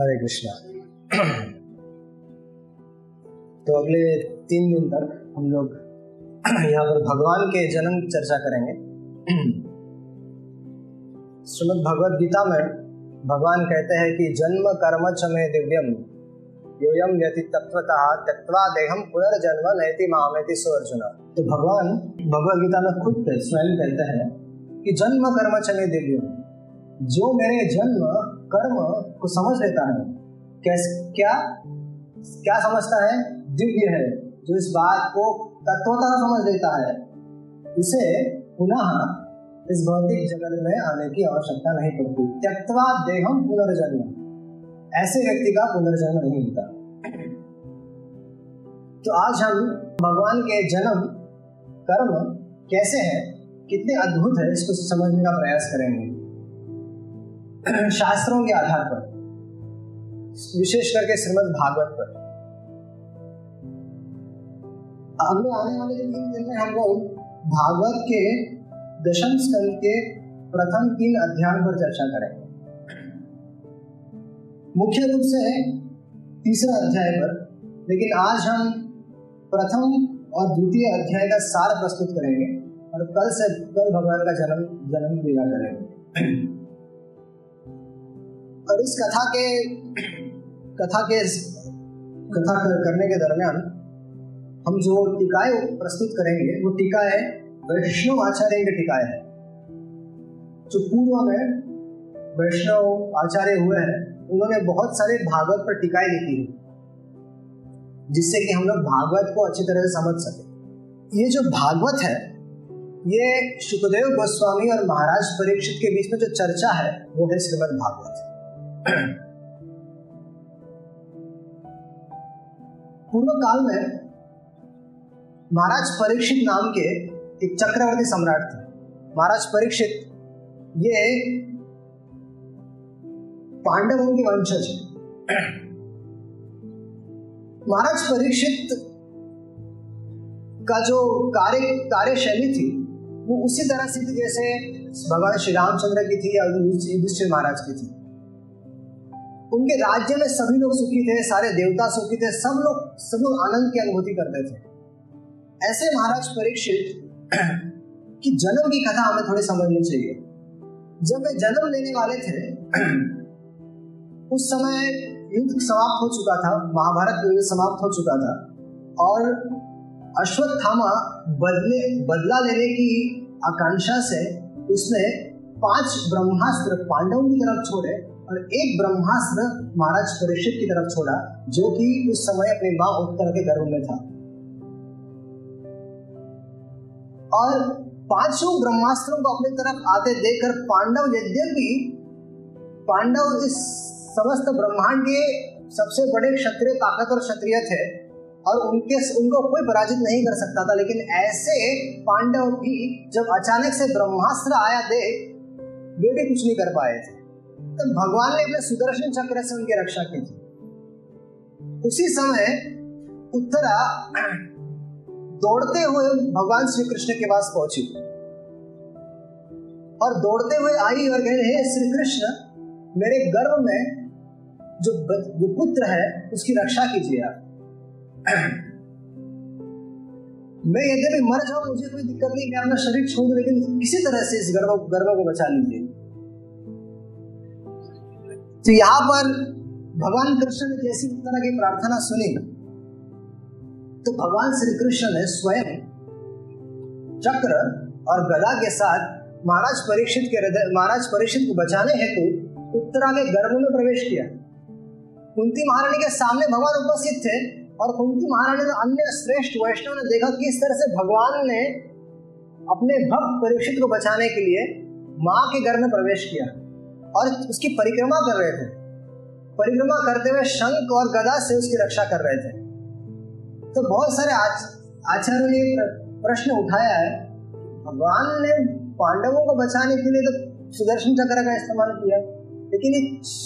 हरे कृष्णा। तो अगले तीन दिन तक हम लोग यहाँ पर भगवान के जन्म चर्चा करेंगे। श्रीमद भगवद गीता में भगवान कहते हैं कि जन्म कर्म चमे दिव्यम, योयम यति तत्वतः त्यक्वा देहम पुनर्जन्म नैति मामेति सुअर्जुन। तो भगवान भगवद गीता में खुद स्वयं कहते हैं कि जन्म कर्म चमे दिव्यम, जो मेरे जन्म कर्म को समझ लेता है। कैसे, क्या क्या समझता है? दिव्य है, जो इस बात को तत्वतः समझ लेता है। उसे पुनः इस भौतिक जगत में आने की आवश्यकता नहीं पड़ती। त्यक्तवा देहम पुनर्जन्म। ऐसे व्यक्ति का पुनर्जन्म नहीं होता। तो आज हम भगवान के जन्म, कर्म कैसे है? कितने अद्भुत है, इसको समझने का प्रयास करेंगे। शास्त्रों के आधार पर, विशेष करके श्रीमद भागवत पर। अगले आने वाले तीन दिन में हम लोग भागवत के दशम स्कंद के प्रथम तीन अध्याय पर चर्चा करेंगे। मुख्य रूप से तीसरा अध्याय पर, लेकिन आज हम प्रथम और द्वितीय अध्याय का सार प्रस्तुत करेंगे और कल से कल भगवान का जन्म जन्म लीला करेंगे। और इस कथा के कथा के, कथा करने के दरमियान हम जो टीकाएँ प्रस्तुत करेंगे, वो टीका है वैष्णव आचार्य की टीकाएँ है। जो पूर्व में वैष्णव आचार्य हुए हैं, उन्होंने बहुत सारे भागवत पर टीकाएँ लिखी है, जिससे कि हम लोग भागवत को अच्छी तरह से समझ सके। ये जो भागवत है, ये सुखदेव गोस्वामी और महाराज परीक्षित के बीच में जो चर्चा है, वो है श्रीमद भागवत पूर्व काल में महाराज परीक्षित नाम के एक चक्रवर्ती सम्राट थे। महाराज परीक्षित ये पांडवों के वंशज है। महाराज परीक्षित का जो कार्य, कार्यशैली थी, वो उसी तरह से थी जैसे भगवान श्री रामचंद्र की थी या युधिष्ठिर महाराज की थी। उनके राज्य में सभी लोग सुखी थे, सारे देवता सुखी थे, सब लोग सब लोग आनंद की अनुभूति करते थे। ऐसे महाराज परीक्षित की जन्म की कथा हमें थोड़ी समझनी चाहिए। जब वे जन्म लेने वाले थे, उस समय युद्ध समाप्त हो चुका था, महाभारत युद्ध समाप्त हो चुका था, और अश्वत्थामा बदले, बदला लेने की आकांक्षा से उसने पाँच ब्रह्मास्त्र पांडवों की तरफ़ छोड़े। और एक ब्रह्मास्त्र महाराज परीक्षित की तरफ़ छोड़ा, जो कि उस समय अपनी माँ उत्तर के गर्भ में था। और पाँचों ब्रह्मास्त्रों को अपनी तरफ़ आते देखकर पांडव यद्यपि, पांडव इस समस्त ब्रह्मांड के सबसे बड़े क्षत्रिय, ताकतवर क्षत्रिय थे, और उनके उनको कोई पराजित नहीं कर सकता था। लेकिन ऐसे पांडव भी जब अचानक से ब्रह्मास्त्र आया देख, वे भी कुछ नहीं कर पाए थे। तो भगवान ने अपने सुदर्शन चक्र से उनकी रक्षा की थी। उसी समय उत्तरा दौड़ते हुए भगवान श्री कृष्ण के पास पहुँची। और दौड़ते हुए आई और कह रहे श्री कृष्ण मेरे गर्भ में जो पुत्र है, उसकी रक्षा कीजिए आप। मैं यद्यपि मर जाऊँ, मुझे कोई दिक्कत नहीं, मैं अपना शरीर छोड़ लेकिन किसी तरह से इस गर्भ गर्भ को बचा लीजिए। तो यहाँ पर भगवान कृष्ण ने जैसी तरह की प्रार्थना सुनी तो भगवान श्री कृष्ण ने स्वयं चक्र और गदा के साथ महाराज परीक्षित के हृदय, महाराज परीक्षित को बचाने हेतु उत्तरा के गर्भ में प्रवेश किया। कुंती महारानी के सामने भगवान उपस्थित थे और कुंती महारानी ने अन्य श्रेष्ठ वैष्णव ने देखा किस तरह से भगवान ने अपने भक्त परीक्षित को बचाने के लिए माँ के घर में प्रवेश किया। और उसकी परिक्रमा कर रहे थे। परिक्रमा करते हुए शंख और गदा से उसकी रक्षा कर रहे थे। तो बहुत सारे आचार्यों ने प्रश्न उठाया है भगवान ने पांडवों को बचाने के लिए तो सुदर्शन चक्र का इस्तेमाल किया, लेकिन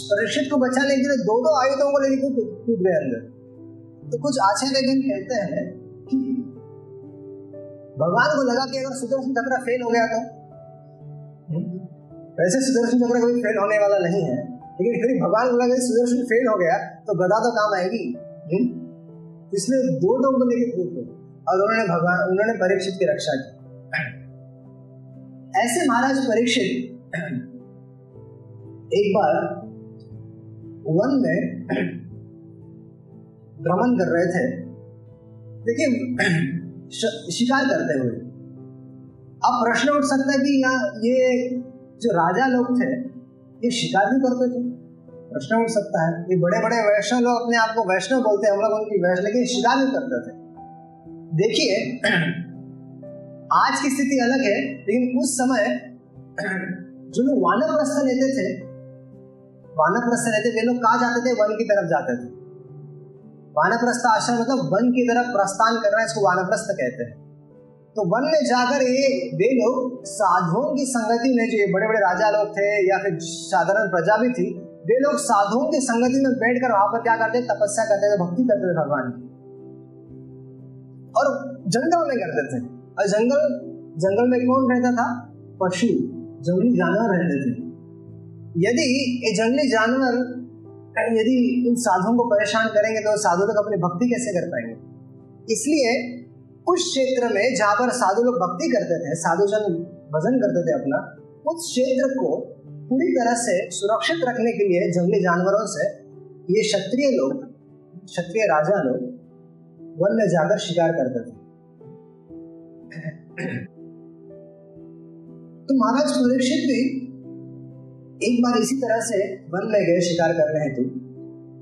परीक्षित को बचाने के लिए दो दो आयुधों को लेकर कूद गए अंदर। तो कुछ आचार्य कहते हैं कि भगवान को लगा कि अगर सुदर्शन चक्र फेल हो गया तो? वैसे सुदर्शन चक्र कभी फेल होने वाला नहीं है। लेकिन फिर भगवान को लगा सुदर्शन फेल हो गया तो गदा तो काम आएगी? इसलिए दो लोगों को लेकर थे और उन्होंने भगवान, उन्होंने परीक्षित की रक्षा की। ऐसे महाराज परीक्षित एक बार वन में भ्रमण कर रहे थे। देखिए शिकार करते हुए। अब प्रश्न उठ सकता है कि यहाँ ये जो राजा लोग थे, ये शिकार भी करते थे। प्रश्न उठ सकता है ये बड़े बड़े वैष्णव लोग अपने आप को वैष्णव बोलते हैं, हम लोग उनकी वैष्णव लेकिन शिकार भी करते थे। देखिए, आज की स्थिति अलग है, लेकिन उस समय जो लोग वानप्रस्थ लेते थे, वानप्रस्थ लेते वे लोग कहा जाते थे? वन की तरफ़ जाते थे। वानप्रस्थ आश्रम मतलब वन की तरफ़ प्रस्थान करना इसको वानप्रस्थ कहते हैं। तो वन में जाकर ये वे लोग साधुओं की संगति में जो ये बड़े बड़े राजा लोग थे या फिर साधारण प्रजा भी थी, वे लोग साधुओं की संगति में बैठकर वहाँ पर क्या करते, तपस्या करते थे, भक्ति करते थे भगवान की। और जंगल में करते थे। और जंगल जंगल में कौन रहता था? पशु, जंगली जानवर रहते थे। यदि ये जंगली जानवर यदि इन साधुओं को परेशान करेंगे तो साधु तक अपनी भक्ति कैसे कर पाएँगे? इसलिए उस क्षेत्र में जहाँ पर साधु लोग भक्ति करते थे, साधु जन भजन करते थे अपना, उस क्षेत्र को पूरी तरह से सुरक्षित रखने के लिए जंगली जानवरों से ये क्षत्रिय लोग, क्षत्रिय राजा लोग वन में जाकर शिकार करते थे। तो महाराज परीक्षित भी एक बार इसी तरह से वन में गए शिकार कर रहे थे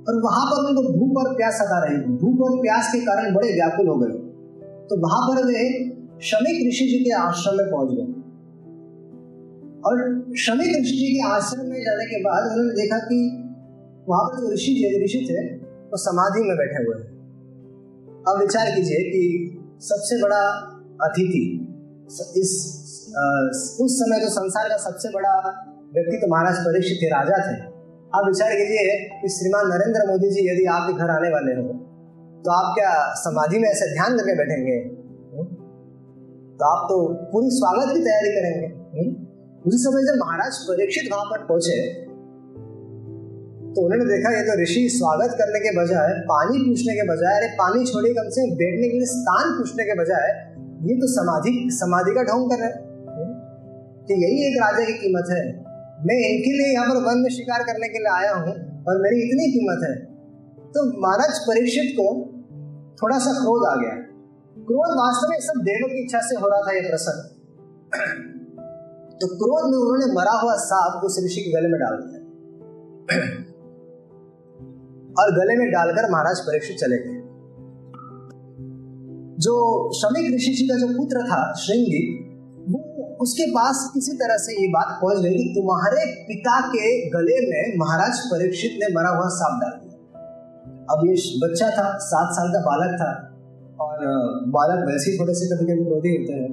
और वहाँ पर उनको भूख और प्यास सता रही भूख और प्यास के कारण बड़े व्याकुल हो गए। तो वहाँ पर वे शमिक ऋषि जी के आश्रम में पहुँच गए। और शमिक ऋषि जी के आश्रम में जाने के बाद उन्होंने देखा कि वहाँ पर जो ऋषि ऋषि थे वो समाधि में बैठे हुए हैं। अब विचार कीजिए कि सबसे बड़ा अतिथि इस आ, उस समय तो संसार का सबसे बड़ा व्यक्ति तो महाराज परीक्षित थे राजा थे। आप विचार कीजिए कि श्रीमान नरेंद्र मोदी जी यदि आपके घर आने वाले हो तो आप क्या समाधि में ऐसा ध्यान करके बैठेंगे? तो आप तो पूरी स्वागत की तैयारी करेंगे। उसी समय जब महाराज परीक्षित वहाँ पर पहुँचे तो उन्होंने देखा ये तो ऋषि स्वागत करने के बजाय, पानी पूछने के बजाय, अरे पानी छोड़िए कम से बैठने के लिए स्थान पूछने के बजाय, ये तो समाधि समाधि का ढोंग कर रहे हैं। कि यही एक राजा की कीमत है। मैं इनके लिए यहाँ पर वन में शिकार करने के लिए आया हूँ, और मेरी इतनी कीमत है। तो महाराज परीक्षित को थोड़ा सा क्रोध आ गया। क्रोध वास्तव में सब देवों की इच्छा से हो रहा था ये प्रसंग। तो क्रोध में उन्होंने मरा हुआ सांप उस ऋषि के गले में डाल दिया। और गले में डालकर महाराज परीक्षित चले गए। जो श्रमिक ऋषि जी का जो पुत्र था, श्रृंगी, वो उसके पास किसी तरह से ये बात पहुँच गई कि तुम्हारे पिता के गले में महाराज परीक्षित ने मरा हुआ सांप डाल दिया। अब बच्चा था, सात साल का बालक था। और बालक वैसे ही थोड़े से कभी कभी क्रोधी होते हैं।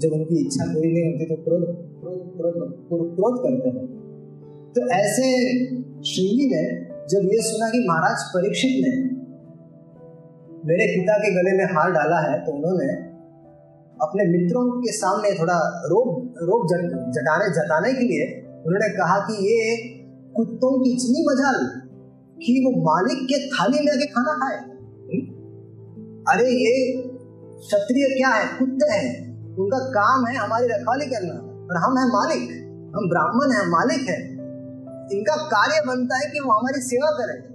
जब उनकी इच्छा पूरी नहीं होती तो क्रोध क्रोध क्रोध क्रोध करते हैं। तो ऐसे श्रीजी ने जब ये सुना कि महाराज परीक्षित ने मेरे पिता के गले में हार डाला है तो उन्होंने अपने मित्रों के सामने थोड़ा रोग रोग जटाने जताने के लिए उन्होंने कहा कि ये कुत्तों की इतनी मजाल कि वो मालिक के थाली में आके खाना खाए। अरे, ये क्षत्रिय क्या है? कुत्ते हैं। उनका काम है हमारी रखवाली करना। और हम हैं मालिक। हम ब्राह्मण हैं, मालिक हैं। इनका कार्य बनता है कि वो हमारी सेवा करें।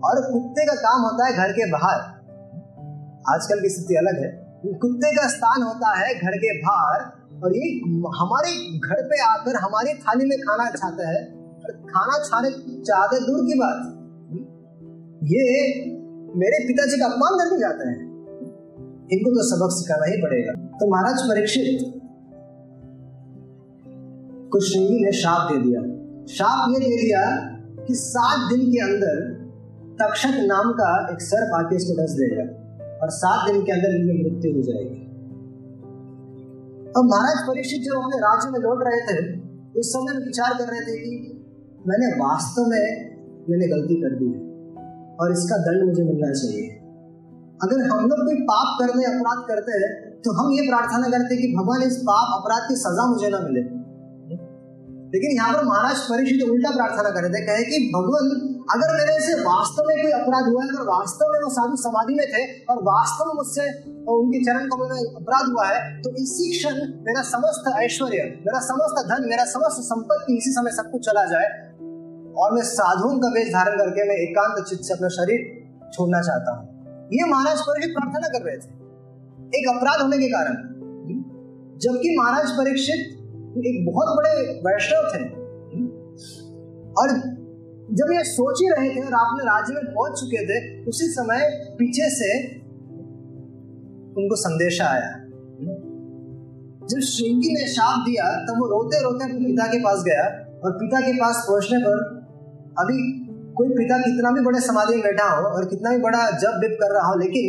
और कुत्ते का काम होता है घर के बाहर। आजकल की स्थिति अलग है। कुत्ते का स्थान होता है घर के बाहर और ये हमारे घर पे आकर हमारी थाली में खाना चाहता है। और खाना छाने चाहते दूर की बात। ये मेरे पिताजी का अपमान करके जाते हैं। इनको तो सबक सिखाना ही पड़ेगा। तो महाराज परीक्षित श्रेणी ने शाप दे दिया। शाप ये दे दिया कि सात दिन के अंदर तक्षक नाम का एक सर्प आके इसको डस देगा और सात दिन के अंदर इनकी मृत्यु हो जाएगी। अब महाराज परीक्षित जब अपने राज्य में लौट रहे थे, उस समय विचार कर रहे थे कि मैंने वास्तव में मैंने गलती कर दी है। और इसका दंड मुझे मिलना चाहिए। अगर हम लोग कोई पाप करते अपराध करते हैं तो हम ये प्रार्थना करते हैं कि भगवान, इस पाप, अपराध की सजा मुझे ना मिले। लेकिन यहाँ पर महाराज परीक्षित उल्टा प्रार्थना कर रहे थे, कहे कि भगवान, अगर मेरे से वास्तव में कोई अपराध हुआ है, अगर वास्तव में वो साधु समाधि में थे, और वास्तव में मुझसे उनके चरण कमल में अपराध हुआ है तो इसी क्षण मेरा समस्त ऐश्वर्य, मेरा समस्त धन, मेरा समस्त संपत्ति इसी समय सब कुछ चला जाए। और मैं साधुओं का वेश धारण करके मैं एकांत चित्त से अपना शरीर छोड़ना चाहता हूँ। ये महाराज परीक्षित प्रार्थना कर रहे थे। एक अपराध होने के कारण। जबकि महाराज परीक्षित एक बहुत बड़े वैष्णव थे। और जब ये सोच ही रहे थे और आपने राज्य में पहुँच चुके थे, उसी समय पीछे से उनको संदेशा आया। जब श्रृंगी ने शाप दिया, तब वो रोते रोते अपने पिता के पास गया और पिता के पास पहुँचने पर अभी कोई पिता कितना भी बड़े समाधि में बैठा हो और कितना भी बड़ा जब बिप कर रहा हो, लेकिन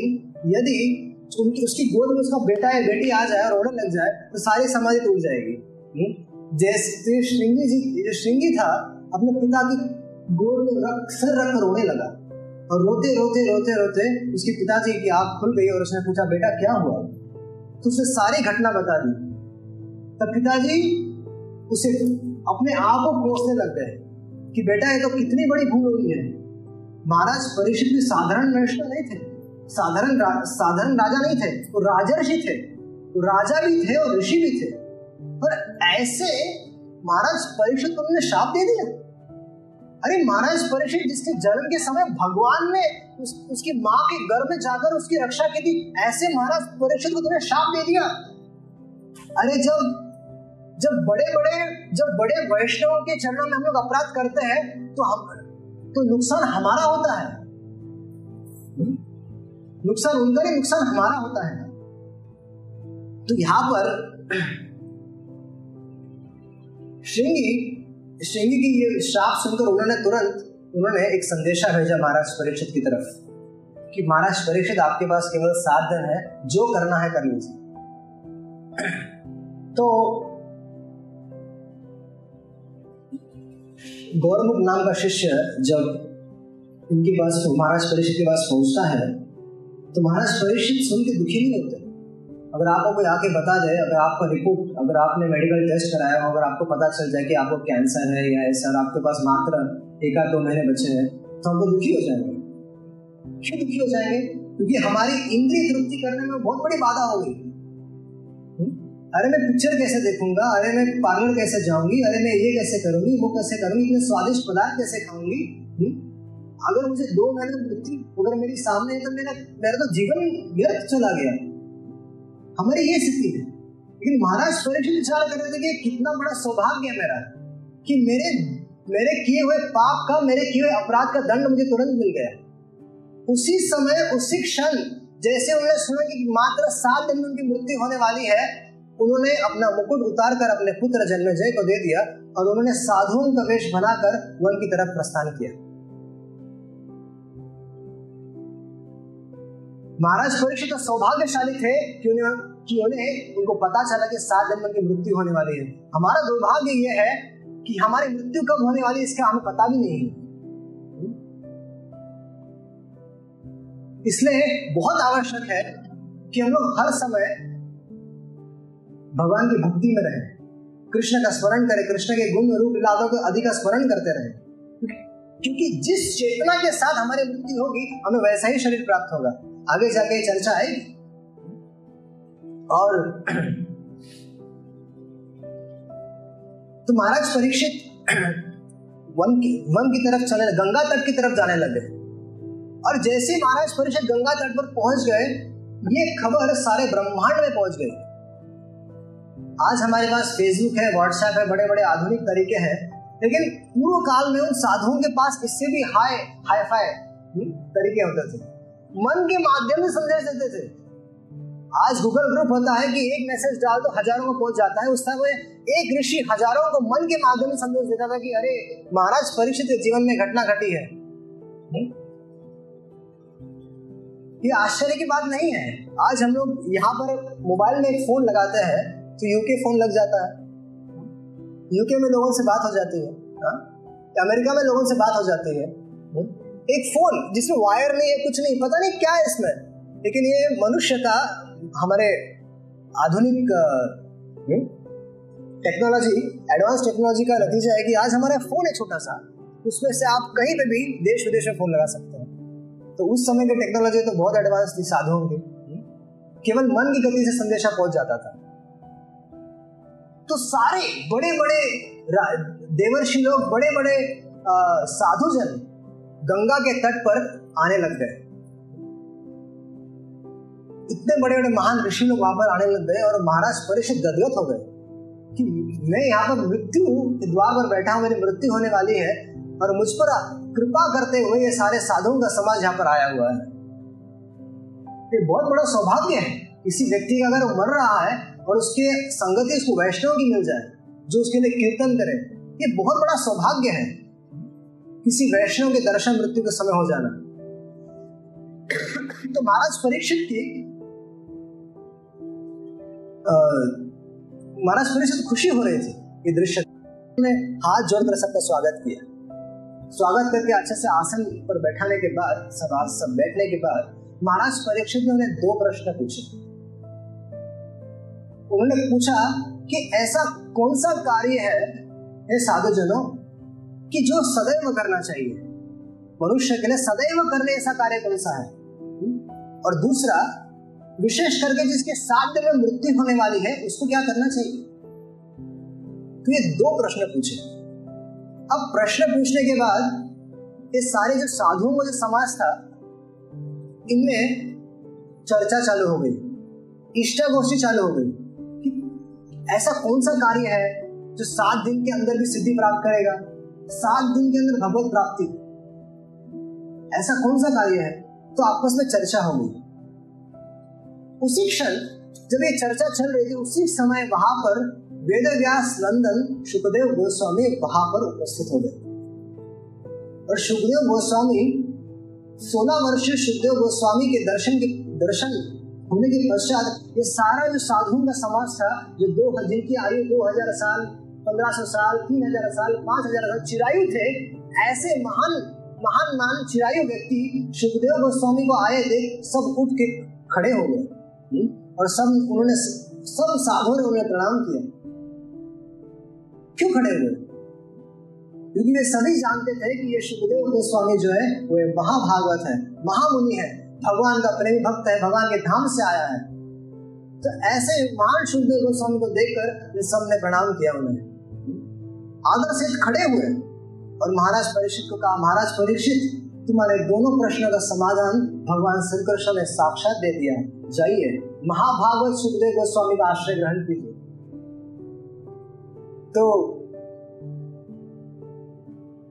यदि उनकी, उसकी गोद में उसका बेटा या बेटी आ जाए और रोने लग जाए तो सारी समाधि टूट जाएगी। जैसे श्रृंगी जी जो श्रृंगी था, अपने पिता की गोद में रख, सर रख रोने लगा। और रोते रोते रोते रोते उसके पिताजी की आँख खुल गई और उसने पूछा, बेटा, क्या हुआ? तो उसने सारी घटना बता दी। तब पिताजी उसे अपने आप को कोसने लग गए। कि बेटा ये तो कितनी बड़ी भूल हुई है। महाराज परीक्षित भी साधारण वैष्णव नहीं थे। साधारण रा, साधारण राजा नहीं थे वो राजर्षि थे। वो राजा भी थे और ऋषि भी थे। पर ऐसे महाराज परीक्षित को उन्होंने शाप दे दिया। अरे महाराज परीक्षित जिसके जन्म के समय भगवान ने उस, उसकी माँ के गर्भ में जाकर उसकी रक्षा की थी ऐसे महाराज परीक्षित को तुमने शाप दे दिया। अरे जब जब बड़े बड़े, जब बड़े वैष्णवों के चरणों में हम लोग अपराध करते हैं तो हम तो नुकसान हमारा होता है। नुकसान उनका नहीं, नुकसान हमारा होता है। तो यहाँ पर श्रृंगी श्रृंगी की ये श्राप सुनकर उन्होंने तुरंत, उन्होंने एक संदेशा भेजा महाराज परीक्षित की तरफ़, कि महाराज परीक्षित आपके पास केवल सात दिन है, जो करना है कर लीजिए। तो गौरमुख नाम का शिष्य जब उनके पास महाराज परीक्षित के पास पहुँचता है तो महाराज परीक्षित सुन के दुखी नहीं होते। अगर आपको कोई आके बता दे, अगर आपका रिपोर्ट अगर आपने मेडिकल टेस्ट कराया हो, अगर आपको पता चल जाए कि आपको कैंसर है या ऐसा आपके पास मात्र एक आध दो महीने बचे हैं तो हमको दुखी हो जाएँगे। क्यों दुखी हो जाएँगे? क्योंकि हमारी इंद्रिय तृप्ति करने में बहुत बड़ी बाधा हो गई? अरे मैं पिक्चर कैसे देखूँगा? अरे मैं पार्लर कैसे जाऊँगी? अरे मैं ये कैसे करूँगी? वो कैसे करूँगी? इतने स्वादिष्ट पदार्थ कैसे खाऊँगी? हम्म? अगर मुझे दो महीने मृत्यु अगर मेरी सामने है तो मेरा मेरा तो जीवन व्यर्थ चला गया। हमारी ये स्थिति है। लेकिन महाराज परीक्षित विचार कर रहे थे कि कितना बड़ा सौभाग्य है मेरा, कि मेरे मेरे किए हुए पाप का, मेरे किए हुए अपराध का दंड मुझे तुरंत मिल गया। उसी समय, उसी क्षण, जैसे उन्होंने सुना कि मात्र सात दिन में उनकी मृत्यु होने वाली है उन्होंने अपना मुकुट उतार कर अपने पुत्र जन्मजय को दे दिया और उन्होंने साधुओं का वेश बनाकर वन की तरफ़ प्रस्थान किया। महाराज परीक्षित तो सौभाग्यशाली थे कि उन्हें कि उन्हें उनको पता चला कि सात दिन में मृत्यु होने वाली है। हमारा दुर्भाग्य यह है कि हमारी मृत्यु कब होने वाली इसका हमें पता भी नहीं है। इसलिए बहुत आवश्यक है कि हम लोग हर समय भगवान की भक्ति में रहे। कृष्ण का स्मरण करें, कृष्ण के गुण, रूप लाभों को अधिक स्मरण करते रहे। क्योंकि जिस चेतना के साथ हमारी मुक्ति होगी, हमें वैसा ही शरीर प्राप्त होगा। आगे जाके चर्चा आएगी और तो महाराज परीक्षित वन की वन की तरफ़ चले, गंगा तट की तरफ़ जाने लगे। और जैसे महाराज परीक्षित गंगा तट पर पहुँच गए, ये खबर सारे ब्रह्मांड में पहुँच गई। आज हमारे पास फेसबुक है व्हाट्सएप है बड़े बड़े आधुनिक तरीके हैं, लेकिन पूर्व काल में उन साधुओं के पास इससे भी हाई हाई फाई तरीके होते थे। मन के माध्यम से संदेश देते थे। आज गूगल ग्रुप होता है कि एक मैसेज डाल तो हज़ारों को पहुँच जाता है। उस समय एक ऋषि हज़ारों को मन के माध्यम से संदेश देता था कि अरे, महाराज, परीक्षित जीवन में घटना घटी है? ये आश्चर्य की बात नहीं है। आज हम लोग यहाँ पर मोबाइल में एक फ़ोन लगाते हैं। तो यूके फ़ोन लग जाता है। यूके में लोगों से बात हो जाती है। हा? अमेरिका में लोगों से बात हो जाती है। हम्म? एक फ़ोन जिसमें वायर नहीं है कुछ नहीं पता नहीं क्या है इसमें। लेकिन ये मनुष्य का हमारे आधुनिक टेक्नोलॉजी एडवांस टेक्नोलॉजी का नतीजा है कि आज हमारा फ़ोन है छोटा सा। उसमें से आप कहीं पे भी देश विदेश में फ़ोन लगा सकते हैं। तो उस समय की टेक्नोलॉजी तो बहुत एडवांस थी साधुओं की केवल मन की गति से संदेशा पहुँच जाता था। तो सारे बड़े बड़े देवर्षि लोग बड़े बड़े साधुजन गंगा के तट पर आने लग गए। इतने बड़े बड़े महान ऋषि लोग वहाँ पर आने लग गए और महाराज परिषद गदगद हो गए कि मैं यहाँ पर मृत्यु द्वार पर बैठा हूँ, मेरी मृत्यु होने वाली है और मुझ पर कृपा करते हुए ये सारे साधुओं का समाज यहाँ पर आया हुआ है। ये बहुत बड़ा सौभाग्य है। किसी व्यक्ति का अगर मर रहा है और उसके संगति उसको वैष्णव की मिल जाए, जो उसके लिए कीर्तन करे, ये बहुत बड़ा सौभाग्य है। किसी वैष्णव के दर्शन मृत्यु के समय हो जाना। तो महाराज परीक्षित की महाराज परिषद खुशी हो रही थी ये दृश्य। ने हाथ जोड़कर सबका स्वागत किया। स्वागत करके अच्छे से आसन पर बैठाने के बाद सब सब बैठने के बाद, महाराज परीक्षित ने उन्हें दो प्रश्न पूछे। उन्होंने पूछा कि ऐसा कौन सा कार्य है साधुजनों, कि जो सदैव करना चाहिए? मनुष्य के लिए सदैव करने ऐसा कार्य कौन सा है? और दूसरा, विशेष करके जिसके साथ में मृत्यु होने वाली है, उसको क्या करना चाहिए? तो ये दो प्रश्न पूछे। अब प्रश्न पूछने के बाद, ये सारे जो साधुओं का जो समाज था, इनमें चर्चा चालू हो गई। इष्टा गोष्ठी चालू हो गई। ऐसा कौन सा कार्य है जो सात दिन के अंदर भी सिद्धि प्राप्त करेगा? सात दिन के अंदर भगवत प्राप्ति। ऐसा कौन सा कार्य है? तो आपस में चर्चा होगी उसी क्षण, जब ये चर्चा चल रही थी, उसी समय वहाँ पर वेद व्यास नंदन सुखदेव गोस्वामी वहाँ पर उपस्थित हो गए। और सुखदेव गोस्वामी, सोलह वर्ष सुखदेव गोस्वामी के दर्शन के दर्शन होने के पश्चात ये सारा जो साधुओं का समाज था, जो दो जिनकी आयु, दो हज़ार साल, पंद्रह सौ साल, तीन हज़ार साल, पाँच हज़ार साल चिरायु थे, ऐसे महान महान महान चिरायु व्यक्ति सुखदेव गोस्वामी को आए देख सब उठ के खड़े हो गए। और सब उन्होंने, सब साधुओं ने उन्हें प्रणाम किया। क्यों खड़े हुए? क्योंकि वे सभी जानते थे कि ये सुखदेव गोस्वामी जो है, वो महाभागवत है, महामुनि है। भगवान का प्रेमी भक्त है, भगवान के धाम से आया है। तो ऐसे महान सुखदेव गोस्वामी को देखकर इन सबने प्रणाम किया उन्हें। आदर से खड़े हुए। और महाराज परीक्षित को कहा, महाराज परीक्षित, तुम्हारे दोनों प्रश्नों का समाधान भगवान श्री कृष्ण ने साक्षात दे दिया। जाइए, महाभागवत सुखदेव गोस्वामी का आश्रय ग्रहण कीजिए। तो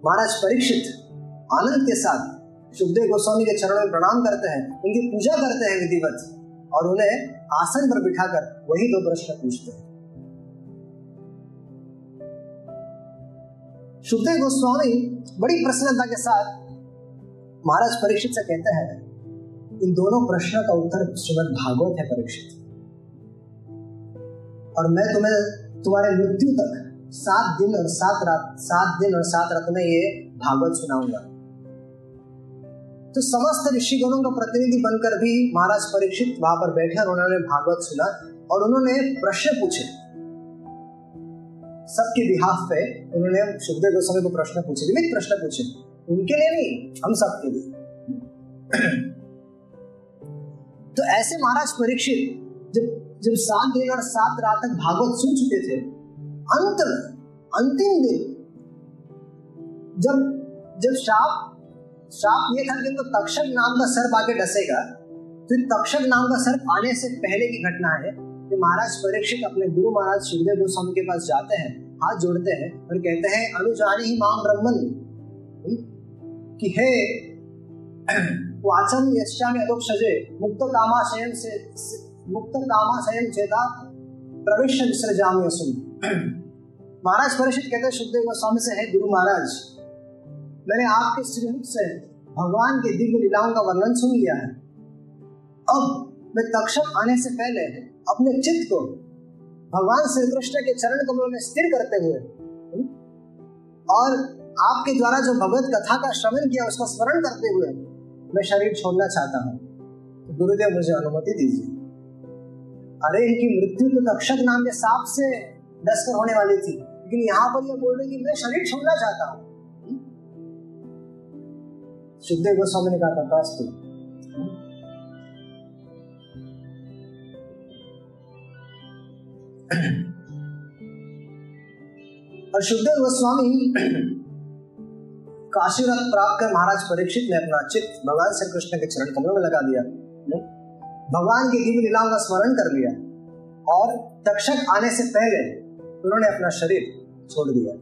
महाराज परीक्षित आनंद के साथ सुखदेव गोस्वामी के चरणों में प्रणाम करते हैं, उनकी पूजा करते हैं विधिवत, और उन्हें आसन पर बिठाकर वही दो प्रश्न पूछते हैं। सुखदेव गोस्वामी बड़ी प्रसन्नता के साथ महाराज परीक्षित से कहते हैं, इन दोनों प्रश्नों का उत्तर श्रीमद भागवत है परीक्षित। और मैं तुम्हें, तुम्हारे मृत्यु तक सात दिन और सात रात, सात दिन और सात रात में ये भागवत सुनाऊँगा। तो समस्त ऋषिगणों का प्रतिनिधि बनकर भी महाराज परीक्षित वहाँ पर बैठे और उन्होंने भागवत सुना और उन्होंने प्रश्न पूछे। सबके बिहाफ पे उन्होंने सुखदेव गोस्वामी को प्रश्न पूछे विविध प्रश्न पूछे। उनके लिए नहीं, हम सबके लिए। तो ऐसे महाराज परीक्षित, जब जब सात दिन और सात रात तक भागवत सुन चुके थे, अंत, अंतिम दिन, जब जब शाप शाप ये था कि तो तक्षक नाम का सर्प आके डसेगा तो तक्षक नाम का सर्प आने से पहले की घटना है कि महाराज परीक्षित अपने गुरु महाराज सुखदेव गोस्वामी के पास जाते हैं, हाथ जोड़ते हैं और कहते हैं, अनुजानी ही माम ब्रह्मन। कि हे वाचम यश्चामि अदोक्षजे मुक्त कामा कामाशयम से मुक्त कामा कामाशयम चेता प्रवेश विसर्जामी असुम। महाराज परिषद कहते हैं, सुखदेव गोस्वामी से, है गुरु महाराज मैंने आपके श्रीमुख से भगवान के दिव्य लीलाओं का वर्णन सुन लिया है। अब मैं तक्षक आने से पहले अपने चित्त को भगवान श्री कृष्ण के चरण कमलों में स्थिर करते हुए और आपके द्वारा जो भगवत कथा का श्रवण किया, उसका स्मरण करते हुए मैं शरीर छोड़ना चाहता हूँ। तो गुरुदेव, मुझे अनुमति दीजिए। अरे, इनकी मृत्यु तो तक्षक नाम के सांप से डसकर होने वाली थी, लेकिन यहाँ पर यह बोल रहे कि मैं शरीर छोड़ना चाहता हूँ। सुखदेव गोस्वामी ने कहा था वास्तु और सुखदेव गोस्वामी काशीरथ प्राप्त कर महाराज परीक्षित ने अपना चित्त भगवान श्री कृष्ण के चरण कमलों में लगा दिया। भगवान की दिव्य लीलाओं का स्मरण कर लिया और तक्षक आने से पहले उन्होंने अपना शरीर छोड़ दिया।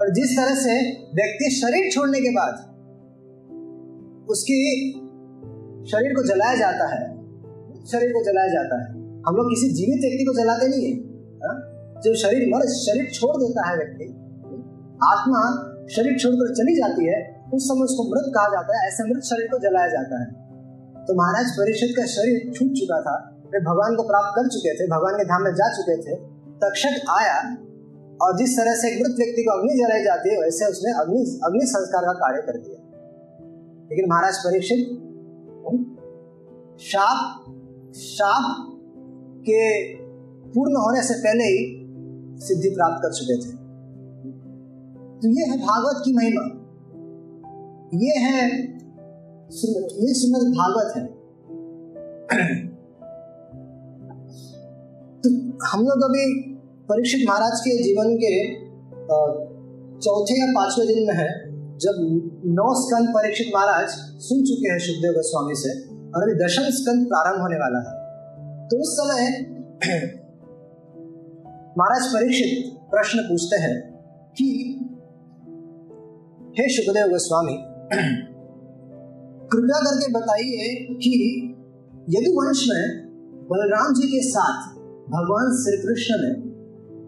और जिस तरह से व्यक्ति शरीर छोड़ने के बाद उसकी शरीर को जलाया जाता है। शरीर को जलाया जाता है। हम लोग किसी जीवित व्यक्ति को जलाते नहीं है हाँ? जब शरीर मर शरीर छोड़ देता है व्यक्ति, आत्मा शरीर छोड़कर चली जाती है, उस समय उसको मृत कहा जाता है, ऐसे मृत शरीर को जलाया जाता है। तो महाराज परीक्षित का शरीर छूट चुका था, वे भगवान को प्राप्त कर चुके थे, भगवान के धाम में जा चुके थे, तक्षक आया, और जिस तरह से एक मृत व्यक्ति को अग्नि जलाई जाती है, वैसे उसने अग्नि अग्नि संस्कार का कार्य कर दिया। लेकिन महाराज परीक्षित शाप शाप के पूर्ण होने से पहले ही सिद्धि प्राप्त कर चुके थे। तो ये है भागवत की महिमा। ये है ये श्रीमद भागवत है। तो हम लोग अभी परीक्षित महाराज के जीवन के चौथे या पाँचवें दिन में है। जब नौ स्कंद परीक्षित महाराज सुन चुके हैं सुखदेव गोस्वामी से, और अभी दशम स्कंद प्रारंभ होने वाला है तो उस समय महाराज परीक्षित प्रश्न पूछते हैं कि, हे सुखदेव गोस्वामी, कृपया करके बताइए कि यदु वंश में बलराम जी के साथ भगवान श्री कृष्ण ने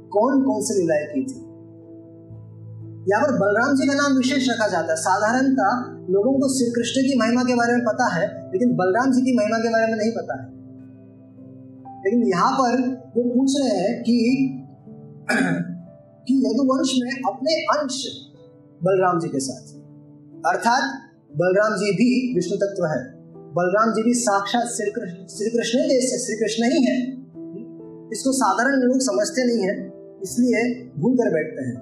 कौन कौन सी लीलाएँ की थी? यहाँ पर बलराम जी का नाम विशेष रखा जाता है। साधारणतः लोगों को श्री कृष्ण की महिमा के बारे में पता है, लेकिन बलराम जी की महिमा के बारे में नहीं पता है। लेकिन यहाँ पर वो पूछ रहे हैं कि कि यदुवंश में अपने अंश बलराम जी के साथ अर्थात बलराम जी भी विष्णु तत्व है। बलराम जी भी साक्षात श्री कृष्ण श्री कृष्ण श्री कृष्ण ही है। इसको साधारण लोग समझते नहीं है, इसलिए भूल कर बैठते हैं।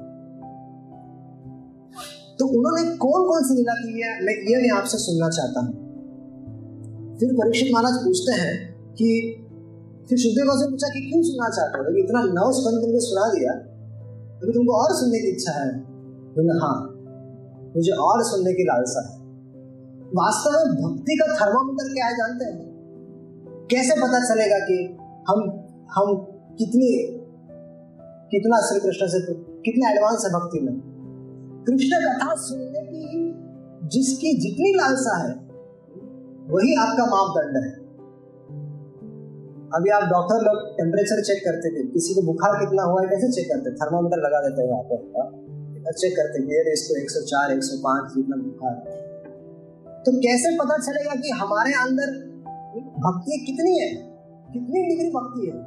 तो उन्होंने कौन कौन सी लीला की है? मैं ये मैं आपसे सुनना चाहता हूँ। फिर परीक्षित महाराज पूछते हैं कि, फिर सुखदेव से पूछा कि क्यों सुनना चाहते हो? इतना नव स्पंद तुमको सुना दिया। अभी तुमको और सुनने की इच्छा है। बोले हाँ मुझे और सुनने की लालसा है। वास्तव में भक्ति का थर्मामीटर क्या है जानते हैं? कैसे पता चलेगा कि हम हम कितनी, कितना श्री कृष्ण से, कितने एडवांस है भक्ति में? कृष्ण कथा सुनने की जिसकी जितनी लालसा है, वही आपका मापदंड है। अभी आप डॉक्टर लोग टेम्परेचर चेक करते थे, किसी को बुखार कितना हुआ है, कैसे चेक करते थर्मामीटर लगा देते हैं यहाँ पर चेक करते ये इसको 104 105 जितना बुखार तो कैसे पता चलेगा कि हमारे अंदर भक्ति कितनी है? कितनी डिग्री भक्ति है?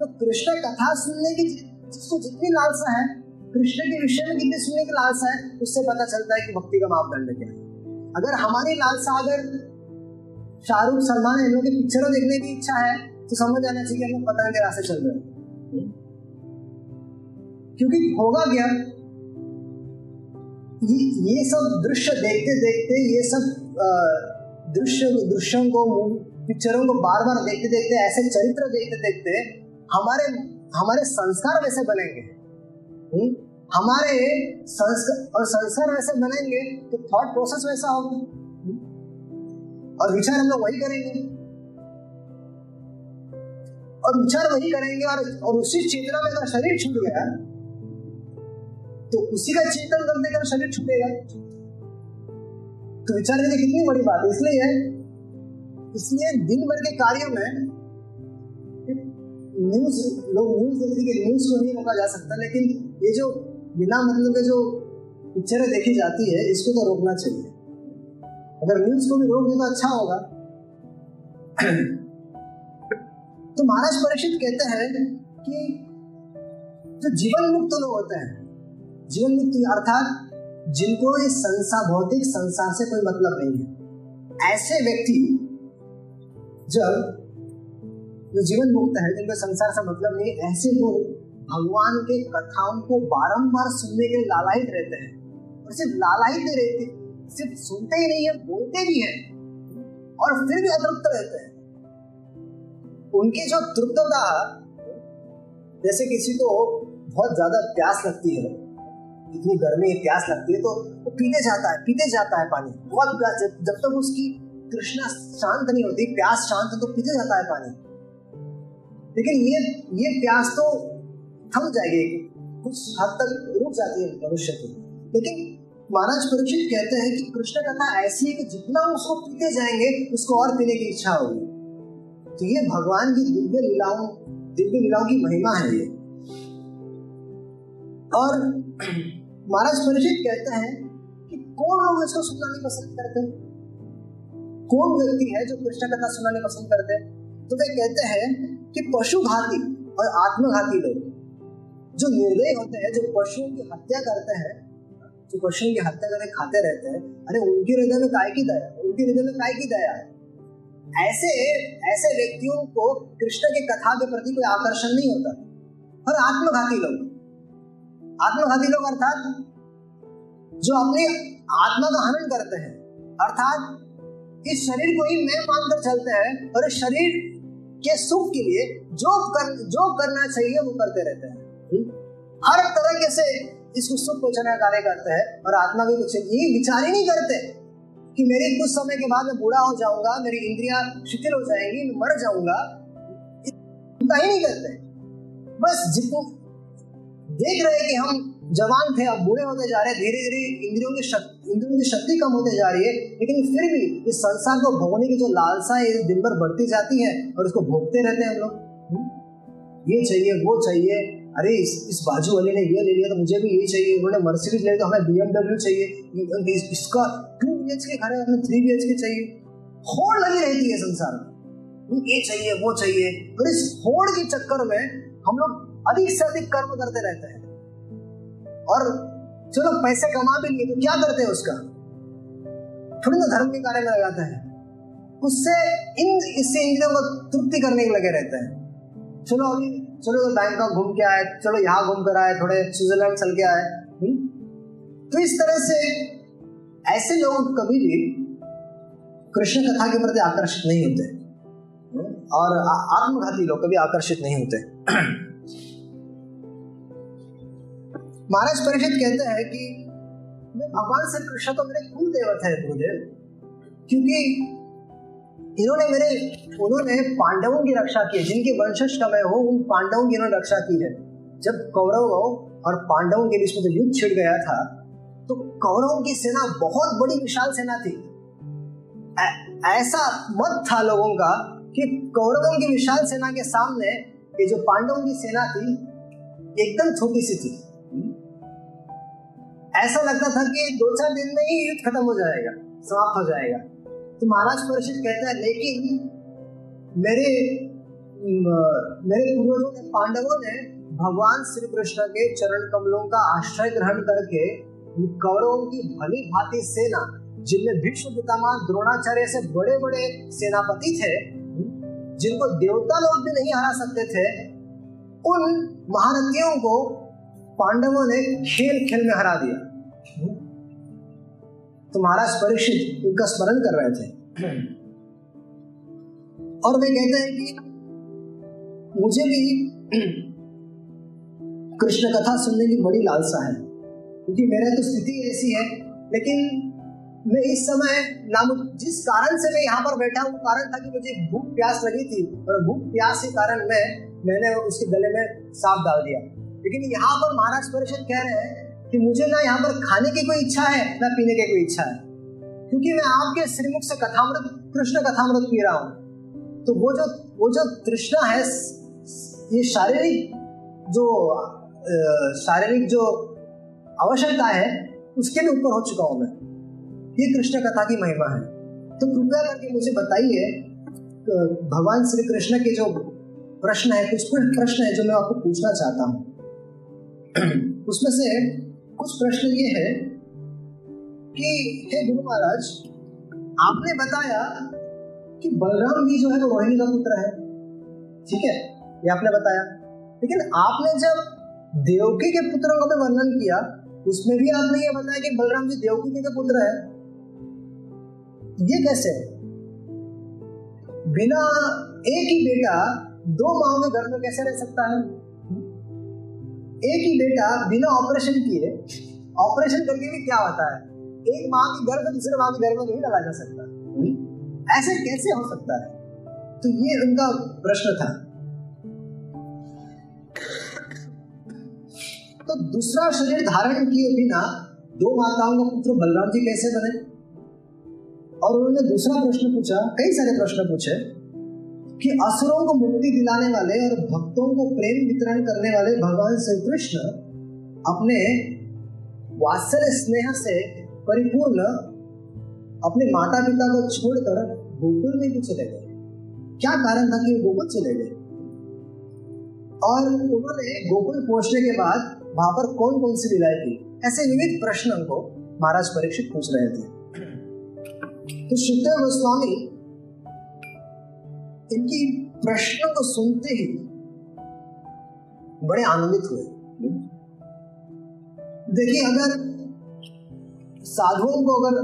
तो कृष्ण कथा सुनने की जिसको जितनी लालसा है कृष्ण के विषय में कितने सुनने की लालसा है उससे पता चलता है कि भक्ति का मापदंड क्या है। अगर हमारी लालसा अगर शाहरुख सलमान इन लोगों की पिक्चरों देखने की इच्छा है तो समझ आना चाहिए हम लोग पतंग के रास्ते चल रहे हैं। क्योंकि होगा क्या? ये, ये सब दृश्य देखते देखते ये सब दृश्य दृश्यों को पिक्चरों को बार बार देखते देखते ऐसे चरित्र देखते देखते हमारे हमारे संस्कार वैसे बनेंगे। हमारे और संस्कार वैसे बनेंगे तो थॉट प्रोसेस वैसा होगा। और विचार हम लोग वही करेंगे। और विचार वही करेंगे और और उसी चेतना में अगर शरीर छूट गया तो उसी का चिंतन करने का शरीर छूटेगा। तो विचार कितनी बड़ी बात है। इसलिए इसलिए दिन भर के कार्यों में न्यूज़, लोग न्यूज़ देखने के न्यूज़ को नहीं रोका जा सकता, लेकिन ये जो बिना मतलब के जो पिक्चरें देखी जाती है, इसको तो रोकना चाहिए। अगर न्यूज़ को भी रोक दे तो अच्छा होगा। तो महाराज परीक्षित कहते हैं कि जो जीवन मुक्त लोग होते हैं, जीवन मुक्त अर्थात जिनको इस संसार भौतिक संसार से कोई मतलब नहीं है। ऐसे व्यक्ति जब जो जीवन मुक्त है, जिनका संसार से मतलब नहीं, ऐसे लोग भगवान के कथाओं को बारंबार सुनने के लालायित रहते हैं। और सिर्फ़ लालायित नहीं रहते, सिर्फ़ सुनते ही नहीं है, बोलते भी हैं। और फिर भी अतृप्त रहते हैं। उनकी जो तृप्तता जैसे किसी को बहुत ज़्यादा प्यास लगती है, इतनी गर्मी प्यास लगती है तो वो पीते जाता है, पीते जाता है पानी। बहुत प्यास, जब तक तो उसकी कृष्णा शांत नहीं होती, प्यास शांत तो पीते जाता है पानी। लेकिन ये ये प्यास तो थम जाएगी, कुछ हद तक रुक जाती है मनुष्य की। लेकिन महाराज परीक्षित कहते हैं कि कृष्ण कथा ऐसी है कि जितना उसको पीते जाएँगे, उसको और पीने की इच्छा होगी। तो ये भगवान की दिव्य लीलाओं दिव्य लीलाओं की महिमा है ये। और महाराज परीक्षित कहते हैं कि कौन लोग इसको सुनना पसंद करते कौन व्यक्ति है जो कृष्ण कथा सुनना पसंद करते तो वे कहते हैं कि पशु घाती और आत्मघाती लोग, जो निर्दय होते हैं, जो पशुओं की हत्या करते हैं, जो पशुओं की हत्या करके खाते रहते हैं, अरे उनके हृदय में काय की दया? उनके हृदय में काय की दया? है ऐसे ऐसे व्यक्तियों को कृष्ण की कथा के प्रति कोई आकर्षण नहीं होता। और आत्मघाती लोग आत्मघाती लोग अर्थात, जो अपनी आत्मा का हनन करते हैं, अर्थात इस शरीर को ही मैं मानकर चलते हैं और इस शरीर के सुख के लिए जो कर जो करना चाहिए वो करते रहते हैं। हम्म? हर तरीके से इसको सुख पहुँचाने का कार्य करते हैं और आत्मा भी कुछ ये विचार ही नहीं करते कि मेरे कुछ समय के बाद मैं बूढ़ा हो जाऊँगा मेरी इंद्रिया शिथिल हो जाएँगी मैं मर जाऊँगा। ही नहीं करते। बस जितने देख रहे कि हम जवान थे, अब बूढ़े होते जा रहे धीरे धीरे इंद्रियों की शक्ति इंद्रियों की शक्ति कम होते जा रही है, लेकिन फिर भी इस संसार को भोगने की जो लालसा है दिन भर बढ़ती जाती है और इसको भोगते रहते हैं हम लोग। हम्म? ये चाहिए, वो चाहिए। अरे, इस इस बाजू वाले ने ये ले लिया तो मुझे भी ये चाहिए। उन्होंने मर्सिडीज ले तो हमें बी एमडब्ल्यू चाहिए। इसका टू बी एच के घर है, हमें थ्री बी एच के चाहिए। होड़ लगी रहती है संसार में। ये चाहिए, वो चाहिए। और इस होड़ के चक्कर में हम लोग अधिक से अधिक कर्म करते रहते हैं। और चलो पैसे कमा भी लिए तो क्या करते हैं उसका थोड़ी ना धर्म के कार्य में लगाते हैं उससे इन, इससे इंद्रियों को तृप्ति करने के लगे रहते हैं चलो अभी, चलो तो बैंकॉक घूम के आए, चलो यहाँ घूम कर आए, थोड़े स्विट्जरलैंड चल के आए हम्म? तो इस तरह से ऐसे लोग कभी भी कृष्ण कथा के प्रति आकर्षित नहीं होते? और आत्मघाती लोग कभी आकर्षित नहीं होते महाराज परिषद कहते हैं कि भगवान श्री कृष्ण तो मेरे कुल देवत है, गुरुदेव। क्योंकि इन्होंने मेरे, उन्होंने पांडवों की रक्षा की है, जिनके वंशज का मैं हूँ, उन पांडवों की इन्होंने रक्षा की है। जब कौरवों और पांडवों के बीच में जो युद्ध छिड़ गया था तो कौरवों की सेना बहुत बड़ी विशाल सेना थी। ऐसा मत था लोगों का कि कौरवों की विशाल सेना के सामने ये जो पांडवों की सेना थी, एकदम छोटी सी थी। ऐसा लगता था कि दो चार दिन में ही युद्ध खत्म हो जाएगा, समाप्त हो जाएगा। तो महाराज परिषद कहता है, लेकिन मेरे मेरे पूर्वजों ने, पांडवों ने भगवान श्री कृष्ण के चरण कमलों का आश्रय ग्रहण करके कौरवों की भली भांति सेना, जिनमें भीष्म पितामह द्रोणाचार्य से बड़े बड़े सेनापति थे, जिनको देवता लोग भी नहीं हरा सकते थे, उन महारथियों को पांडवों ने खेल खेल में हरा दिया। तो महाराज परीक्षित उनका स्मरण कर रहे थे। और वे कहते हैं कि मुझे भी कृष्ण कथा सुनने की बड़ी लालसा है, क्योंकि मेरा तो स्थिति ऐसी है, लेकिन मैं इस समय नाम जिस कारण से मैं यहाँ पर बैठा हूँ, कारण था कि मुझे भूख प्यास लगी थी, और भूख प्यास के कारण मैं, मैंने उसके गले में सांप डाल दिया। लेकिन यहाँ पर महाराज परिषद कह रहे हैं कि मुझे ना यहाँ पर खाने की कोई इच्छा है, ना पीने की कोई इच्छा है। क्योंकि मैं आपके श्रीमुख से कथामृत, कृष्ण कथामृत पी रहा हूँ। तो वो जो वो जो तृष्णा है ये शारीरिक जो शारीरिक जो आवश्यकता है, उसके भी ऊपर हो चुका हूँ मैं। ये कृष्ण कथा की महिमा है। तो कृपया करके मुझे बताइए भगवान श्री कृष्ण के जो प्रश्न है, कुछ प्रश्न है जो मैं आपको पूछना चाहता हूँ। उसमें से कुछ प्रश्न ये है कि, हे गुरु महाराज, आपने बताया कि बलराम भी जो है वो रोहिणी का पुत्र है। ठीक है? ये आपने बताया। लेकिन आपने जब देवकी के पुत्रों का वर्णन किया, उसमें भी आपने ये बताया कि बलराम जी देवकी के पुत्र है। ये कैसे? बिना एक ही बेटा, दो माओ के घर में कैसे रह सकता है? एक ही बेटा बिना ऑपरेशन किए ऑपरेशन करके भी क्या होता है? एक माँ की गर्भ दूसरे माँ के घर में नहीं लगा जा सकता। ऐसे कैसे हो सकता है? तो ये उनका प्रश्न था। तो दूसरा शरीर धारण किए बिना दो माताओं का पुत्र बलराम जी कैसे बने? और उन्होंने दूसरा प्रश्न पूछा कई सारे प्रश्न पूछे। कि असुरों को मुक्ति दिलाने वाले और भक्तों को प्रेम वितरण करने वाले भगवान श्री कृष्ण अपने वात्सल्य स्नेह से परिपूर्ण अपने माता पिता को छोड़कर गोकुल में क्यों चले गए? क्या कारण था कि वो गोकुल चले गए? और उन्होंने गोकुल पहुँचने के बाद वहाँ पर कौन कौन सी लीलाएँ थी ऐसे विविध प्रश्न को महाराज परीक्षित पूछ रहे थे। तो सुखदेव गोस्वामी इनकी प्रश्नों को सुनते ही बड़े आनंदित हुए। देखिए, अगर साधुओं को अगर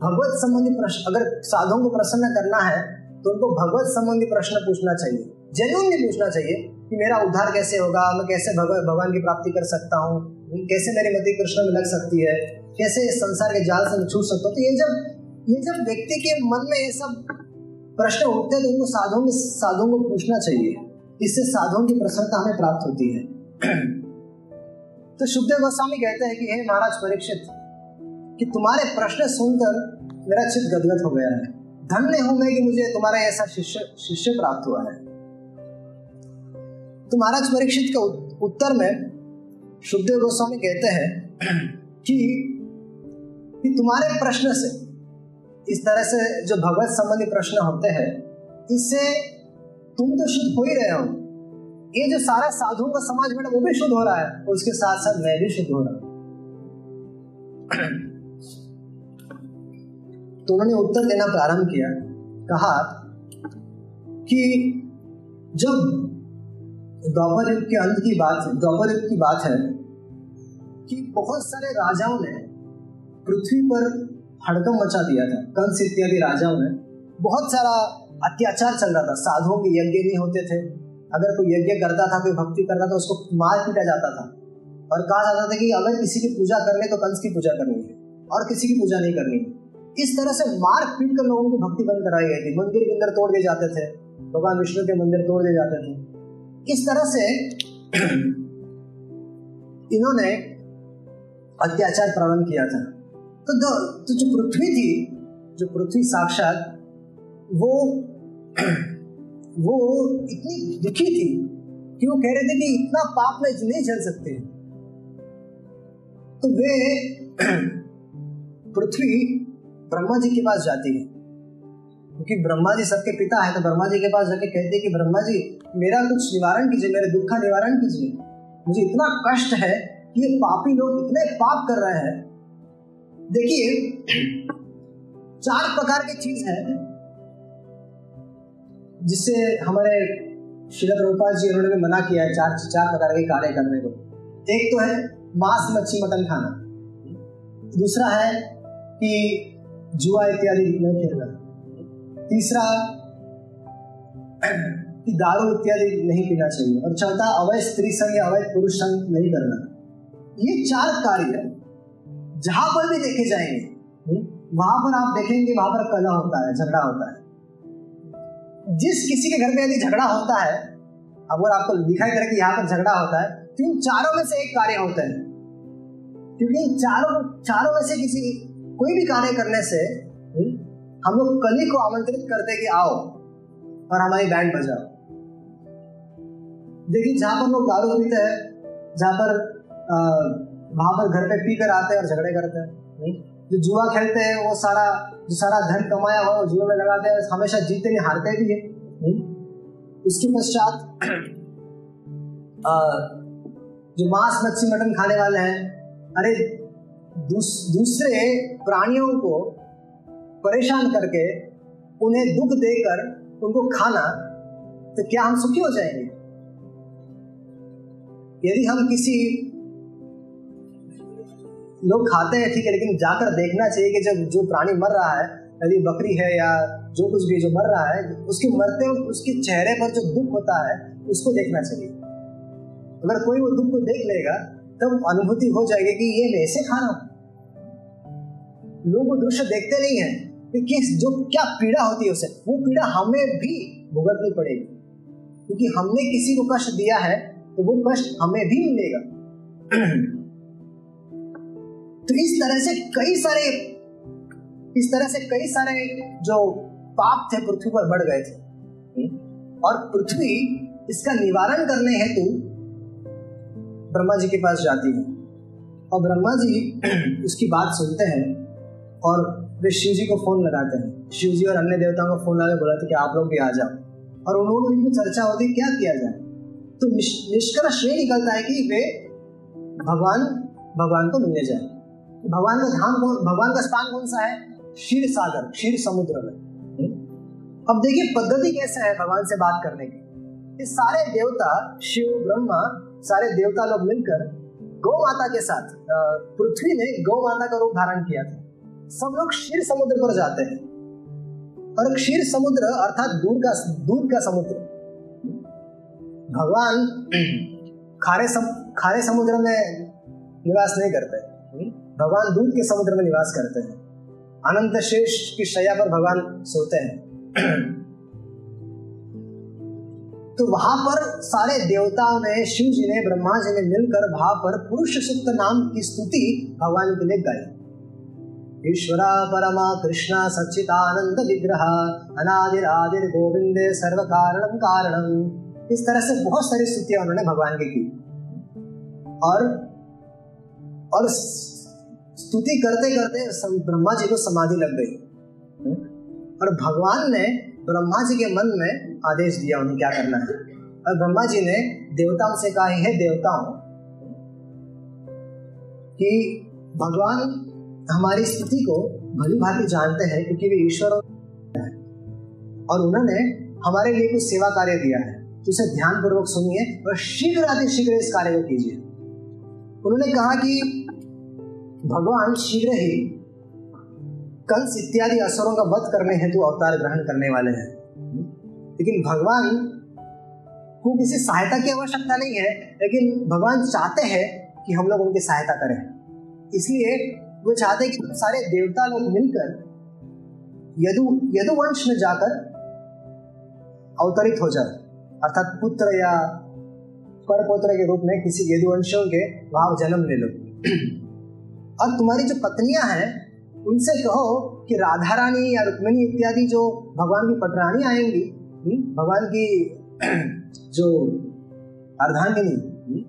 भगवत संबंधी प्रश्न, अगर साधुओं को प्रसन्न करना है तो उनको भगवत संबंधी प्रश्न पूछना चाहिए। जेन्यूनली पूछना चाहिए कि मेरा उद्धार कैसे होगा, मैं कैसे भगवान की प्राप्ति कर सकता हूँ, कैसे मेरी मति कृष्ण में लग सकती है, कैसे संसार के जाल से मैं छूट सकता हूँ। तो ये जब ये जब व्यक्ति के मन में ये सब प्रश्न उठते हैं तो उनको साधुओं में साधुओं को पूछना चाहिए। इससे साधुओं की प्रसन्नता हमें प्राप्त होती है। तो सुखदेव गोस्वामी कहते हैं कि हे महाराज परीक्षित कि तुम्हारे प्रश्न सुनकर मेरा चित गदगद हो गया है। धन्य हूँ मैं कि मुझे तुम्हारा ऐसा शिष्य शिष्य प्राप्त हुआ है। तो महाराज परीक्षित के उत्तर में सुखदेव गोस्वामी कहते हैं कि, कि तुम्हारे प्रश्न से इस तरह से जो भगवत संबंधी प्रश्न होते हैं, इससे तुम तो शुद्ध हो ही रहे हो। ये जो सारा साधुओं का समाज बना वो भी शुद्ध हो रहा है उसके साथ साथ मैं भी शुद्ध हो रहा हूँ। तो उन्होंने उत्तर देना प्रारंभ किया। कहा कि जब द्वापर युग के अंत की बात, द्वापर युग की बात है कि बहुत सारे राजाओं ने पृथ्वी पर हड़कम मचा दिया था। कंस इत्यादि राजाओं ने बहुत सारा अत्याचार चल रहा था। साधुओं के यज्ञ नहीं होते थे। अगर कोई यज्ञ करता था, कोई भक्ति करता था, उसको मार पीटा जाता था। और कहा जाता था कि अगर किसी की पूजा करने तो कंस की पूजा करनी है और किसी की पूजा नहीं करनी है इस तरह से मार पीट कर लोगों की भक्ति बंद कराई गई थी। मंदिर के अंदर तोड़ दिए जाते थे। भगवान विष्णु के मंदिर तोड़ दिए जाते थे। इस तरह से इन्होंने अत्याचार प्रारंभ किया था। तो, तो जो पृथ्वी थी जो पृथ्वी साक्षात वो वो इतनी दुखी थी कि वो कह रहे थे कि इतना पाप में नहीं झेल सकते। तो वे पृथ्वी ब्रह्मा जी के पास जाती है। क्योंकि ब्रह्मा जी सबके पिता है तो ब्रह्मा जी के पास जाके कहते कि ब्रह्मा जी मेरा कुछ निवारण कीजिए मेरे दुख का निवारण कीजिए। मुझे इतना कष्ट है कि ये पापी लोग इतने पाप कर रहे हैं। देखिए, चार प्रकार की चीज़ है, जिससे हमारे शिला रूपा जी उन्होंने मना किया है चार चार प्रकार के कार्य करने को। एक तो है मांस, मच्छी, मटन खाना। दूसरा है कि जुआ इत्यादि नहीं खेलना तीसरा कि दारू इत्यादि नहीं पीना चाहिए। और चौथा, अवैध स्त्री संग या अवैध पुरुष संग नहीं करना। ये चार कार्य जहाँ पर भी देखे जाएँगे हम्म, वहाँ पर आप देखेंगे वहाँ पर कला होता है झगड़ा होता है। जिस किसी के घर में यदि झगड़ा होता है अगर आपको दिखाई दे कि यहाँ पर झगड़ा होता है तो इन चारों में से एक कार्य होता है। क्योंकि चारों चारों में से किसी कोई भी कार्य करने से हम्म, हम लोग कली को आमंत्रित करते कि आओ और हमारी बैंड बजाओ। देखिए जहाँ पर लोग दारू पीते हैं जहाँ पर वहाँ पर घर पे पी कर आते हैं और झगड़े करते हैं जो जुआ खेलते हैं वो सारा जो सारा धन कमाया हुआ जुआ में लगाते हैं हमेशा जीतते नहीं हारते भी है उसके पश्चात जो मांस मच्छी मटन खाने वाले हैं अरे दूस, दूसरे प्राणियों को परेशान करके उन्हें दुख देकर उनको खाना तो क्या हम सुखी हो जाएँगे? यदि हम किसी लोग खाते हैं, ठीक है, लेकिन जाकर देखना चाहिए कि जब जो प्राणी मर रहा है, यदि बकरी है या जो कुछ भी जो मर रहा है, उसके मरते वक्त उसके चेहरे पर जो दुख होता है, उसको देखना चाहिए। अगर कोई वो दुख को देख लेगा, तब अनुभूति हो जाएगी कि ये मैं ऐसे खा रहा हूँ। लोग वो दृश्य देखते नहीं है कि किस, जो क्या पीड़ा होती है उसे। वो पीड़ा हमें भी भुगतनी पड़ेगी। क्योंकि हमने किसी को कष्ट दिया है तो वो कष्ट हमें भी मिलेगा। तो इस तरह से कई सारे इस तरह से कई सारे जो पाप थे पृथ्वी पर बढ़ गए थे। और पृथ्वी इसका निवारण करने हेतु ब्रह्मा जी के पास जाती है। और ब्रह्मा जी उसकी बात सुनते हैं और वे शिव जी को फ़ोन लगाते हैं। शिव जी और अन्य देवताओं को फ़ोन लगा बुलाते कि आप लोग भी आ जाओ। और उन्होंने उनकी चर्चा होती क्या किया जाए? तो निष्कर्ष ये निकलता है कि वे भगवान भगवान को मिलने जाए। भगवान का धाम कौन भगवान का स्थान कौन सा है? क्षीर सागर क्षीर समुद्र में। अब देखिए पद्धति कैसे है भगवान से बात करने की। ये सारे देवता शिव ब्रह्मा सारे देवता लोग मिलकर गौ माता के साथ पृथ्वी ने गौ माता का रूप धारण किया था। सब लोग क्षीर समुद्र पर जाते हैं। और क्षीर समुद्र अर्थात दूध का दूध का समुद्र। भगवान खारे सम, खारे समुद्र में निवास नहीं करते। भगवान दूध के समुद्र में निवास करते हैं। अनंत शेष की शया पर भगवान सोते हैं। तो वहाँ पर सारे देवताओं ने, शिव जी ने, ब्रह्मा जी ने मिलकर वहाँ पर पुरुष सुक्त नाम की स्तुति भगवान के लिए गाई। ईश्वरा परमा कृष्ण सच्चिदानंद विग्रह, अनादिर आदिर गोविंद सर्व कारणम कारणम इस तरह से बहुत सारी स्तुतियाँ उन्होंने भगवान की की। और और स्तुति करते करते ब्रह्मा जी को समाधि लग गई। और भगवान ने ब्रह्मा जी के मन में आदेश दिया उन्हें क्या करना है। और ब्रह्मा जी ने देवताओं से कहा है देवताओं कि भगवान हमारी स्थिति को भली भांति जानते हैं क्योंकि वे ईश्वर और उन्होंने हमारे लिए कुछ सेवा कार्य दिया है। तो उसे ध्यान पूर्वक सुनिए और शीघ्र आदि शीघ्र इस कार्य को कीजिए। उन्होंने कहा कि भगवान शीघ्र ही कंस इत्यादि असुरों का वध करने हेतु अवतार ग्रहण करने वाले हैं। लेकिन भगवान को किसी सहायता की आवश्यकता नहीं है, लेकिन भगवान चाहते हैं कि हम लोग उनकी सहायता करें। इसलिए वो चाहते हैं कि सारे देवता लोग मिलकर यदु, यदुवंश में जाकर अवतरित हो जाए। अर्थात पुत्र या पर पुत्र के रूप में किसी यदुवंशों के वहाँ जन्म ले लो। और तुम्हारी जो पत्नियाँ हैं उनसे कहो कि राधा रानी या रुक्मिणी इत्यादि जो भगवान की पटरानी आएँगी हम्म, भगवान की जो अर्धांगिनी हम्म,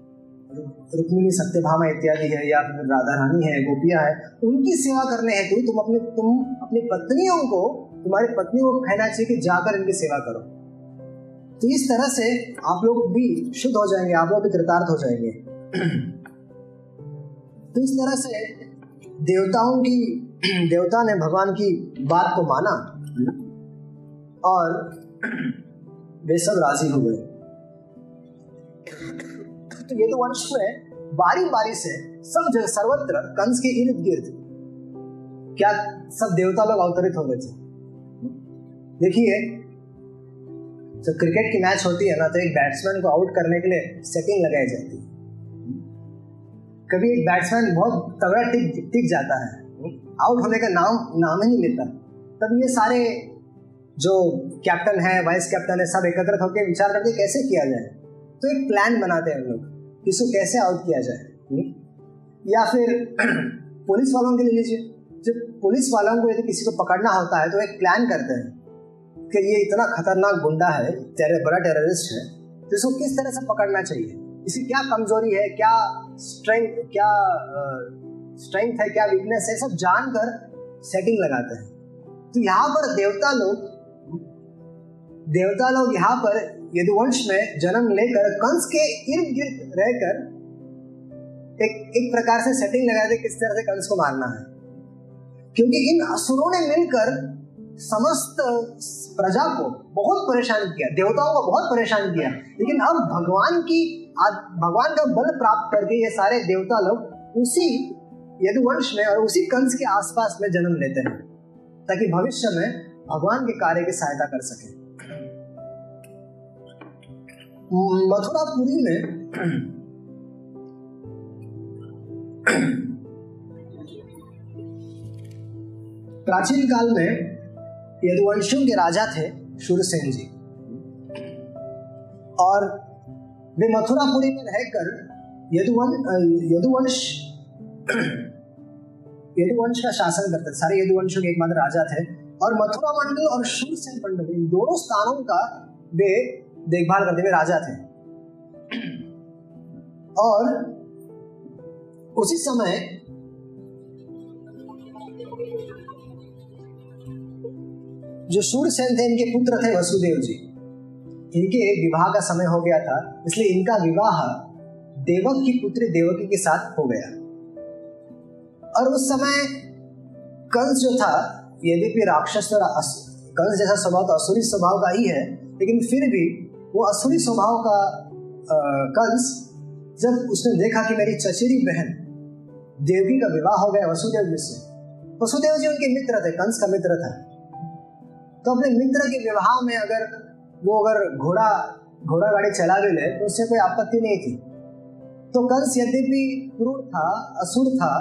रुक्मिणी सत्यभामा इत्यादि है या फिर राधा रानी है गोपिया है उनकी सेवा करने हेतु तुम अपने तुम अपनी पत्नियों को तुम्हारी पत्नी को कहना चाहिए कि जाकर इनकी सेवा करो। तो इस तरह से आप लोग भी शुद्ध हो जाएँगे आप लोग भी कृतार्थ हो जाएँगे। तो इस तरह से देवताओं की, देवता ने भगवान की बात को माना और वे सब राज़ी हो गए। तो ये तो वंश में बारी बारी से सब जगह सर्वत्र कंस के इर्द गिर्द क्या सब देवता लोग अवतरित हो गए थे। देखिए, जब क्रिकेट की मैच होती है ना तो एक बैट्समैन को आउट करने के लिए सेटिंग लगाई जाती है। कभी एक बैट्समैन बहुत तगड़ा टिक टिक जाता है। आउट होने का नाम नाम ही नहीं लेता। तब ये सारे जो कैप्टन है वाइस कैप्टन है, सब एकत्रित होकर विचार करते कैसे किया जाए? तो एक प्लान बनाते हैं हम लोग इसको कैसे आउट किया जाए। या फिर पुलिस वालों के लिए लीजिए। जब पुलिस वालों को यदि किसी को पकड़ना होता है तो एक प्लान करते हैं कि ये इतना खतरनाक गुंडा है बड़ा टेररिस्ट है तो इसको किस तरह से पकड़ना चाहिए? इसकी क्या कमज़ोरी है, क्या स्ट्रेंथ क्या स्ट्रेंथ है, क्या वीकनेस है, सब जानकर सेटिंग लगाते हैं। तो यहाँ पर देवता लोग देवता लोग यहाँ पर यदुवंश में जन्म लेकर कंस के इर्द गिर्द रहकर एक एक प्रकार से सेटिंग लगाते किस तरह से कंस को मारना है। क्योंकि इन असुरों ने मिलकर समस्त प्रजा को बहुत परेशान किया, देवताओं को बहुत परेशान किया। लेकिन अब भगवान की भगवान का बल प्राप्त करके ये सारे देवता लोग उसी यदुवंश में और उसी कंस के आसपास में जन्म लेते हैं, ताकि भविष्य में भगवान के कार्य की सहायता कर सके। मथुरापुरी में प्राचीन काल में यदुवंशियों के राजा थे शूरसेन जी। और वे मथुरापुरी में रहकर यदुवंश यदुवंश का शासन करते थे। सारे यदुवंशों के एकमात्र राजा थे। और मथुरा मंडल और शूरसेन मंडल इन दोनों स्थानों का वे देखभाल करते हुए राजा थे। और उसी समय जो सूर्यसेन थे, इनके पुत्र थे वसुदेव जी। इनके विवाह का समय हो गया था, इसलिए इनका विवाह देवक की पुत्री देवकी के साथ हो गया। और उस समय कंस जो था यद्यपि राक्षस तो कंस जैसा स्वभाव तो असुरी स्वभाव का ही है, लेकिन फिर भी वो असुरी स्वभाव का कंस, जब उसने देखा कि मेरी चचेरी बहन देवकी का विवाह हो गया वसुदेव जी से, वसुदेव जी उनके मित्र थे, कंस का मित्र था। तो अपने मित्र के विवाह में अगर वो अगर घोड़ा घोड़ा गाड़ी चला भी ले तो उससे कोई आपत्ति नहीं थी। तो कंस यद्यपि क्रूर था, असुर था,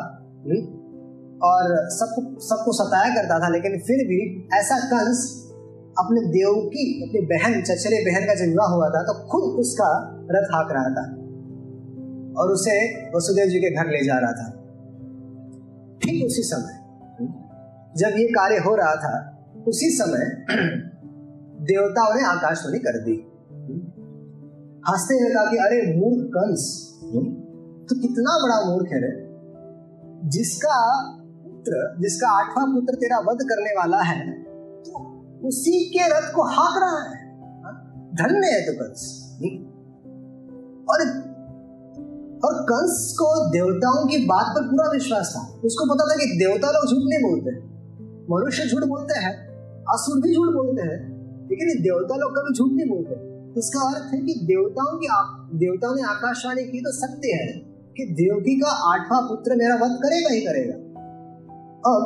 और सब सबको सताया करता था, लेकिन फिर भी ऐसा कंस अपने देव की, अपनी बहन, चचरे बहन का जब हुआ था तो खुद उसका रथ हाक रहा था और उसे वसुदेव जी के घर ले जा रहा था। ठीक उसी समय, जब ये कार्य हो रहा था, उसी समय देवताओं ने आकाशवाणी कर दी। हँसते हुए कहा कि, अरे, मूर्ख कंस तो कितना बड़ा मूर्ख है रे। जिसका पुत्र, जिसका आठवां पुत्र तेरा वध करने वाला है तो उसी के रथ को हाक रहा है। धन्य है तो कंस और और कंस को देवताओं की बात पर पूरा विश्वास था। उसको पता था कि देवता लोग झूठ नहीं बोलते। मनुष्य झूठ बोलते हैं, असुर भी झूठ बोलते हैं। लेकिन देवता लोग कभी झूठ नहीं बोलते। इसका अर्थ है कि देवताओं की देवताओं ने आकाशवाणी की तो सत्य है कि देवकी का आठवां पुत्र मेरा वध करेगा ही करेगा। अब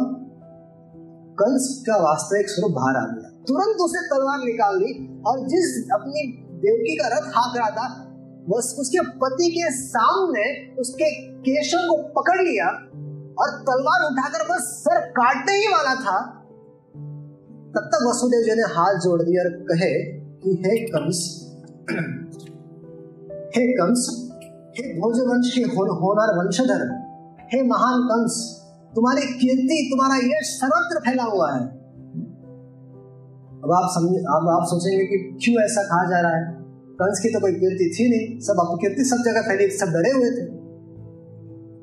कंस का वास्तविक स्वरूप बाहर आ गया। तुरंत उसे तलवार निकाल ली और जिस अपनी देवकी का रथ हाक रहा था, बस उसके पति के सामने उसके केशों को पकड़ लिया और तलवार उठाकर बस सर काटने ही वाला था। तब तक वसुदेव जी ने हाथ जोड़ दिया और कहे कि हे कंस हे कंस, हे भोजवंश होनार वंशधर, हे महान कंस, तुम्हारी कीर्ति, तुम्हारा यश सर्वत्र फैला हुआ है। अब आप समझ, अब आप सोचेंगे कि क्यों ऐसा कहा जा रहा है? कंस की तो कोई कीर्ति थी नहीं, सब अपकीर्ति सब जगह फैली, सब डरे हुए थे।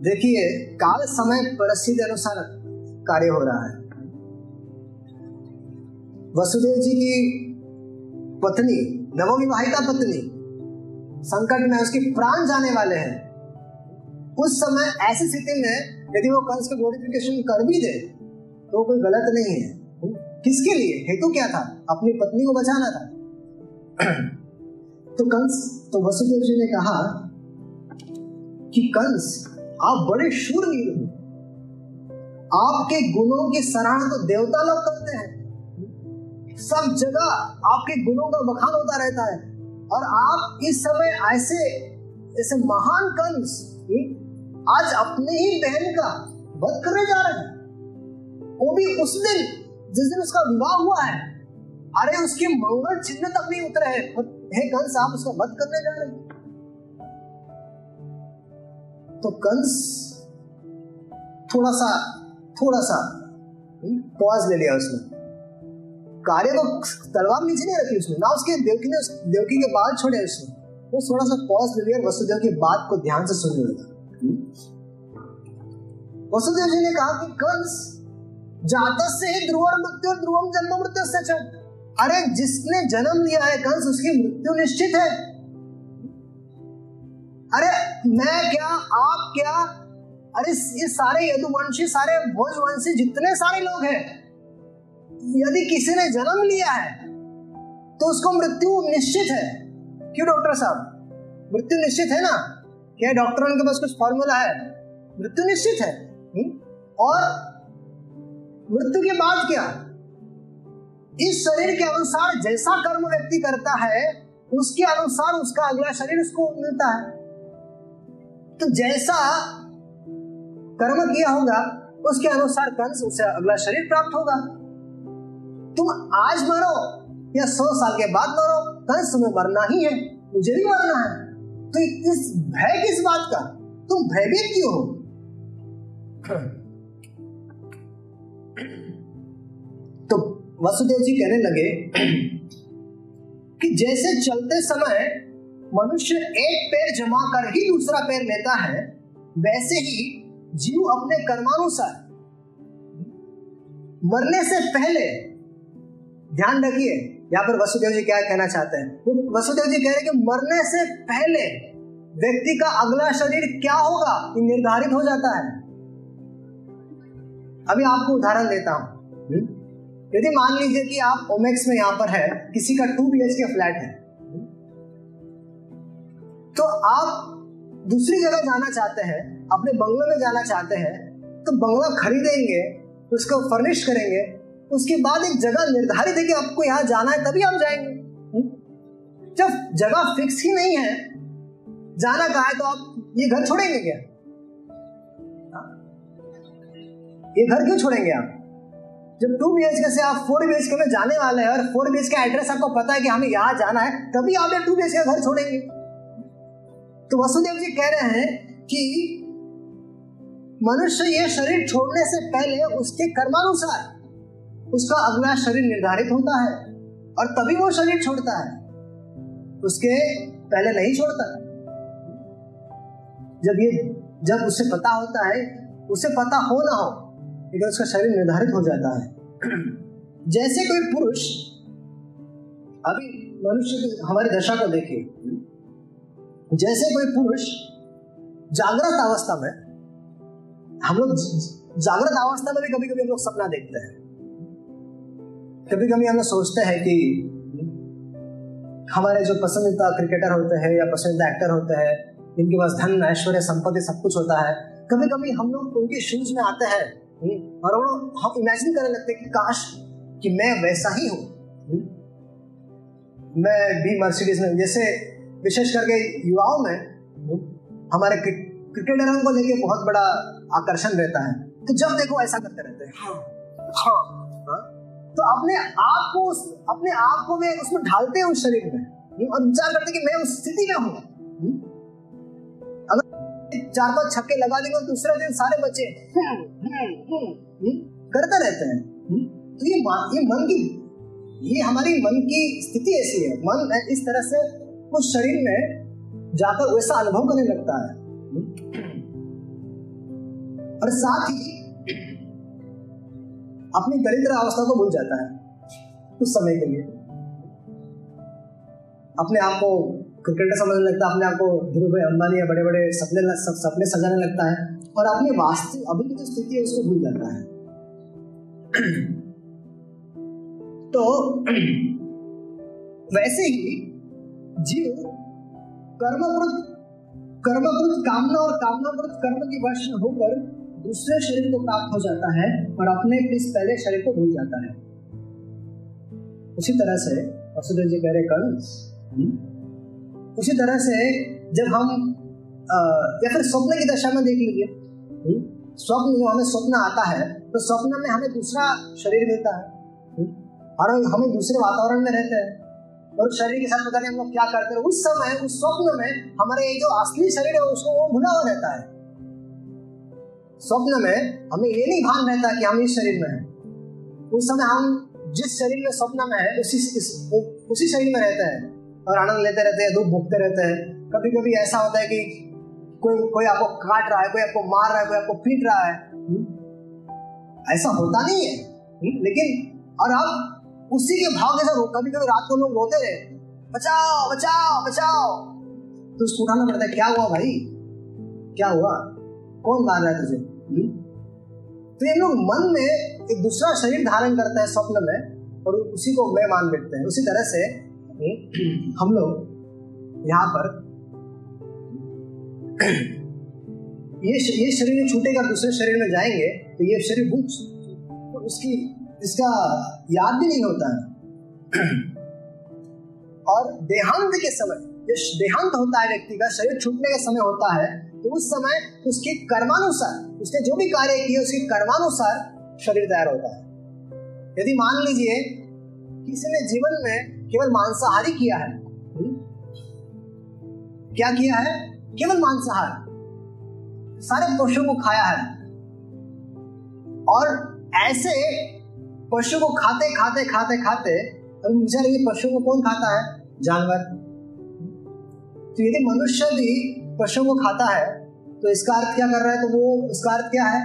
देखिए, काल समय परिस्थिति अनुसार कार्य हो रहा है। वसुदेव जी की पत्नी नवविवाहिता पत्नी, संकट में उसके प्राण जाने वाले हैं। उस समय ऐसी स्थिति में यदि वो कंस को ग्लोरिफिकेशन कर भी दे तो कोई गलत नहीं है। किसके लिए? हेतु क्या था? अपनी पत्नी को बचाना था। तो कंस तो वसुदेव जी ने कहा कि कंस, आप बड़े शूरवीर हो। आपके गुणों की सराहना तो देवता लोग करते हैं। सब जगह आपके गुणों का बखान होता रहता है। और आप इस समय ऐसे ऐसे महान कंस आज अपने ही बहन का वध करने जा रहे हैं। वो भी उस दिन, जिस दिन उसका विवाह हुआ है, अरे उसके मंगल चिन्ह तक नहीं उतरे हैं। हे कंस, आप उसका वध करने जा रहे हैं। तो कंस, थोड़ा सा थोड़ा सा पॉज ले लिया उसने। कार्य को तलवार नीचे नहीं रखी उसने। ना उसके देवकी ने देवकी के बाल छोड़े उसने। वो थोड़ा सा पॉज ले लिया वसुदेव की बात को ध्यान से सुनने लगा। वसुदेव जी ने कहा कि कंस जाता से ही ध्रुव मृत्यु ध्रुवम जन्म मृत्यु से चल अरे जिसने जन्म लिया है कंस, उसकी मृत्यु निश्चित है। अरे मैं क्या, आप क्या? अरे ये सारे यदुवंशी, सारे भोजवंशी जितने सारे लोग हैं यदि किसी ने जन्म लिया है तो उसको मृत्यु निश्चित है। क्यों, डॉक्टर साहब? मृत्यु निश्चित है ना? क्या डॉक्टरों के पास कुछ फॉर्मूला है? मृत्यु निश्चित है। हुँ? और मृत्यु के बाद क्या? इस शरीर के अनुसार जैसा कर्म व्यक्ति करता है, उसके अनुसार उसका अगला शरीर उसको मिलता है। तो जैसा कर्म किया होगा, उसके अनुसार कंस उसे अगला शरीर प्राप्त होगा। तुम आज मरो या सौ साल के बाद मरो कंस तुम्हें मरना ही है, मुझे भी मरना है। तो इस भय किस बात का? तुम भयभीत क्यों हो? तो वसुदेव जी कहने लगे कि जैसे चलते समय मनुष्य एक पैर जमा कर ही दूसरा पैर लेता है, वैसे ही जीव अपने कर्मानुसार मरने से पहले ध्यान रखिए। यहाँ पर वसुदेव जी क्या कहना चाहते हैं? वसुदेव जी कह रहे हैं कि मरने से पहले व्यक्ति का अगला शरीर क्या होगा? निर्धारित हो जाता है। अभी आपको उदाहरण देता हूँ। हम्म? यदि मान लीजिए कि आप ओमेक्स में यहाँ पर है, किसी का टू बी के फ्लैट है। तो आप दूसरी जगह जाना चाहते हैं, अपने बंगले में जाना चाहते हैं तो बंगला खरीदेंगे, उसको फर्निश करेंगे उसके बाद एक जगह निर्धारित है कि आपको यहाँ जाना है, तभी आप जाएँगे? जब जगह फिक्स ही नहीं है, जाना कहा है तो आप ये घर छोड़ेंगे क्या हाँ? ये घर क्यों छोड़ेंगे आप जब टू बी के से आप फोर बी के में जाने वाले हैं और फोर बी का एड्रेस आपको पता है कि हमें यहाँ जाना है, तभी आप टू बी का घर छोड़ेंगे तो वसुदेव जी कह रहे हैं कि मनुष्य यह शरीर छोड़ने से पहले उसके कर्मानुसार उसका अगला शरीर निर्धारित होता है और तभी वो शरीर छोड़ता है। उसके पहले नहीं छोड़ता। जब ये, जब उसे पता होता है, उसे पता हो ना हो, लेकिन उसका शरीर निर्धारित हो जाता है। जैसे कोई पुरुष, अभी मनुष्य की, हमारी दशा को देखिए। जैसे कोई पुरुष जागृत अवस्था में, हम लोग जागृत अवस्था में भी कभी कभी हम लोग सपना देखते हैं। कभी कभी हम लोग सोचते हैं कि हमारे जो पसंदीदा क्रिकेटर होते हैं या पसंदीदा एक्टर होते हैं इनके पास धन ऐश्वर्य संपत्ति सब कुछ होता है। कभी कभी हम लोग उनके शूज़ में आते हैं और हम इमेजिन करने लगते हैं कि काश कि मैं वैसा ही हूँ मैं भी मर्सिडीज में जैसे विशेष करके युवाओं में हमारे क्रिकेटरों को लेके बहुत बड़ा आकर्षण रहता है। तो जब देखो ऐसा करते रहते हाँ, हाँ, हाँ, तो अपने आप को अपने आप को वे उसमें ढालते हैं उस शरीर में। और विचार करते कि मैं उस स्थिति में हूँ। अगर चार पाँच छक्के लगा देंगे तो दूसरे दिन सारे बच्चे करते रहते हैं। तो ये ये मन की ये हमारी मन की स्थिति ऐसी है। मन इस तरह से उस शरीर में जाकर वैसा अनुभव करने लगता है। और साथ ही अपनी दरिद्र अवस्था को भूल जाता है कुछ समय के लिए। अपने आप को क्रिकेटर समझने लगता है, अपने आप को ध्रुव अंबानी या बड़े बड़े सपने सपने सजाने लगता है और अपनी वास्तविक अभी की जो स्थिति है, उसको भूल जाता है। तो वैसे ही जीव कर्मकृत कर्मकृत कामना और कामनाकृत कर्म की वश होकर दूसरे शरीर को प्राप्त हो जाता है और अपने इस पहले शरीर को भूल जाता है। उसी तरह से वसुदेव जी कह रहे कंस हम्म, उसी तरह से जब हम या फिर स्वप्न की दशा में देख लीजिए। हम्म, स्वप्न जो हमें स्वप्न आता है तो स्वप्न में हमें दूसरा शरीर मिलता है। हम्म, और हम दूसरे वातावरण में रहते हैं। और शरीर के साथ पता नहीं हम लोग क्या करते हैं। उस समय उस स्वप्न में हमारे जो असली शरीर है उसको वो भुला हुआ रहता है। स्वप्न में हमें ये नहीं भान रहता कि हम इस शरीर में हैं। उस समय हम जिस शरीर में स्वप्न में है, उसी उसी शरीर में रहते हैं और आनंद लेते रहते हैं, दुख भुगते रहते हैं। कभी कभी ऐसा होता है कि कोई कोई आपको काट रहा है, कोई आपको मार रहा है, कोई आपको पीट रहा है। ऐसा होता नहीं है। लेकिन और आप उसी के भाव के साथ कभी कभी रात को लोग रोते रहे बचाओ बचाओ बचाओ। तो उसको उठाना पड़ता है, क्या हुआ भाई? क्या हुआ? कौन मार रहा है तुझे? हम्म? तो ये लोग मन में एक दूसरा शरीर धारण करते हैं स्वप्न में, और उसी को मैं मान बैठते हैं। उसी तरह से हम लोग यहाँ पर ये ये शरीर छूटेगा दूसरे शरीर में जाएँगे तो ये शरीर भूत तो उसकी, इसका याद भी नहीं होता। है और देहांत के समय देहांत होता है व्यक्ति का, शरीर छूटने का समय होता है तो उस समय उसके कर्मानुसार उसने जो भी कार्य किए, उसके कर्मानुसार शरीर तैयार होता है। यदि मान लीजिए किसी ने जीवन में केवल मांसाहारी किया है, क्या किया है? केवल मांसाहार। सारे पशुओं को खाया है। और ऐसे पशु को खाते खाते खाते खाते, अब बेचारे ये पशु को कौन खाता है? जानवर। तो यदि मनुष्य भी पशुओं को खाता है तो इसका अर्थ क्या कर रहा है? तो वो इसका अर्थ क्या है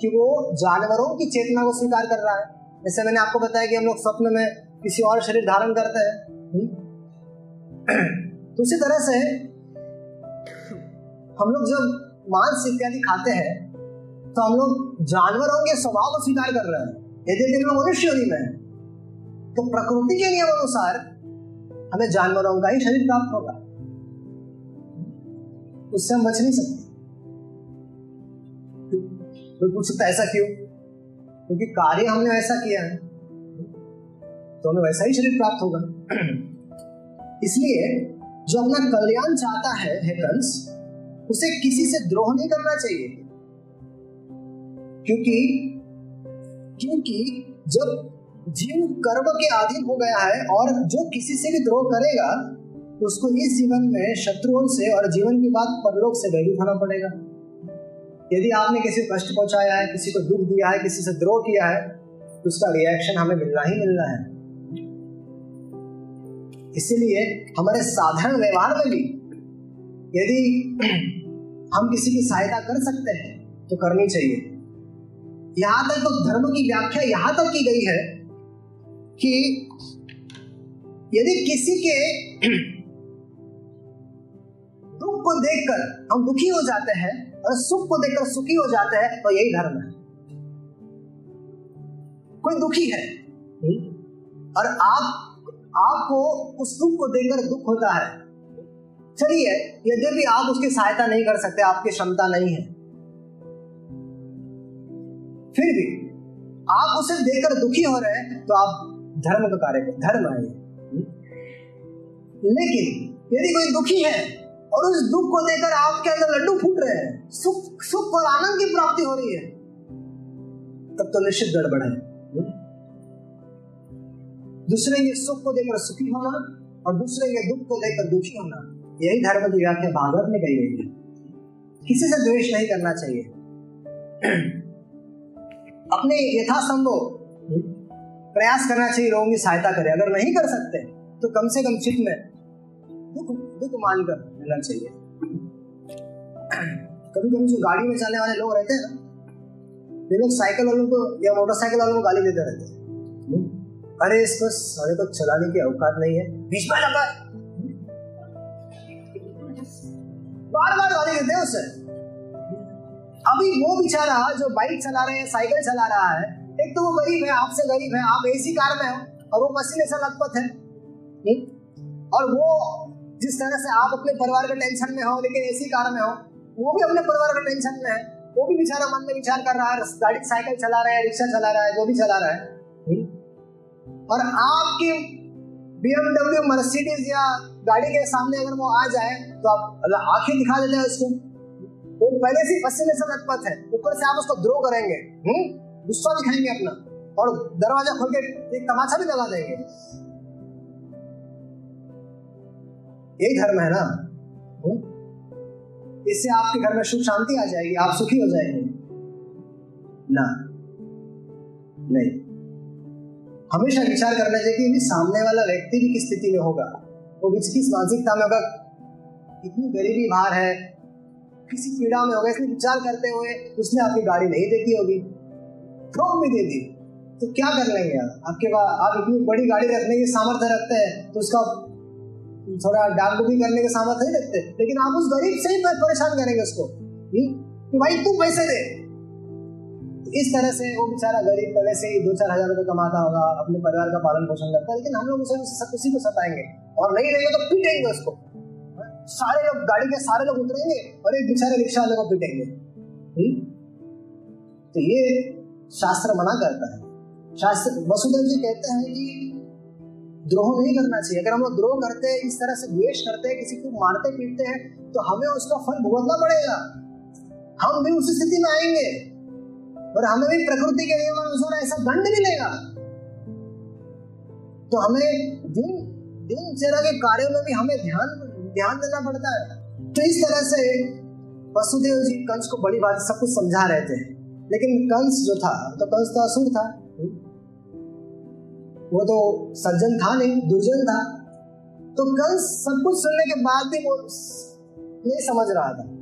कि वो जानवरों की चेतना को स्वीकार कर रहा है। जैसे मैंने आपको बताया कि हम लोग स्वप्न में किसी और शरीर धारण करते हैं? तो उसी तरह से हम लोग जब मांस इत्यादि खाते हैं तो हम लोग जानवरों के स्वभाव को स्वीकार कर रहे हैं। यदि हम मनुष्य योनि में तो प्रकृति के नियम अनुसार हमें जानवरों का ही शरीर प्राप्त होगा। उससे हम बच नहीं सकते। कोई पूछ सकता ऐसा क्यों? क्योंकि कार्य हमने वैसा किया है तो हमें वैसा ही शरीर प्राप्त होगा। इसलिए जो अपना कल्याण चाहता है, है कंस उसे किसी से द्रोह नहीं करना चाहिए। क्योंकि क्योंकि जब जीव कर्म के अधीन हो गया है और जो किसी से भी द्रोह करेगा उसको इस जीवन में शत्रुओं से और जीवन के बाद परलोक से भयभीत होना पड़ेगा। यदि आपने किसी को कष्ट पहुँचाया है, किसी को दुख दिया है, किसी से द्रोह किया है तो उसका रिएक्शन हमें मिलना ही मिलना है। इसीलिए हमारे साधारण व्यवहार में भी यदि हम किसी की सहायता कर सकते हैं तो करनी चाहिए। यहाँ तक तो धर्म की व्याख्या यहाँ तक की गई है कि यदि किसी के दुख को देखकर हम दुखी हो जाते हैं और सुख को देखकर सुखी हो जाते हैं तो यही धर्म है। कोई दुखी है? और आप आपको उस दुख को देखकर दुख होता है। चलिए यद्यपि आप उसकी सहायता नहीं कर सकते आपकी क्षमता नहीं है। फिर भी आप उसे देखकर दुखी हो रहे हैं तो आप धर्म का कार्य धर्म है लेकिन यदि कोई दुखी है और उस दुख को देखकर आपके अंदर लड्डू फूट रहे हैं। सुख सुख और आनंद की प्राप्ति हो रही है। तब तो निश्चित गड़बड़ है। दूसरे के सुख को देखकर सुखी होना और दूसरे के दुख को देखकर दुखी होना, यही धर्म की व्याख्या भागवत में कही गई है। किसी से द्वेष नहीं करना चाहिए। अपने यथासंभव प्रयास करना चाहिए लोगों की सहायता करें। अगर नहीं कर सकते तो कम से कम चित्त में दुख दुख मानकर रहना चाहिए। कभी कभी जो गाड़ी में चलने वाले लोग रहते हैं ना लोग साइकिल वालों को या मोटरसाइकिल वालों को गाली देते रहते हैं। अरे इसको सारे को चलाने की औकात नहीं है। बीच में लगा। बार बार गाली देते हैं उसे। अभी वो बेचारा जो बाइक चला रहे हैं, साइकिल चला रहा है, एक तो वो गरीब है, आपसे गरीब है, आप एसी कार में हो, और वो मशीन से लथपथ है। और वो जिस तरह से आप अपने परिवार के टेंशन में हो लेकिन एसी कार में हो वो भी अपने परिवार के टेंशन में है। वो भी बेचारा मन में विचार कर रहा है गाड़ी साइकिल चला रहा है रिक्शा चला रहा है जो भी चला रहा है। और आपकी बीएमडब्ल्यू मर्सिडीज या गाड़ी के सामने अगर वो आ जाए तो आप आँखें दिखा देते हैं उसको। वो पहले से पसीने से लथपथ है। ऊपर से आप उसको द्रो करेंगे। हम्म। गुस्सा दिखाएँगे अपना। और दरवाज़ा खोल के एक तमाचा भी लगा देंगे। यही धर्म है ना? हम्म? इससे आपके घर में सुख शांति आ जाएगी, आप सुखी हो जाएँगे। ना। नहीं। हमेशा विचार करना चाहिए कि सामने वाला व्यक्ति भी किस स्थिति में होगा? वो भी किस मानसिकता में होगा? इतनी गरीबी बाहर है, किसी पीड़ा में होगा, इसलिए विचार करते हुए उसने आपकी गाड़ी नहीं देखी होगी। ठोक भी दे दी। तो क्या कर लेंगे आप आपके पास, आप इतनी बड़ी गाड़ी रखने की सामर्थ्य रखते हैं तो उसका थोड़ा डाक भी करने के सामर्थ्य नहीं रखते। लेकिन आप उस गरीब से ही परेशान करेंगे उसको। कि भाई, तू पैसे दे। इस तरह से वो बेचारा गरीब पहले से ही दो चार हज़ार रुपए कमाता होगा, अपने परिवार का पालन पोषण करता है, लेकिन हम लोग उसे उसी को सताएँगे। और नहीं रहेंगे तो पीटेंगे उसको। सारे लोग, गाड़ी के सारे लोग उतरेंगे और एक बेचारे रिक्शा वाले को पीटेंगे। हम्म? तो ये शास्त्र मना करता है। शास्त्र वसुदेव जी कहते हैं कि द्रोह नहीं करना चाहिए। अगर हम लोग द्रोह करते हैं, इस तरह से द्वेष करते हैं, किसी को मारते पीटते हैं तो हमें उसका फल भुगतना पड़ेगा। हम भी उसी स्थिति में आएँगे। और हमें भी प्रकृति के नियम अनुसार ऐसा दंड मिलेगा। तो हमें दिन, दिनचर्या के कार्यों में भी हमें ध्यान ध्यान देना पड़ता है। तो इस तरह से वसुदेव जी कंस को बड़ी बात सब कुछ समझा रहे थे। लेकिन कंस जो था तो कंस तो असुर था। वो तो सज्जन था नहीं, दुर्जन था। तो कंस सब कुछ सुनने के बाद भी वो नहीं समझ रहा था।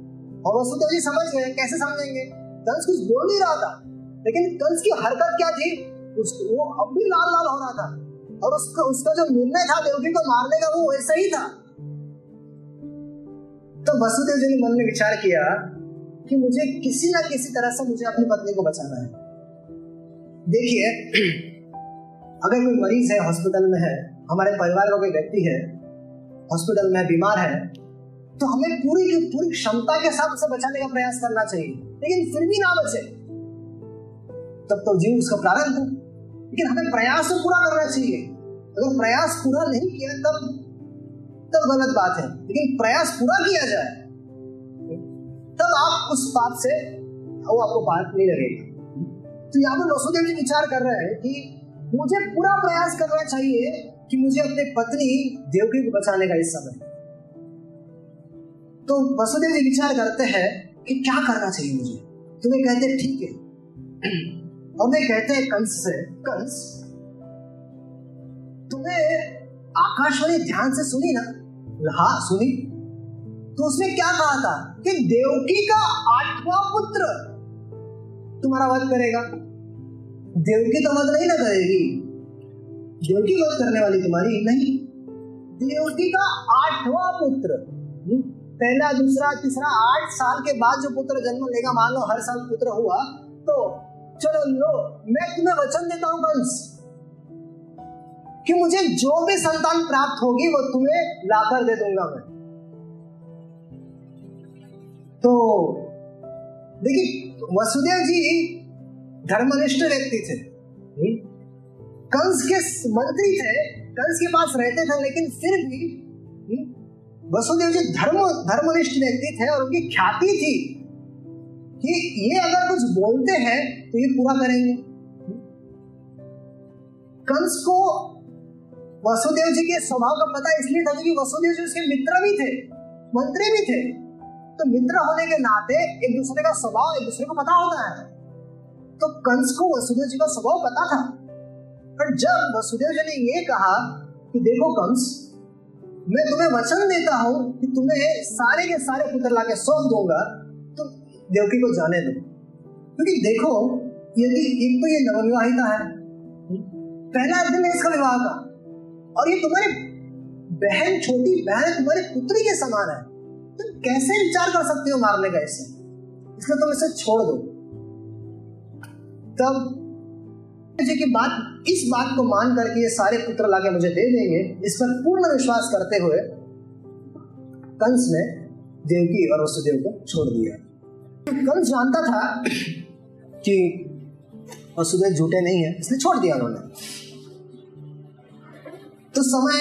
और वसुदेव जी समझ गए कैसे समझेंगे? कंस कुछ बोल नहीं रहा था। लेकिन कंस की हरकत क्या थी? उसको वो अब भी लाल लाल हो रहा था। और उसका उसका जो निर्णय था देवकी को मारने का, वो वैसा ही था। तो वसुदेव जी ने मन में विचार किया कि मुझे किसी ना किसी तरह से मुझे अपनी पत्नी को बचाना है। देखिए अगर कोई मरीज़ है हॉस्पिटल में है, हमारे परिवार का कोई व्यक्ति है हॉस्पिटल में बीमार है तो हमें पूरी की पूरी क्षमता के साथ उसे बचाने का प्रयास करना चाहिए। लेकिन फिर भी ना बचे। तब तो जीव उसका प्रारंभ है। लेकिन हमें प्रयास तो पूरा करना चाहिए। अगर प्रयास पूरा नहीं किया, तब तब गलत बात है। लेकिन प्रयास पूरा किया जाए, तब आप उस बात से, वो आपको बात नहीं लगेगी। तो यहाँ पर वसुदेव जी विचार कर रहे हैं कि मुझे पूरा प्रयास करना चाहिए कि मुझे अपनी पत्नी देवकी को बचाने का इस समय तो वसुदेव जी विचार करते हैं कि क्या करना चाहिए मुझे। तो वे कहते ठीक है। और वे कहते हैं, कंस से, कंस, तुम्हें आकाशवाणी ध्यान से सुनी ना? हाँ सुनी। तो उसने क्या कहा था कि देवकी का आठवां पुत्र तुम्हारा वध करेगा। देवकी तो वध नहीं ना करेगी। देवकी वध करने वाली तुम्हारी नहीं। देवकी का आठवां पुत्र। हम्म, पहला दूसरा तीसरा आठ साल के बाद जो पुत्र जन्म लेगा मान लो हर साल पुत्र हुआ तो चलो लो मैं तुम्हें वचन देता हूँ कंस कि मुझे जो भी संतान प्राप्त होगी वो तुम्हें लाकर दे दूँगा मैं। तो देखिए वसुदेव जी धर्मनिष्ठ व्यक्ति थे। कंस के मंत्री थे, कंस के पास रहते थे, लेकिन फिर भी वसुदेव जी धर्म, धर्मनिष्ठ व्यक्ति थे और उनकी ख्याति थी कि ये अगर कुछ बोलते हैं तो ये पूरा करेंगे। कंस को वसुदेव जी के स्वभाव का पता इसलिए था क्योंकि वसुदेव जी उसके मित्र भी थे, मंत्री भी थे। तो मित्र होने के नाते एक दूसरे का स्वभाव, एक दूसरे को पता होता है। तो कंस को वसुदेव जी का स्वभाव पता था। पर जब वसुदेव जी ने ये कहा कि देखो कंस, मैं तुम्हें वचन देता हूँ कि तुम्हें सारे के सारे पुत्र लाके सौंप दूँगा तो देवकी को जाने दो। क्योंकि देखो यदि एक तो ये नवविवाहिता है। पहला दिन है इसका विवाह का। और ये तुम्हारी बहन, छोटी बहन तुम्हारे पुत्री के समान है। तुम कैसे विचार कर सकते हो मारने का इसे? इसलिए तुम इसे छोड़ दो। तब जी की बात, इस बात को मान करके ये सारे पुत्र लाके मुझे दे देंगे, इस पर पूर्ण विश्वास करते हुए कंस ने देवकी और वसुदेव को छोड़ दिया। कंस जानता था कि वसुदेव झूठे नहीं है, इसलिए छोड़ दिया उन्होंने। तो समय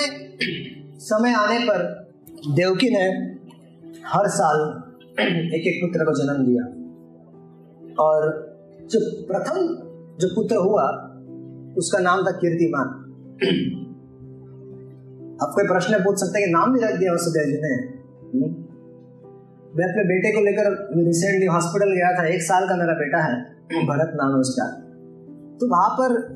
समय आने पर देवकी ने हर साल एक एक पुत्र को जन्म दिया। और जो प्रथम जो पुत्र हुआ, उसका नाम था कीर्तिमान। आप कोई प्रश्न पूछ सकते हैं कि नाम भी रख दिया वसुदेव जी ने? मैं अपने बेटे को लेकर रिसेंटली हॉस्पिटल गया था, एक साल का मेरा बेटा है, भरत नाम उसका। तो वहाँ पर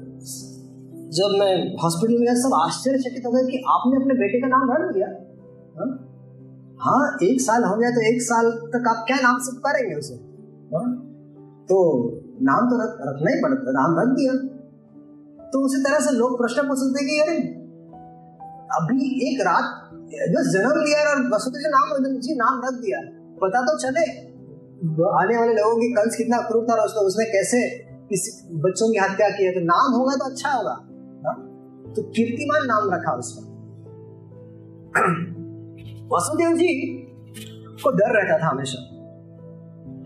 जब मैं हॉस्पिटल में सब आश्चर्यचकित हो गए कि आपने अपने बेटे का नाम रख दिया। हाँ? हाँ एक साल हो गया तो एक साल तक आप क्या नाम से पुकारेंगे उसे? हा? तो नाम तो रख, रखना ही पड़ता नाम रख दिया। तो उसी तरह से लोग प्रश्न पूछ सकते कि अरे अभी एक रात बस जन्म लिया और वसुदेव से नाम जी नाम रख दिया पता तो चले। आने वाले लोगों की कंस कितना क्रूर था उसने कैसे इस बच्चों की हत्या की है? तो नाम होगा तो अच्छा होगा तो कीर्तिमान नाम रखा उसका वसुदेव जी को डर रहता था हमेशा।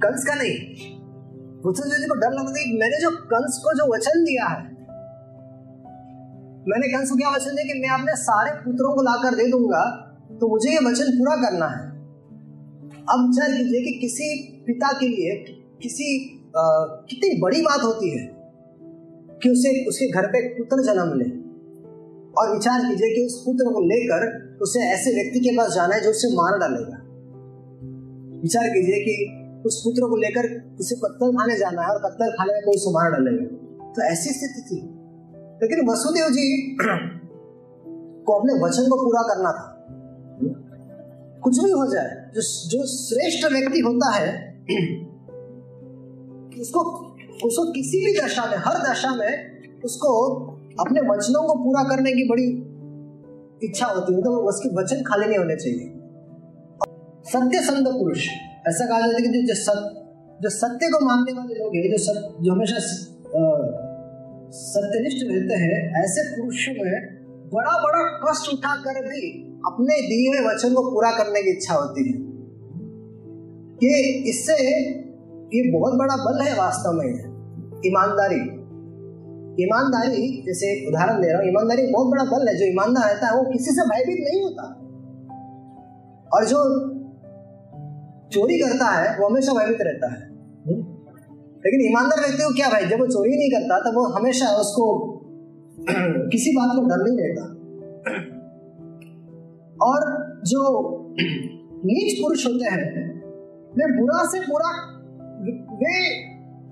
कंस का नहीं वसुदेव जी को डर लगता कि मैंने जो कंस को जो वचन दिया है, मैंने कंस को क्या वचन दिया कि मैं अपने सारे पुत्रों को लाकर दे दूँगा तो मुझे ये वचन पूरा करना है। अब विचार कीजिए कि किसी पिता के लिए किसी कितनी बड़ी बात होती है कि उसे, उसके घर पे पुत्र जन्म ले। और विचार कीजिए कि उस पुत्र को लेकर उसे ऐसे व्यक्ति के पास जाना है जो उसे मार डालेगा। विचार कीजिए कि उस पुत्र को लेकर उसे कत्तल खाने जाना है और कत्तल खाने में कोई उसे मार डालेगा तो ऐसी स्थिति थी। लेकिन वसुदेव जी को अपने वचन को पूरा करना था। कुछ भी हो जाए, जो जो श्रेष्ठ व्यक्ति होता है उसको उसको किसी भी दशा में, हर दशा में उसको अपने वचनों को पूरा करने की बड़ी इच्छा होती है। तो उसके वचन खाली नहीं होने चाहिए। सत्य संत पुरुष। ऐसा कहा जाता है कि जो सत्य जो सत्य को मानने वाले लोग हैं, जो सत्य जो हमेशा सत्यनिष्ठ रहते हैं, ऐसे पुरुषों में बड़ा बड़ा कष्ट उठाकर भी अपने दिए हुए वचन को पूरा करने की इच्छा होती है। कि इससे ये बहुत बड़ा बल है वास्तव में। ईमानदारी। ईमानदारी, जैसे एक उदाहरण दे रहा हूँ, ईमानदारी बहुत बड़ा बल है। जो ईमानदार रहता है, वो किसी से भयभीत नहीं होता। और जो चोरी करता है, वो हमेशा भयभीत रहता है। लेकिन ईमानदार व्यक्ति को क्या भाई, जब वो चोरी नहीं करता, तब वो हमेशा उसको किसी बात को डर नहीं रहता और जो नीच पुरुष होते हैं, वे बुरा से बुरा, वे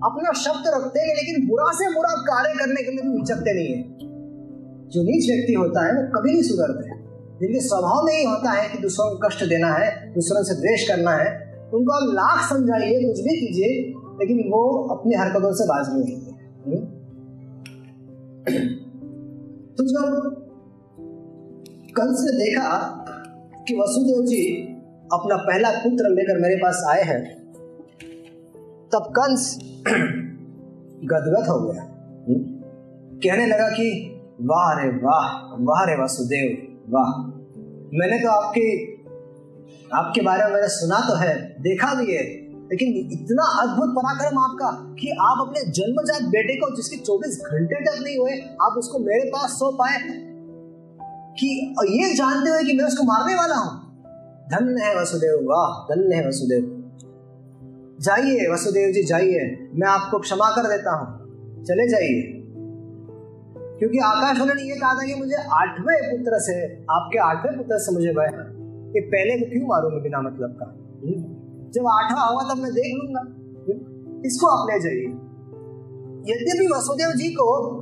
अपना शब्द रखते हैं, लेकिन बुरा से बुरा कार्य करने के लिए भी हिचकते नहीं है। जो नीच व्यक्ति होता है, वो कभी नहीं सुधरते। जिनके स्वभाव में ही होता है कि दूसरों को कष्ट देना है, दूसरों से द्वेष करना है उनको आप लाख समझाइए, कुछ भी कीजिए, लेकिन वो अपनी हरकतों से बाज नहीं होते हम्म? तो जब कंस ने देखा कि वसुदेव जी अपना पहला पुत्र लेकर मेरे पास आए हैं, तब कंस गदगद हो गया हम्म? कहने लगा कि, वाह रे वाह वाह रे वसुदेव, वाह मैंने तो आपके आपके बारे में मैंने सुना तो है, देखा भी है। लेकिन इतना अद्भुत पराक्रम आपका कि आप अपने जन्मजात बेटे को, जिसके 24 घंटे तक नहीं हुए, आप उसको मेरे पास सौंप पाए। कि ये जानते हुए कि मैं उसको मारने वाला हूँ। धन्य है वसुदेव, वाह, धन्य है वसुदेव। जाइए, वसुदेव जी, जाइए। मैं आपको क्षमा कर देता हूँ। चले जाइए। क्योंकि आकाश ने ये कहा था कि मुझे आठवें पुत्र से, आपके आठवें पुत्र से मुझे भय कि पहले को क्यों मारूँगा बिना मतलब का? जब आठवां होगा तब मैं देख लूँगा। इसको आप ले जाइए। यद्यपि वसुदेव जी को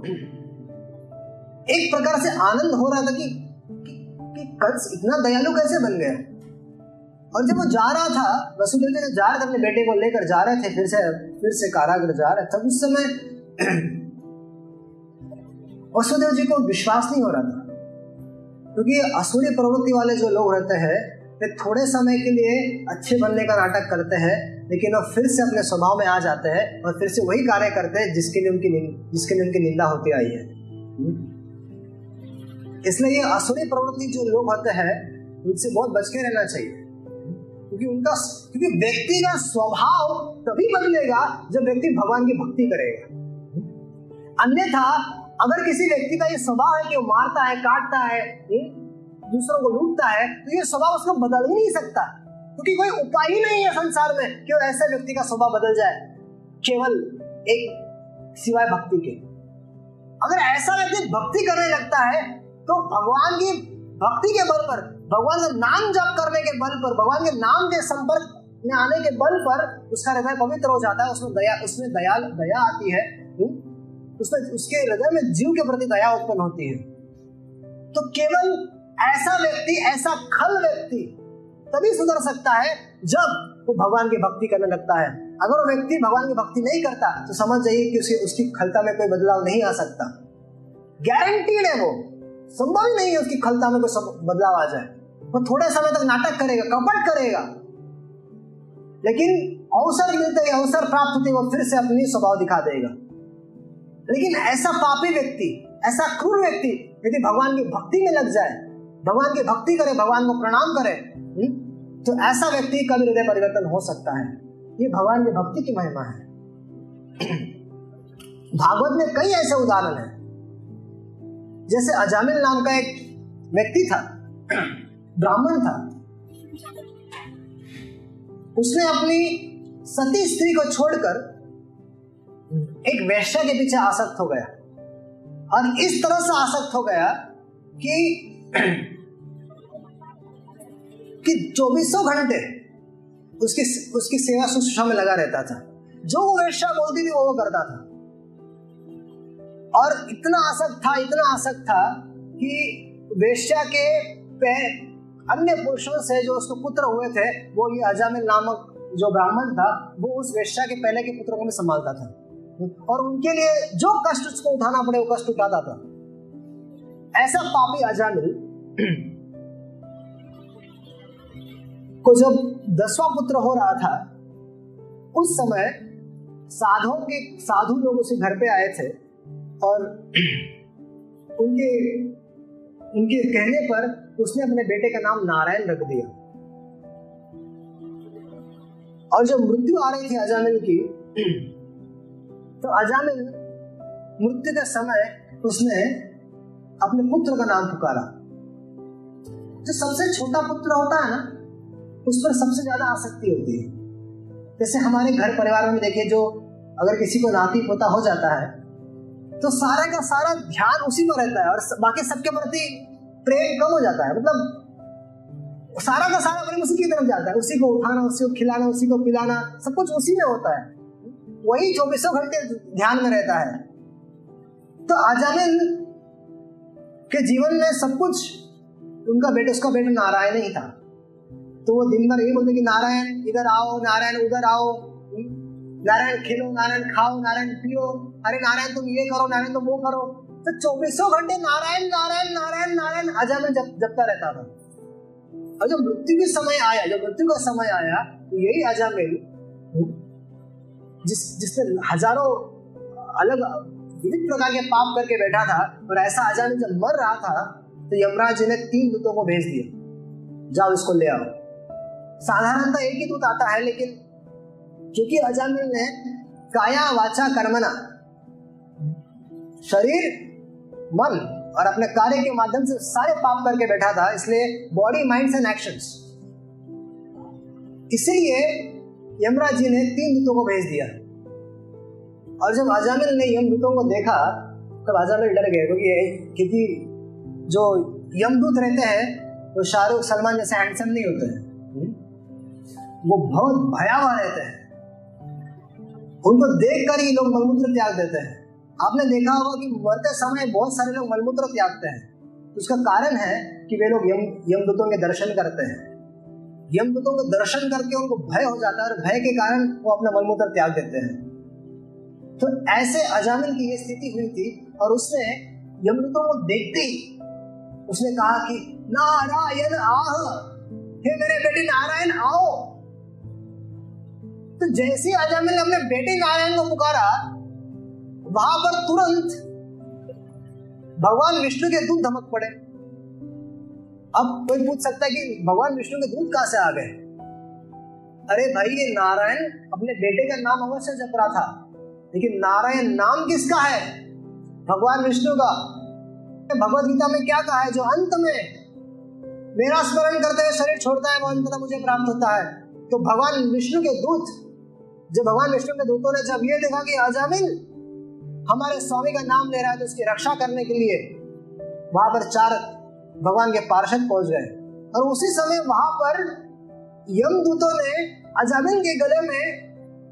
एक प्रकार से आनंद हो रहा था कि, कि, कि कंस इतना दयालु कैसे बन गया? और जब वो जा रहा था वसुदेव जी जा रहे थे अपने बेटे को लेकर जा रहे थे फिर से फिर से कारागृह जा रहे थे उस समय वसुदेव जी को विश्वास नहीं हो रहा था। क्योंकि असुरी प्रवृत्ति वाले जो लोग रहते हैं, वे थोड़े समय के लिए अच्छे बनने का नाटक करते हैं, लेकिन वो फिर से अपने स्वभाव में आ जाते हैं और फिर से वही कार्य करते हैं जिसके लिए उनकी जिसके लिए उनकी निंदा होती आई है। इसलिए ये असुरी प्रवृत्ति जो लोग होते हैं, उनसे बहुत बच के रहना चाहिए। क्योंकि उनका क्योंकि व्यक्ति का स्वभाव तभी बदलेगा जब व्यक्ति भगवान की भक्ति करेगा। अन्यथा अगर किसी व्यक्ति का ये स्वभाव है कि वो मारता है, काटता है दूसरों को लूटता है तो ये स्वभाव उसको बदल ही नहीं सकता। क्योंकि कोई उपाय ही नहीं है संसार में कि वो ऐसे व्यक्ति का स्वभाव बदल जाए, केवल एक सिवाय भक्ति के। अगर ऐसा व्यक्ति भक्ति करने लगता है तो भगवान की भक्ति के बल पर, भगवान का नाम जप करने के बल पर, भगवान के नाम के संपर्क में आने के बल पर उसका हृदय पवित्र हो जाता है, उसमें दया उसमें दया दया आती है? उसमें उसके हृदय में जीव के प्रति दया उत्पन्न होती है। तो केवल ऐसा व्यक्ति, ऐसा खल व्यक्ति तभी सुधर सकता है जब वो भगवान की भक्ति करने लगता है। अगर वो व्यक्ति भगवान की भक्ति नहीं करता तो समझ जाइए कि उसकी उसकी खलता में कोई बदलाव नहीं आ सकता। गारंटीड है वो। संभव नहीं है उसकी खलता में कोई बदलाव आ जाए। वो थोड़े समय तक नाटक करेगा, कपट करेगा। लेकिन अवसर मिलते ही अवसर प्राप्त होते वो फिर से अपनी स्वभाव दिखा देगा। लेकिन ऐसा पापी व्यक्ति, ऐसा क्रूर व्यक्ति यदि भगवान की भक्ति में लग जाए, भगवान की भक्ति करे, भगवान को प्रणाम करे हम्म? तो ऐसा व्यक्ति का भी हृदय परिवर्तन हो सकता है। ये भगवान की भक्ति की महिमा है। भागवत में कई ऐसे उदाहरण हैं। जैसे अजामिल नाम का एक व्यक्ति था, ब्राह्मण था। उसने अपनी सती स्त्री को छोड़कर एक वैश्य के पीछे आसक्त हो गया। और इस तरह से आसक्त हो गया कि कि चौबीसों घंटे उसकी उसकी सेवा शुश्रूषा में लगा रहता था। जो वो वैश्या बोलती थी, वो वो करता था। और इतना आसक्त था, इतना आसक्त था कि वेश्या के अन्य पुरुषों से जो उसको पुत्र हुए थे, वो ये अजामिल नामक जो ब्राह्मण था, वो उस वेश्या के पहले के पुत्रों को संभालता था। और उनके लिए जो कष्ट उसको उठाना पड़े, वो कष्ट उठाता था ऐसा पापी अजामिल को जब दसवां पुत्र हो रहा था, उस समय साधुओं के, साधु लोग उसे घर पे आए थे और उनके उनके कहने पर उसने अपने बेटे का नाम नारायण रख दिया। और जब मृत्यु आ रही थी अजामिल की तो अजामिल मृत्यु के समय उसने अपने पुत्र का नाम पुकारा। जो सबसे छोटा पुत्र होता है ना, उस पर सबसे ज़्यादा आसक्ति होती है। जैसे हमारे घर परिवार में देखिए, जो अगर किसी को नाती पोता हो जाता है तो सारे का सारा ध्यान उसी में रहता है और बाकी सबके प्रति प्रेम कम हो जाता है। मतलब सारा का सारा प्रेम उसी की तरफ़ जाता है। उसी को उठाना, उसी को खिलाना, उसी को पिलाना, सब कुछ उसी में होता है। वही चौबीसों घंटे ध्यान में रहता है। तो आजामिल के जीवन में सब कुछ उनका बेटा उसका बेटा नारायण ही था। तो वो दिन भर यही बोलते कि नारायण इधर आओ नारायण उधर आओ। नारायण खेलो नारायण खाओ नारायण पियो। अरे नारायण तुम ये करो नारायण तुम वो करो। तो चौबीसों घंटे नारायण नारायण नारायण नारायण आजा में जप, जपता रहता था। और जब मृत्यु के समय आया जब मृत्यु का समय आया तो यही आजा में जिस, जिसने हज़ारों अलग विविध प्रकार के पाप करके बैठा था और ऐसा आजा जब मर रहा था तो यमराज जी ने तीन दूतों को भेज दिया। जाओ इसको ले आओ। साधारणतः एक ही दूत आता है, लेकिन क्योंकि अजामिल ने काया वाचा कर्मना शरीर, मन और अपने कार्य के माध्यम से सारे पाप करके बैठा था, इसलिए बॉडी माइंड एंड एक्शंस इसलिए यमराज जी ने तीन दूतों को भेज दिया। और जब अजामिल ने यमदूतों को देखा तब अजामिल डर गए क्योंकि क्योंकि जो यमदूत रहते हैं वो शाहरुख सलमान जैसे हैंडसम नहीं होते हैं। वो बहुत भयावह रहते हैं। उनको देख कर ही लोग मलमूत्र त्याग देते हैं। आपने देखा होगा कि मरते समय बहुत सारे लोग मलमूत्र त्यागते हैं। उसका कारण है कि वे लोग यम यमदूतों के दर्शन करते हैं। यमदूतों को दर्शन करके उनको भय हो जाता है और भय के कारण वो अपना मलमूत्र त्याग देते हैं। तो ऐसे अजामिल की ये स्थिति हुई थी और उसने यमदूतों को देखते ही उसने कहा कि, नारायण आह, हे मेरे बेटे नारायण आओ। तो जैसे अजामिल ने अपने बेटे नारायण को पुकारा, वहाँ पर तुरंत भगवान विष्णु के दूध धमक पड़े। अब कोई पूछ सकता है कि भगवान विष्णु के दूध कहाँ से आ गए? अरे भाई, ये नारायण अपने बेटे का नाम अवश्य जप रहा था। लेकिन नारायण नाम किसका है? भगवान विष्णु का। भगवत गीता में क्या कहा है? जो अंत में मेरा स्मरण करते हुए शरीर छोड़ता है वो अंत मुझे प्राप्त होता है। तो भगवान विष्णु के दूत, जब भगवान विष्णु के दूतों ने जब ये देखा कि अजामिल हमारे स्वामी का नाम ले रहा है तो उसकी रक्षा करने के लिए वहाँ पर चार भगवान के पार्षद पहुँच गए। और उसी समय वहाँ पर यम दूतों ने अजामिल के गले में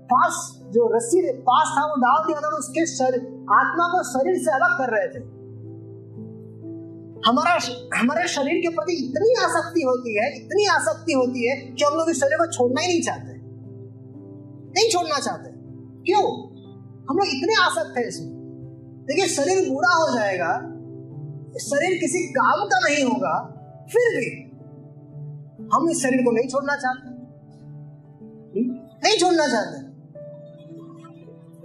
पास, जो रस्सी पास था, वो डाल दिया था उसके शरीर, आत्मा को शरीर से अलग कर रहे थे। हमारा हमारे शरीर के प्रति इतनी आसक्ति होती है, इतनी आसक्ति होती है कि हम लोग इस शरीर को छोड़ना ही नहीं चाहते। नहीं छोड़ना चाहते। क्यों? हम लोग इतने आसक्त हैं इसमें। देखिए, शरीर बुरा हो जाएगा, शरीर किसी काम का नहीं होगा, फिर भी हम इस शरीर को नहीं छोड़ना चाहते। नहीं छोड़ना चाहते।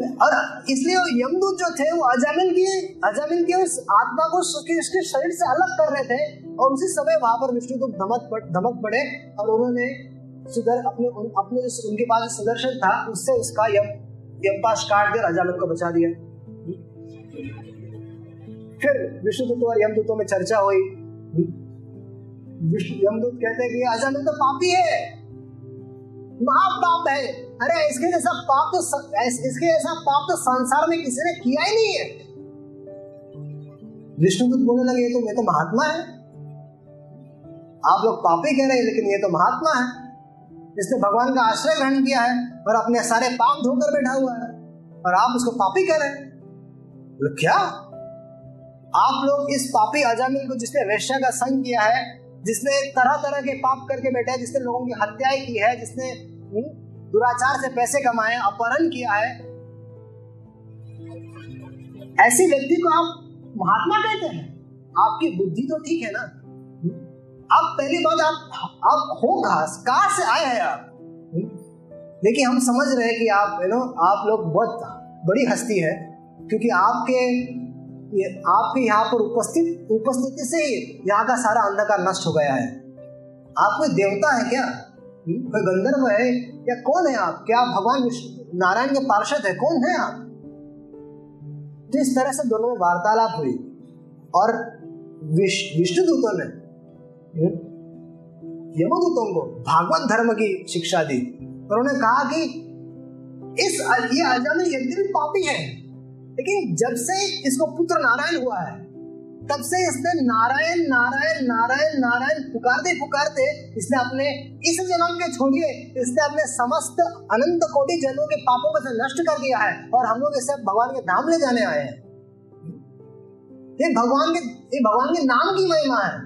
और इसलिए यमदूत जो थे वो अजामिन की अजामिन की उस आत्मा को उसके, उसके शरीर से अलग कर रहे थे और उसी समय वहाँ पर विष्णु तो धमक पड़, धमक पड़े और उन्होंने सुदर अपने उन, अपने उनके पास सुदर्शन था उससे उसका यम यमपाश काट दिया अजामिन को बचा दिया। फिर विष्णु और यमदूतों में चर्चा हुई। यमदूत कहते हैं कि अजामिन तो पापी है महापाप है। अरे इसके जैसा पाप तो इसके जैसा पाप तो संसार में किसी ने किया ही नहीं है। विष्णुदूत बोलने लगे तो मैं तो महात्मा है। आप लोग पापी कह रहे हैं लेकिन ये तो महात्मा है। इसने भगवान का आश्रय ग्रहण किया है और अपने सारे पाप धोकर बैठा हुआ है। और आप उसको पापी कह रहे हैं। क्या? आप लोग इस पापी अजामिल को जिसने वैश्या का संग किया है जिसने तरह तरह के पाप करके बैठे जिसने लोगों की हत्याएँ की है जिसने हम्म, दुराचार से पैसे कमाए, अपहरण किया है। ऐसे व्यक्ति को आप महात्मा कहते हैं। आपकी बुद्धि तो ठीक है ना? अब पहली बात, आप आप हो कहा? कहा से आए हैं आप? देखिए, हम समझ रहे हैं कि आप यू नो आप लोग बहुत बड़ी हस्ती है, क्योंकि आपके, ये, आपके यहाँ पर उपस्थित, उपस्थिति से ही यहाँ का सारा अंधकार नष्ट हो गया है। आप कोई देवता है क्या? कोई गंधर्व है? या कौन है आप? क्या भगवान नारायण के पार्षद है? कौन है आप? तो इस तरह से दोनों में वार्तालाप हुई। और विष्णु दूतों ने हम्म, यमदूतों को भागवत धर्म की शिक्षा दी। उन्होंने कहा कि इस ये अजामिल यद्यपि पापी है। लेकिन जब से इसको पुत्र नारायण हुआ है तब से इसने नारायण नारायण नारायण नारायण पुकारते पुकारते इसने अपने इस जन्म के छोड़िए, इसने अपने समस्त अनंत कोटि जन्मों के पापों को नष्ट कर दिया है और हम लोग इसे भगवान के धाम ले जाने आए हैं। ये भगवान के, ये भगवान के नाम की महिमा है।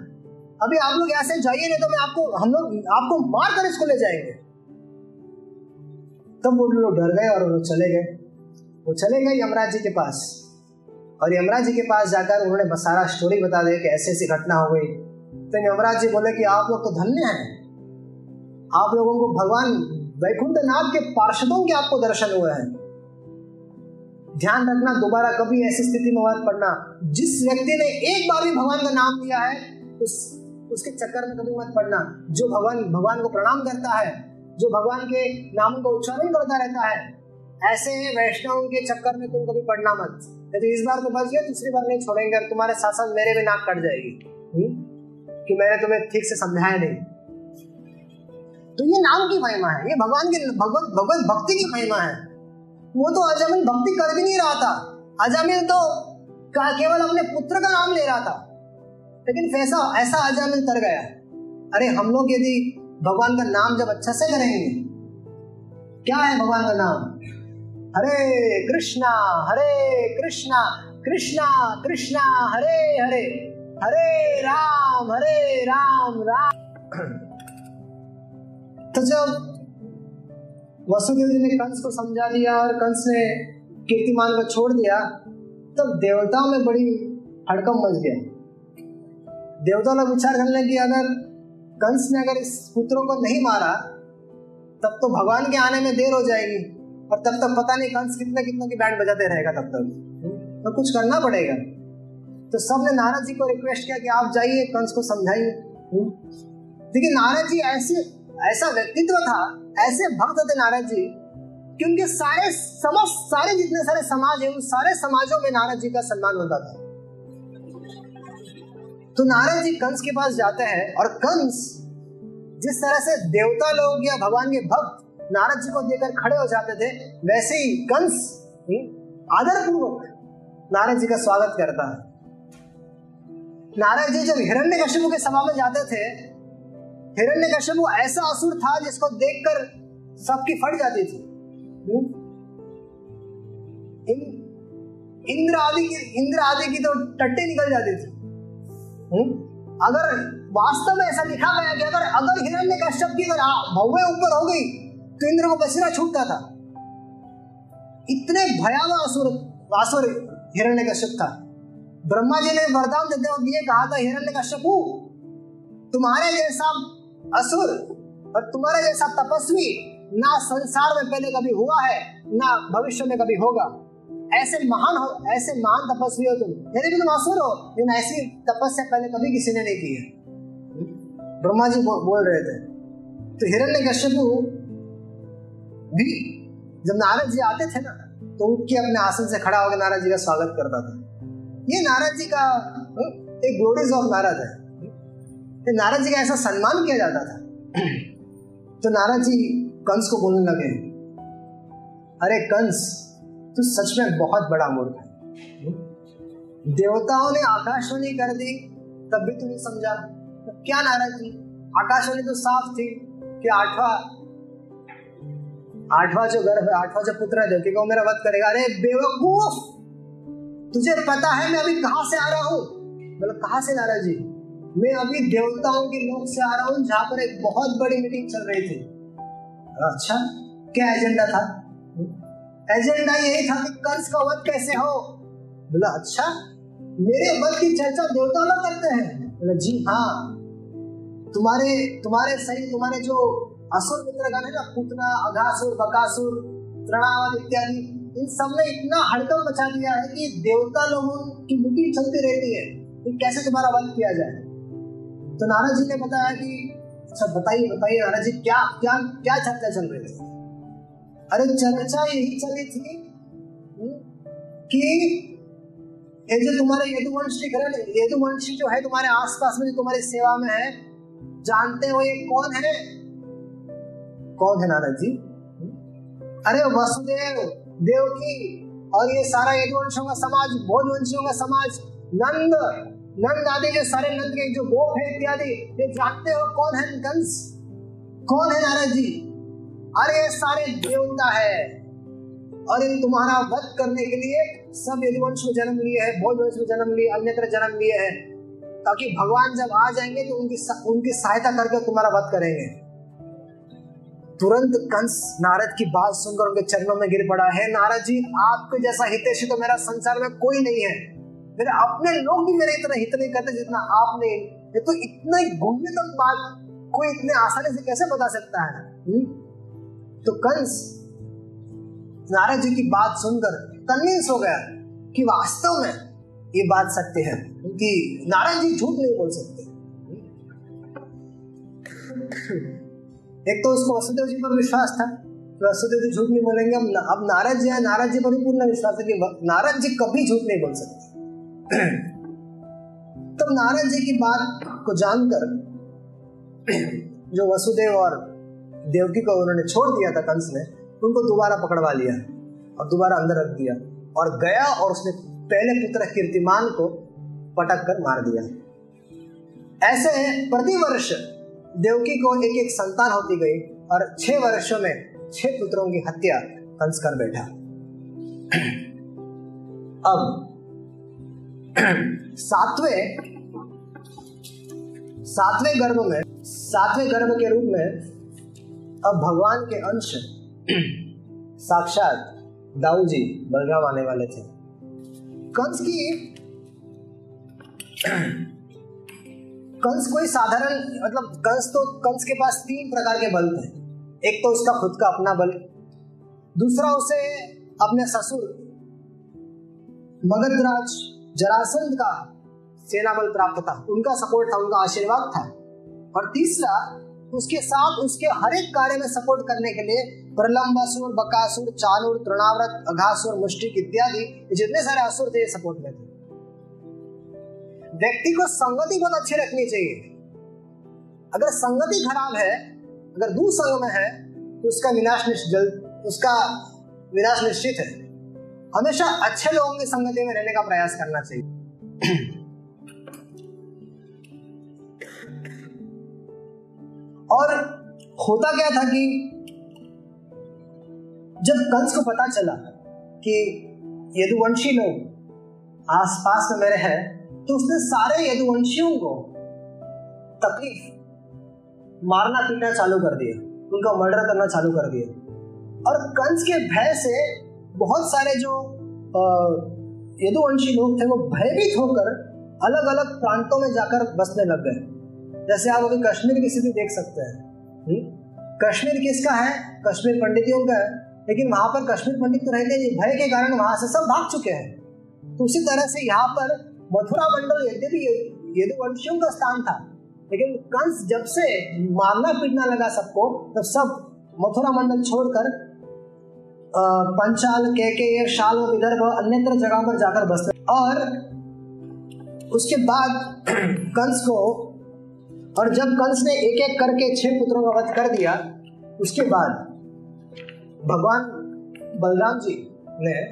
अभी आप लोग ऐसे जाइए नहीं तो मैं आपको, हम लोग आपको मार कर इसको ले जाएँगे। तब वो लोग डर गए और वो चले गए। वो चले गए यमराज जी के पास। और यमराज जी के पास जाकर उन्होंने सारा स्टोरी बता दिया कि ऐसी ऐसी घटना हो गई। तो यमराज जी बोले कि आप लोग तो धन्य हैं। आप लोगों को भगवान वैकुंठ नाथ के पार्षदों के आपको दर्शन हुए हैं। ध्यान रखना, दोबारा कभी ऐसी स्थिति में मत पड़ना। जिस व्यक्ति ने एक बार भी भगवान का नाम लिया है, उस, उसके चक्कर में कभी मत पड़ना। जो भगवान भगवान को प्रणाम करता है, जो भगवान के नाम का उच्चारण करता रहता है, ऐसे वैष्णव के चक्कर में तुम कभी पढ़ना मत। यदि इस बार तो बच गए दूसरी बार नहीं छोड़ेंगे। और तुम्हारे साथ साथ मेरे भी नाक कट जाएगी। हुँ? कि मैंने तुम्हें ठीक से समझाया नहीं। तो ये नाम की महिमा है। ये भगवान की भगवत भगवत भक्ति की महिमा है। वो तो अजामिल भक्ति कर भी नहीं रहा था। अजामिल तो केवल अपने पुत्र का नाम ले रहा था। लेकिन ऐसा ऐसा अजामिल तर गया। अरे, हम लोग यदि भगवान का नाम जब अच्छा से करेंगे, क्या है भगवान का नाम? हरे कृष्णा हरे कृष्णा कृष्णा कृष्णा, हरे हरे हरे राम हरे राम राम। तो जब वसुदेव जी ने कंस को समझा दिया और कंस ने कीर्तिमान को छोड़ दिया, तब देवताओं में बड़ी हड़कम मच गया। देवता लोग विचार करने लगे अगर कंस ने अगर इस पुत्रों को नहीं मारा, तब तो भगवान के आने में देर हो जाएगी। और तब तक पता नहीं कंस कितने कितने की बैंड बजाते रहेगा तब तक। तो कुछ करना पड़ेगा। तो सबने नारद जी को रिक्वेस्ट किया कि आप जाइए कंस को समझाइए। देखिए नारद जी ऐसे, ऐसा व्यक्तित्व था, ऐसे भक्त थे नारद जी कि उनके सारे समस्त, सारे जितने सारे समाज है, उन सारे समाजों में नारद जी का सम्मान होता था। तो नारद जी कंस के पास जाते हैं, और कंस जिस तरह से देवता लोग या भगवान के भक्त नारद जी को देकर खड़े हो जाते थे, वैसे ही कंस आदर पूर्वक नारद जी का स्वागत करता है। नारद जी जब हिरण्य के सभा में जाते थे, हिरण्य ऐसा असुर था जिसको देखकर सबकी फट जाती थी। इंद्र आदि की, इंद्र आदि की तो टट्टे निकल जाती थी। अगर वास्तव में ऐसा लिखा गया कि अगर अगर हिरण्य कश्यप की अगर भव्य ऊपर हो गई तो इंद्र को पसीना छूटता था। इतने भयावह असुर असुर हिरण्य कश्यप था। ब्रह्मा जी ने वरदान देते वक्त ये कहा था हिरण्य कश्यप तुम्हारे जैसा असुर और तुम्हारे जैसा तपस्वी ना संसार में पहले कभी हुआ है, ना भविष्य में कभी होगा। ऐसे महान हो, ऐसे महान तपस्वी हो तुम। यदि भी तुम असुर हो, लेकिन ऐसी तपस्या पहले कभी किसी ने नहीं की है। ब्रह्मा जी बोल रहे थे। तो हिरण्य कश्यपु भी जब नारद जी आते थे ना तो उनके अपने आसन से खड़ा होकर नारद जी का स्वागत करता था। ये नारद जी का एक ग्लोरीज ऑफ़ नारद है। नारद जी का ऐसा सम्मान किया जाता था। तो नारद जी कंस को बोलने लगे, अरे कंस, तू सच में बहुत बड़ा मूर्ख है। देवताओं ने आकाशवाणी कर दी, तब भी तू नहीं समझा। तो क्या नारद जी, आकाशवाणी तो साफ़ थी कि आठवां आठवां जो गर्भ है आठवां जो पुत्र है, देवकी को मेरा वध करेगा। अरे, बेवकूफ़! तुझे पता है, मैं अभी कहाँ से आ रहा हूँ? मतलब कहाँ से नाराज़ जी? मैं अभी देवताओं के लोक से आ रहा हूँ, जहाँ पर एक बहुत बड़ी मीटिंग चल रही थी। अच्छा क्या एजेंडा था? एजेंडा यही था कि कर्ज का वध कैसे हो? बोला अच्छा मेरे वध की चर्चा देवता लोग करते हैं। बोला, जी हाँ तुम्हारे तुम्हारे सही, तुम्हारे जो असुर मित्रगण है ना पुतना अघासुर बकासुर तृणावत इत्यादि, इन सबने इतना हड़कम मचा दिया है कि देवता लोगों की मीटिंग चलती रहती है कि कैसे तुम्हारा वध किया जाए। तो नारद जी ने बताया कि अच्छा बताइए बताइए, नारद जी, क्या क्या क्या चर्चा चल रही थी अरे, चर्चा यही चली थी कि ये जो तुम्हारे यदुवंशी यदुवंशी जो है तुम्हारे आसपास में, जो तुम्हारी सेवा में है, जानते हो ये कौन है? कौन है नारद जी? अरे वसुदेव, देवकी और ये सारा यदुवंशों का समाज भोजवंशियों का समाज, नंद नंद आदि जो सारे नंद के जो गोप है इत्यादि, ये जानते हो कौन है कंस? कौन है नारद जी? अरे सारे देवता है। और इन तुम्हारा वध करने के लिए सब यदुवंश में जन्म लिए है भोजवंश में जन्म लिए, अन्यत्र जन्म लिए है। ताकि भगवान जब आ जाएँगे तो उनकी उनकी सहायता करके तुम्हारा वध करेंगे। तुरंत कंस नारद की बात सुनकर उनके चरणों में गिर पड़ा। है नारद जी, आपके जैसा हितेशी तो मेरा संसार में कोई नहीं है। मेरे अपने लोग भी मेरे इतना हित नहीं करते जितना आपने। ये तो इतना ही गुण्यतम बात कोई इतने आसानी से कैसे बता सकता है? हुँ? तो कंस नारद जी की बात सुनकर कन्विंस हो गया कि वास्तव में ये बात सत्य है, क्योंकि नारद जी झूठ नहीं बोल सकते। एक तो उसको वसुदेव जी पर विश्वास था वसुदेव जी झूठ नहीं बोलेंगे। अब अब नारद जी नारद जी पर पूर्ण विश्वास है कि नारद जी कभी झूठ नहीं बोल सकते। तब नारद जी की बात को जानकर जो वसुदेव और देवकी को उन्होंने छोड़ दिया था कंस ने, उनको दोबारा पकड़वा लिया और दोबारा अंदर रख दिया और गया और उसने पहले पुत्र कीर्तिमान को पटक कर मार दिया। ऐसे प्रतिवर्ष देवकी को एक एक संतान होती गई और छह वर्षों में छह पुत्रों की हत्या कंस कर बैठा। अब सातवें सातवें गर्भ में, सातवें गर्भ के रूप में अब भगवान के अंश साक्षात दाऊ जी बलराम आने वाले थे। कंस की कंस कोई साधारण मतलब कंस तो कंस के पास तीन प्रकार के बल थे। एक तो उसका खुद का अपना बल, दूसरा उसे अपने ससुर मगधराज जरासंध का सेना बल प्राप्त था। उनका सपोर्ट था, उनका आशीर्वाद था। और तीसरा, उसके साथ उसके हर एक कार्य में सपोर्ट करने के लिए प्रलंबासुर, बकासुर, चानुर, तृणाव्रत, अघासुर, मुष्टिक इत्यादि जितने सारे असुर थे सपोर्ट में थे। व्यक्ति को संगति बहुत अच्छी रखनी चाहिए। अगर संगति खराब है, अगर दूसंग में है तो उसका विनाश निश्चित उसका विनाश निश्चित है। हमेशा अच्छे लोगों की संगति में रहने का प्रयास करना चाहिए। और होता क्या था कि जब कंस को पता चला कि यदुवंशी लोग आसपास में मेरे हैं तो उसने सारे यदुवंशियों को तकलीफ़, मारना पीटना चालू कर दिया, उनका मर्डर करना चालू कर दिया। और कंस के भय से बहुत सारे जो यदुवंशी लोग थे, वो भयभीत होकर अलग अलग प्रांतों में जाकर बसने लग गए। जैसे आप अभी कश्मीर की स्थिति देख सकते हैं। हम्म? कश्मीर किसका है? कश्मीर पंडितियों का है। लेकिन वहाँ पर कश्मीर पंडित तो रहते नहीं। भय के कारण वहाँ से सब भाग चुके हैं। तो उसी तरह से यहाँ पर मथुरा मंडल यद्यपि यदुवंशियों का स्थान था। लेकिन कंस जब से मारना पीटना लगा सबको तो सब मथुरा मंडल छोड़कर पंचाल के के शाल और विदर्भ अन्यत्र जगह पर जाकर बसते। और उसके बाद कंस को, और जब कंस ने एक एक करके छह पुत्रों का वध कर दिया, उसके बाद भगवान बलराम जी ने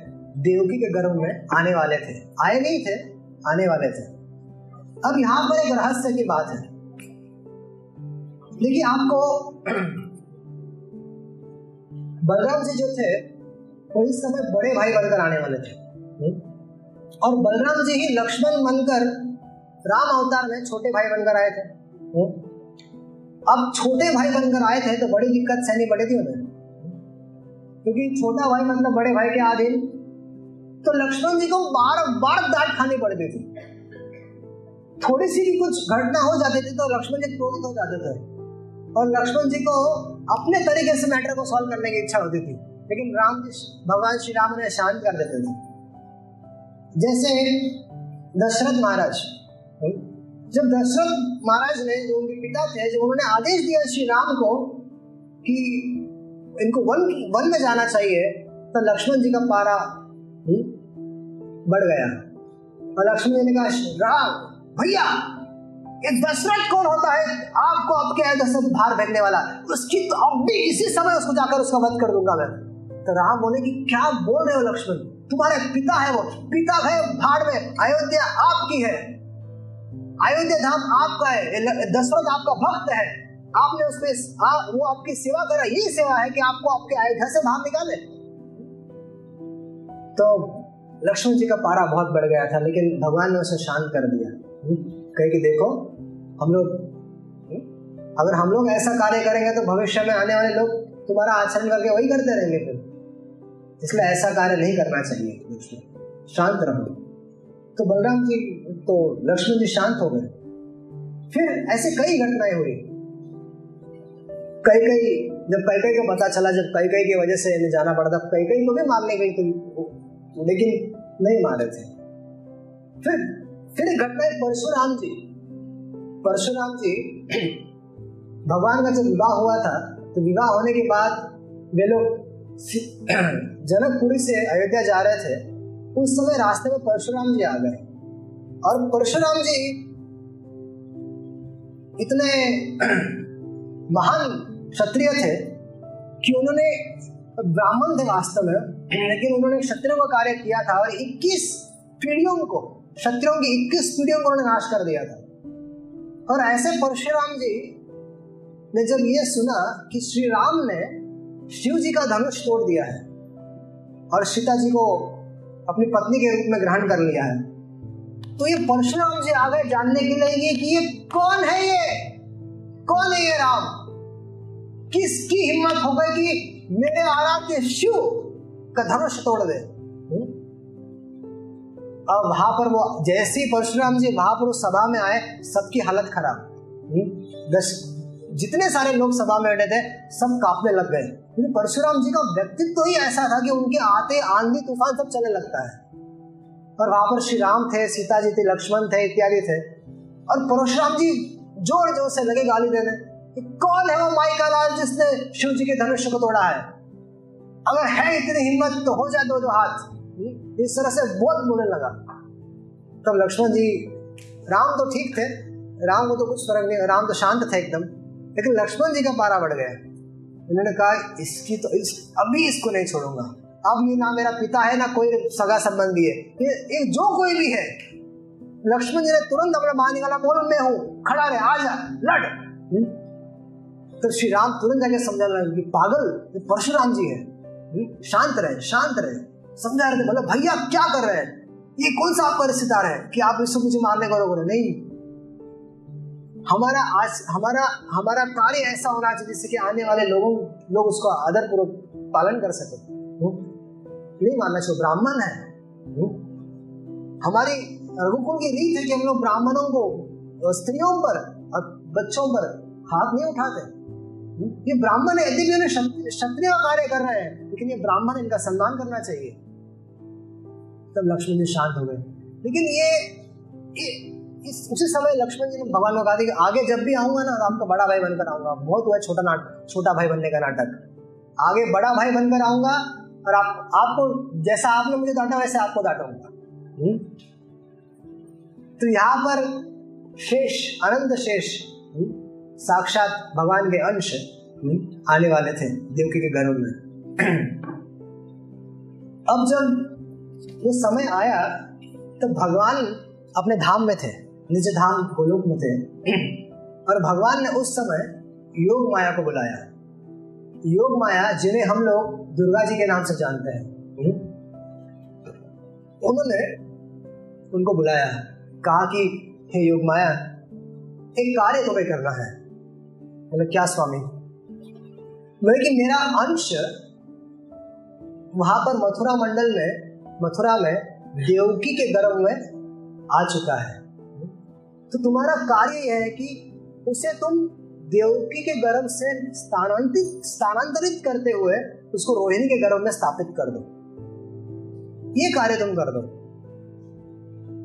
देवकी के गर्भ में आने वाले थे। आए नहीं थे। आने वाले थे। अब यहाँ पर एक रहस्य की बात है। देखिए, आपको बलराम जी जो थे, वो इस समय बड़े भाई बनकर आने वाले थे? और बलराम जी ही लक्ष्मण बनकर राम अवतार में छोटे भाई बनकर आए थे? अब छोटे भाई बनकर आए थे तो बड़ी दिक्कत सहनी पड़ी थी उन्हें। क्योंकि छोटा भाई मतलब बड़े भाई के आधीन तो लक्ष्मण जी को बार बार डांट खानी पड़ती थी। थोड़ी सी भी कुछ घटना हो जाती थी तो लक्ष्मण जी क्रोधित हो जाते थे। और लक्ष्मण जी को अपने तरीके से मैटर को सॉल्व करने की इच्छा होती थी। लेकिन राम जी, भगवान श्री राम ने शांत कर देते थे। जैसे दशरथ महाराज, जब दशरथ महाराज ने जो उनके पिता थे जो उन्होंने आदेश दिया श्री राम को कि इनको वन वन में जाना चाहिए तो लक्ष्मण जी का पारा बढ़ गया। और लक्ष्मण ने कहा, राम, भैया, ये दशरथ कौन होता है? आपको आपके दशरथ बाहर फेंकने वाला? उसकी तो अब भी इसी समय उसको जाकर उसका वध कर दूँगा मैं। तो राम बोले कि, क्या बोल रहे हो लक्ष्मण? तुम्हारे पिता है वो। पिता है भाड़ में। अयोध्या आपकी है। अयोध्या धाम आपका है। दशरथ आपका भक्त है। आपने उसमें वो आपकी सेवा करा। यही सेवा है कि आपको आपके अयोध्या से बाहर निकाले। तो लक्ष्मण जी का पारा बहुत बढ़ गया था लेकिन भगवान ने उसे शांत कर दिया। कहे कि देखो हम लोग हम्म, अगर हम लोग ऐसा कार्य करेंगे तो भविष्य में आने वाले लोग तुम्हारा आचरण करके वही करते रहेंगे फिर। इसलिए ऐसा कार्य नहीं करना चाहिए शांत रहो। तो बलराम जी तो लक्ष्मण जी शांत हो गए। फिर ऐसे कई घटनाएँ हुई। कई कई जब कई कई को पता चला जब कई कई की वजह से इन्हें जाना पड़ा था कई कई को भी मारने गई थी। लेकिन नहीं मारे थे। फिर फिर एक घटना है, परशुराम जी। परशुराम जी, भगवान का जब विवाह हुआ था तो विवाह होने के बाद वे लोग जनकपुरी से अयोध्या जा रहे थे। उस समय रास्ते में परशुराम जी आ गए। और परशुराम जी इतने महान क्षत्रिय थे कि उन्होंने ब्राह्मण थे वास्तव में, लेकिन उन्होंने क्षत्रियों का कार्य किया था और 21 पीढ़ियों को, क्षत्रियों की 21 पीढ़ियों को उन्होंने नाश कर दिया था। और ऐसे परशुराम जी ने जब ये सुना कि श्री राम ने शिव जी का धनुष तोड़ दिया है और सीता जी को अपनी पत्नी के रूप में ग्रहण कर लिया है तो ये परशुराम जी आ गए जानने के लिए कि ये कौन है ये? कौन है ये राम? किसकी हिम्मत हो गई कि मेरे आराध्य शिव का धनुष तोड़ दे। और वहाँ पर वो जैसे ही परशुराम जी, वहाँ पर सभा में आए, सबकी हालत खराब। दस, जितने सारे लोग सभा में बैठे थे, सब कांपने लग गए। क्योंकि परशुराम जी का व्यक्तित्व तो ही ऐसा था कि उनके आते आंधी तूफ़ान सब चलने लगता है। और वहाँ पर श्री राम थे, सीता जी थे, लक्ष्मण थे, इत्यादि थे। और परशुराम जी ज़ोर ज़ोर से लगे गाली देने। कौन है वो माई का लाल जिसने शिव जी के धनुष को तोड़ा है? अगर है इतनी हिम्मत तो हो जाए दो दो हाथ। इस तरह से बहुत बोलने लगा। तब लक्ष्मण जी राम तो ठीक थे राम को तो कुछ फ़र्क नहीं राम तो शांत थे एकदम। लेकिन लक्ष्मण जी का पारा बढ़ गया। उन्होंने कहा इसकी तो इस अभी इसको नहीं छोड़ूँगा। अब ये ना मेरा पिता है ना कोई सगा संबंधी है। ये, ये जो कोई भी है। लक्ष्मण जी ने तुरंत अपना बाहर निकाला बोल मैं हूँ खड़ा रहे आ जा लड़? तो श्री राम तुरंत जाके समझाने लगे पागल, ये परशुराम जी है। हम्म? शांत रहे शांत रहे। समझा रहे थे, बोले, भैया क्या कर रहे हैं? ये कौन सा आपका रिश्तेदार है कि आप इसको मुझे मारने को रोक रहे नहीं। हमारा आज, हमारा हमारा कार्य ऐसा होना चाहिए जिससे कि आने वाले लोगों, लोग उसका आदर पूर्वक पालन कर सके। नहीं मानना चाहिए ब्राह्मण है। हमारी रघुकुल की रीत है कि हम लोग ब्राह्मणों को, स्त्रियों पर और बच्चों पर हाथ नहीं उठाते। ये ब्राह्मण है यदि उन्हें क्षत्रिय कार्य कर रहे हैं लेकिन ये ब्राह्मण इनका सम्मान करना चाहिए। तब लक्ष्मण जी शांत हो गए। लेकिन ये, ये इस उसी समय लक्ष्मण जी ने भगवान को कहा था कि आगे जब भी आऊँगा ना तो आपका बड़ा भाई बनकर आऊँगा। बहुत हुआ छोटा नाटक छोटा भाई बनने का नाटक। आगे बड़ा भाई बनकर आऊँगा और आप आपको जैसा आपने मुझे डांटा वैसे आपको डांटूँगा। हम्म? तो यहाँ पर शेष अनंत शेष हम्म, साक्षात भगवान के अंश हम्म, आने वाले थे देवकी के गर्भ में। अब जब ये समय आया तो भगवान अपने धाम में थे निज धाम गोलोक में थे। और भगवान ने उस समय योग माया को बुलाया। योग माया जिन्हें हम लोग दुर्गा जी के नाम से जानते हैं हम्म? उन्होंने उनको बुलाया। कहा कि हे योग माया एक कार्य तुम्हें करना है। बोले, क्या स्वामी? बोले कि मेरा अंश वहाँ पर मथुरा मंडल में, मथुरा में देवकी के गर्भ में आ चुका है। तो तुम्हारा कार्य यह है कि उसे तुम देवकी के गर्भ से स्थानांतरित स्थानांतरित करते हुए उसको रोहिणी के गर्भ में स्थापित कर दो। ये कार्य तुम कर दो।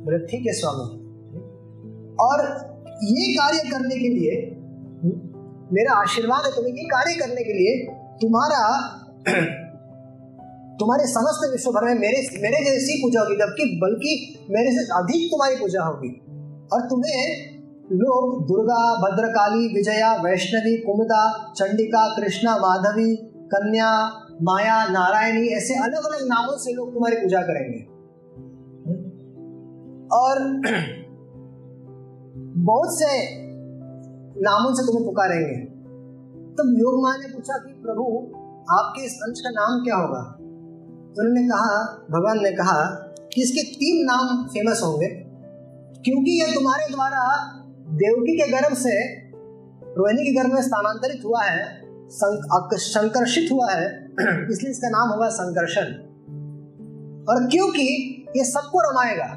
बोले, ठीक है स्वामी। और ये कार्य करने के लिए मेरा आशीर्वाद है तुम्हें ये कार्य करने के लिए। तुम्हारा, तुम्हारे समस्त विश्व भर में मेरे मेरे जैसी पूजा होगी, जबकि बल्कि मेरे से अधिक तुम्हारी पूजा होगी। और तुम्हें लोग दुर्गा, भद्रकाली, विजया, वैष्णवी कुमदा चंडिका, कृष्णा, माधवी, कन्या, माया, नारायणी, ऐसे अलग अलग नामों से लोग तुम्हारी पूजा करेंगे। और बहुत से नामों से तुम्हें पुकारेंगे। तब योग माँ ने पूछा कि, प्रभु, आपके इस अंश का नाम क्या होगा? तो उन्होंने कहा, भगवान ने कहा कि इसके तीन नाम फ़ेमस होंगे, क्योंकि यह तुम्हारे द्वारा देवकी के गर्भ से रोहिणी के गर्भ में स्थानांतरित हुआ है संकर्षित हुआ है, इसलिए इसका नाम होगा संकर्षण। और क्योंकि ये सबको रमाएगा,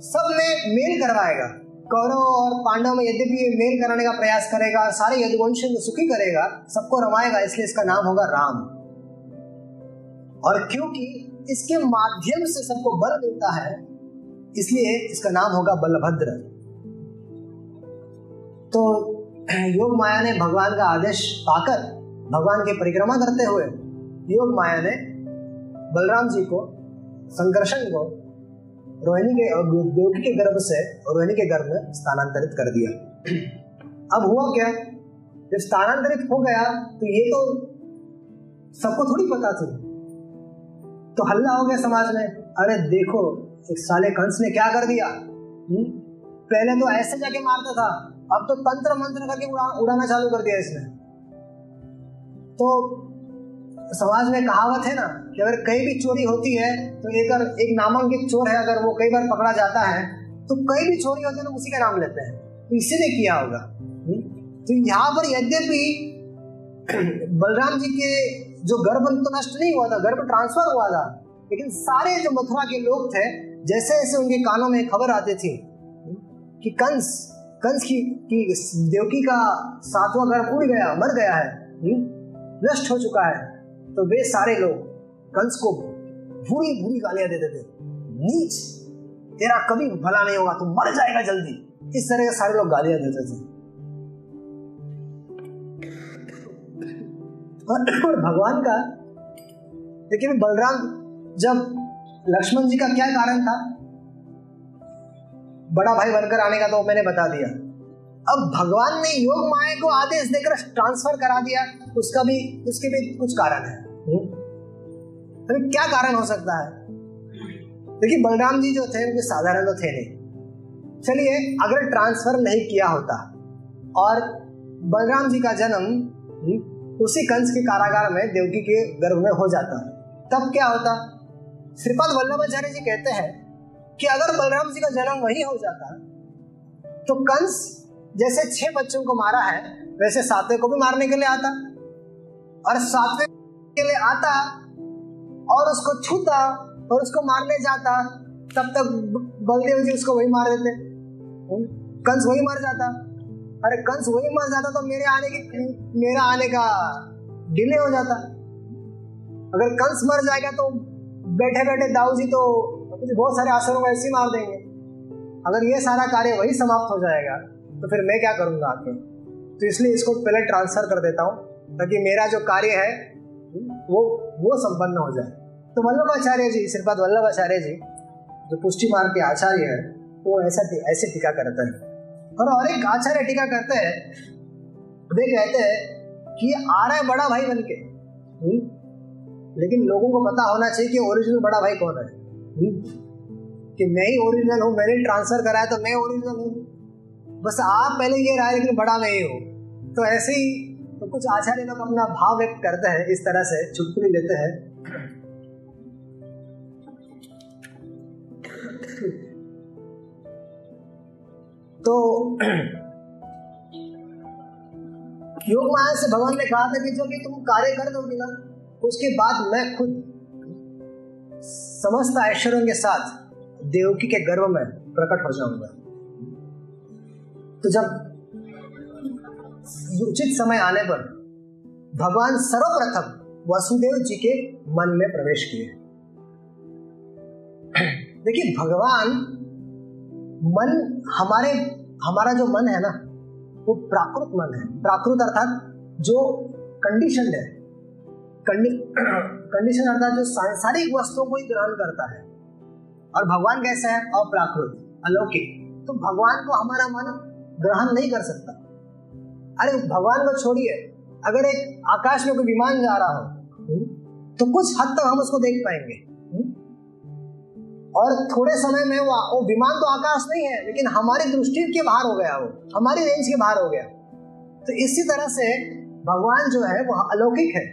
सब में मेल करवाएगा कौरव और पांडव में यद्यपि मेल कराने का प्रयास करेगा सारे यदुवंश सुखी करेगा, सबको रमाएगा, इसलिए इसका नाम होगा राम। और क्योंकि इसके माध्यम से सबको बल मिलता है, इसलिए इसका नाम होगा बलभद्र। तो योग माया ने भगवान का आदेश पाकर, भगवान की परिक्रमा करते हुए योग माया ने बलराम जी को, संकर्षण को रोहिणी के देवकी के गर्भ से रोहिणी के गर्भ में स्थानांतरित कर दिया। अब हुआ क्या? जब स्थानांतरित हो गया तो ये तो सबको थोड़ी पता थी। तो हल्ला हो गया समाज में। अरे देखो एक साले कंस ने क्या कर दिया? हुँ? हम्म? पहले तो ऐसे जाके मारता था अब तो तंत्र मंत्र करके उड़ा, उड़ाना चालू कर दिया इसने। तो समाज में कहावत है ना कि अगर कहीं भी चोरी होती है तो एक एक नामांकित चोर है अगर वो कई बार पकड़ा जाता है तो कई भी चोरी होती है तो उसी का नाम लेते हैं। तो इसी ने किया होगा? तो यहाँ पर यद्यपि बलराम जी के जो गर्भ तो नष्ट नहीं हुआ था गर्भ ट्रांसफ़र हुआ था लेकिन सारे जो मथुरा के लोग थे जैसे जैसे उनके कानों में खबर आती थी कि कंस कंस की, की देवकी का सातवां घर उड़ गया मर गया है? नष्ट हो चुका है। तो वे सारे लोग कंस को बुरी बुरी गालियाँ देते थे। नीच, तेरा कभी भला नहीं होगा, तू मर जाएगा जल्दी। इस तरह के सारे लोग गालियाँ देते थे। और भगवान का, लेकिन बलराम, जब लक्ष्मण जी का क्या कारण था? बड़ा भाई बनकर आने का तो मैंने बता दिया। अब भगवान ने योग माया को आदेश देकर ट्रांसफ़र करा दिया, उसका भी, उसके भी कुछ कारण है। तो क्या कारण हो सकता है? देखिए बलराम जी जो थे उनके साधारण तो थे नहीं। चलिए अगर ट्रांसफ़र नहीं किया होता और बलराम जी का जन्म हम्म, उसी कंस के कारागार में देवकी के गर्भ में हो जाता तब क्या होता? श्रीपाद वल्लभाचार्य जी कहते हैं कि अगर बलराम जी का जन्म वही हो जाता तो कंस जैसे छह बच्चों को मारा है वैसे सातवें को भी मारने के लिए आता और सातवें के लिए आता और उसको छूता और उसको मारने जाता, तब तक बलदेव जी उसको वही मार देते। कंस वही मर जाता। अरे कंस वही मर जाता तो मेरे आने की, मेरा आने का डिले हो जाता। अगर कंस मर जाएगा तो बैठे बैठे दाऊ जी तो बहुत सारे आश्रमों को ऐसे मार देंगे। अगर ये सारा कार्य वही समाप्त हो जाएगा तो फिर मैं क्या करूँगा आके तो इसलिए इसको पहले ट्रांसफ़र कर देता हूँ, ताकि मेरा जो कार्य है वो वो संपन्न हो जाए। तो वल्लभाचार्य जी, श्रीपाद वल्लभाचार्य जी, जो पुष्टि मार्ग के आचार्य है, वो ऐसा ऐसे टीका करते हैं। और और एक आचार्य टीका करते हैं। वे कहते हैं कि आ रहा है बड़ा भाई बन के हम्म? लेकिन लोगों को पता होना चाहिए कि ओरिजिनल बड़ा भाई कौन है। हम्म? कि मैं ही ओरिजिनल हूँ, मैंने ट्रांसफ़र कराया तो मैं ओरिजिनल हूँ। बस आप पहले ये रहा है, लेकिन बड़ा मैं ही हूँ। तो ऐसे ही तो कुछ आचार्य लोग अपना भाव व्यक्त करते हैं, इस तरह से चुटकुली लेते हैं। तो योग माया से भगवान ने कहा था कि जो ये तुम कार्य कर दोगे ना, उसके बाद मैं खुद समस्त ऐश्वर्यों के साथ देवकी के गर्भ में प्रकट हो जाऊँगा। तो जब उचित समय आने पर भगवान सर्वप्रथम वसुदेव जी के मन में प्रवेश किए। देखिए, भगवान मन हमारे, हमारा जो मन है ना, वो प्राकृत मन है। प्राकृत अर्थात जो कंडीशन है। कंडीशन अर्थात जो सांसारिक वस्तुओं को ही ग्रहण करता है। और भगवान कैसा है? अप्राकृत, अलौकिक। तो भगवान को हमारा मन ग्रहण नहीं कर सकता। अरे भगवान को छोड़िए। अगर एक आकाश में कोई विमान जा रहा हो तो कुछ हद तक हम उसको देख पाएँगे और थोड़े समय में वो, वो विमान तो आकाश नहीं है लेकिन हमारी दृष्टि के बाहर हो गया वो हमारी रेंज के बाहर हो गया। तो इसी तरह से भगवान जो है वो अलौकिक है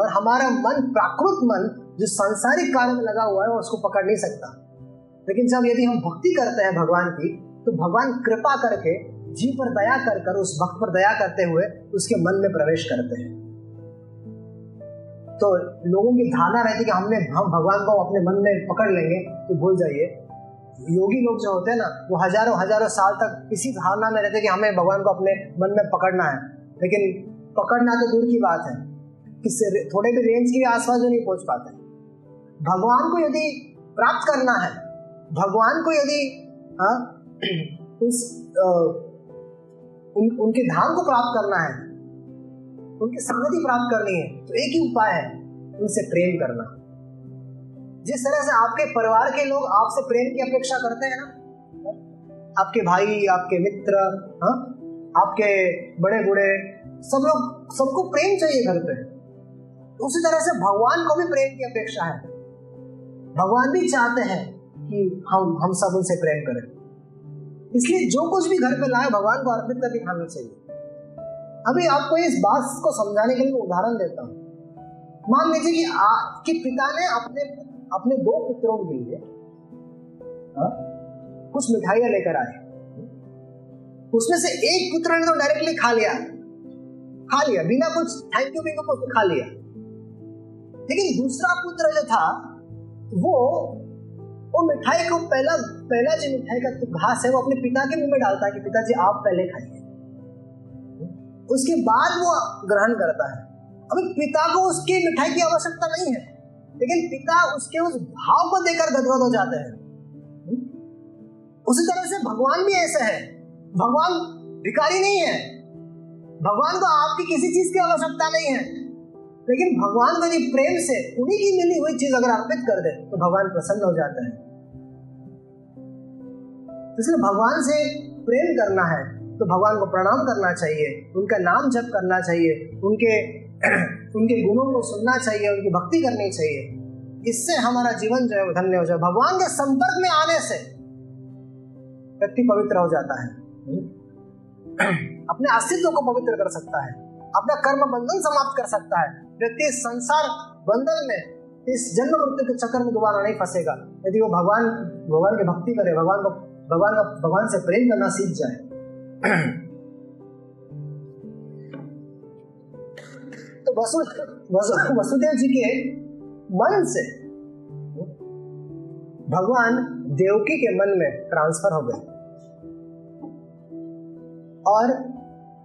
और हमारा मन प्राकृत मन जो सांसारिक कार्य में लगा हुआ है वो उसको पकड़ नहीं सकता। लेकिन जब यदि हम भक्ति करते हैं भगवान की तो भगवान कृपा करके जीव पर दया कर कर उस भक्त पर दया करते हुए उसके मन में प्रवेश करते हैं। तो लोगों की धारणा रहती है कि हमने हम भगवान को अपने मन में पकड़ लेंगे तो भूल जाइए। योगी लोग जो होते हैं ना वो हज़ारों हज़ारों साल तक इसी धारणा में रहते कि हमें भगवान को अपने मन में पकड़ना है। लेकिन पकड़ना तो दूर की बात है। किससे थोड़े भी रेंज के आसपास जो नहीं पहुँच पाते। भगवान को यदि प्राप्त करना है भगवान को यदि हाँ, उस उन, उनके धाम को प्राप्त करना है। उनकी संगति प्राप्त करनी है। तो एक ही उपाय है उनसे प्रेम करना। जिस तरह से आपके परिवार के लोग आपसे प्रेम की अपेक्षा करते हैं ना आपके भाई आपके मित्र हा? आपके बड़े बूढ़े सब लोग सबको प्रेम चाहिए घर पे। उसी तरह से भगवान को भी प्रेम की अपेक्षा है। भगवान भी चाहते हैं कि हम हम सब उनसे प्रेम करें। इसलिए जो कुछ भी घर पे लाए भगवान को अर्पित करके खाना चाहिए। अभी आपको इस बात को समझाने के लिए उदाहरण देता हूँ। मान लीजिए कि आपके पिता ने अपने अपने दो पुत्रों के लिए हाँ, कुछ मिठाइयाँ लेकर आए। उसमें से एक पुत्र ने तो डायरेक्टली खा लिया। खा लिया बिना कुछ थैंक यू बिना कुछ खा लिया। लेकिन दूसरा पुत्र जो था वो वो मिठाई को पहला पहला जो मिठाई का घास है, वो अपने पिता के मुँह में डालता है कि पिताजी, आप पहले खाइए। उसके बाद वो ग्रहण करता है। अभी पिता को उसकी मिठाई की आवश्यकता नहीं है, लेकिन पिता उसके उस भाव को देकर गदगद हो जाते हैं। उसी तरह से भगवान भी ऐसे है। भगवान भिकारी नहीं है। भगवान को आपकी किसी चीज़ की आवश्यकता नहीं है। लेकिन भगवान को यदि प्रेम से उन्हीं की मिली हुई चीज़ अगर अर्पित कर दे तो भगवान प्रसन्न हो जाते हैं। इसलिए भगवान से प्रेम करना है तो भगवान को प्रणाम करना चाहिए, उनका नाम जप करना चाहिए, उनके उनके गुणों को सुनना चाहिए, उनकी भक्ति करनी चाहिए। इससे हमारा जीवन जो है धन्य हो जाए। भगवान के संपर्क में आने से व्यक्ति पवित्र हो जाता है। अपने अस्तित्व को पवित्र कर सकता है, अपना कर्म बंधन समाप्त कर सकता है। व्यक्ति संसार बंधन में इस जन्म मृत्यु के चक्कर में दोबारा नहीं फंसेगा। यदि वो भगवान भगवान की भक्ति करे भगवान को भगवान का भगवान से प्रेम करना सीख जाए। तो वसु, वसुदेव जी के मन से भगवान देवकी के मन में ट्रांसफ़र हो गए। और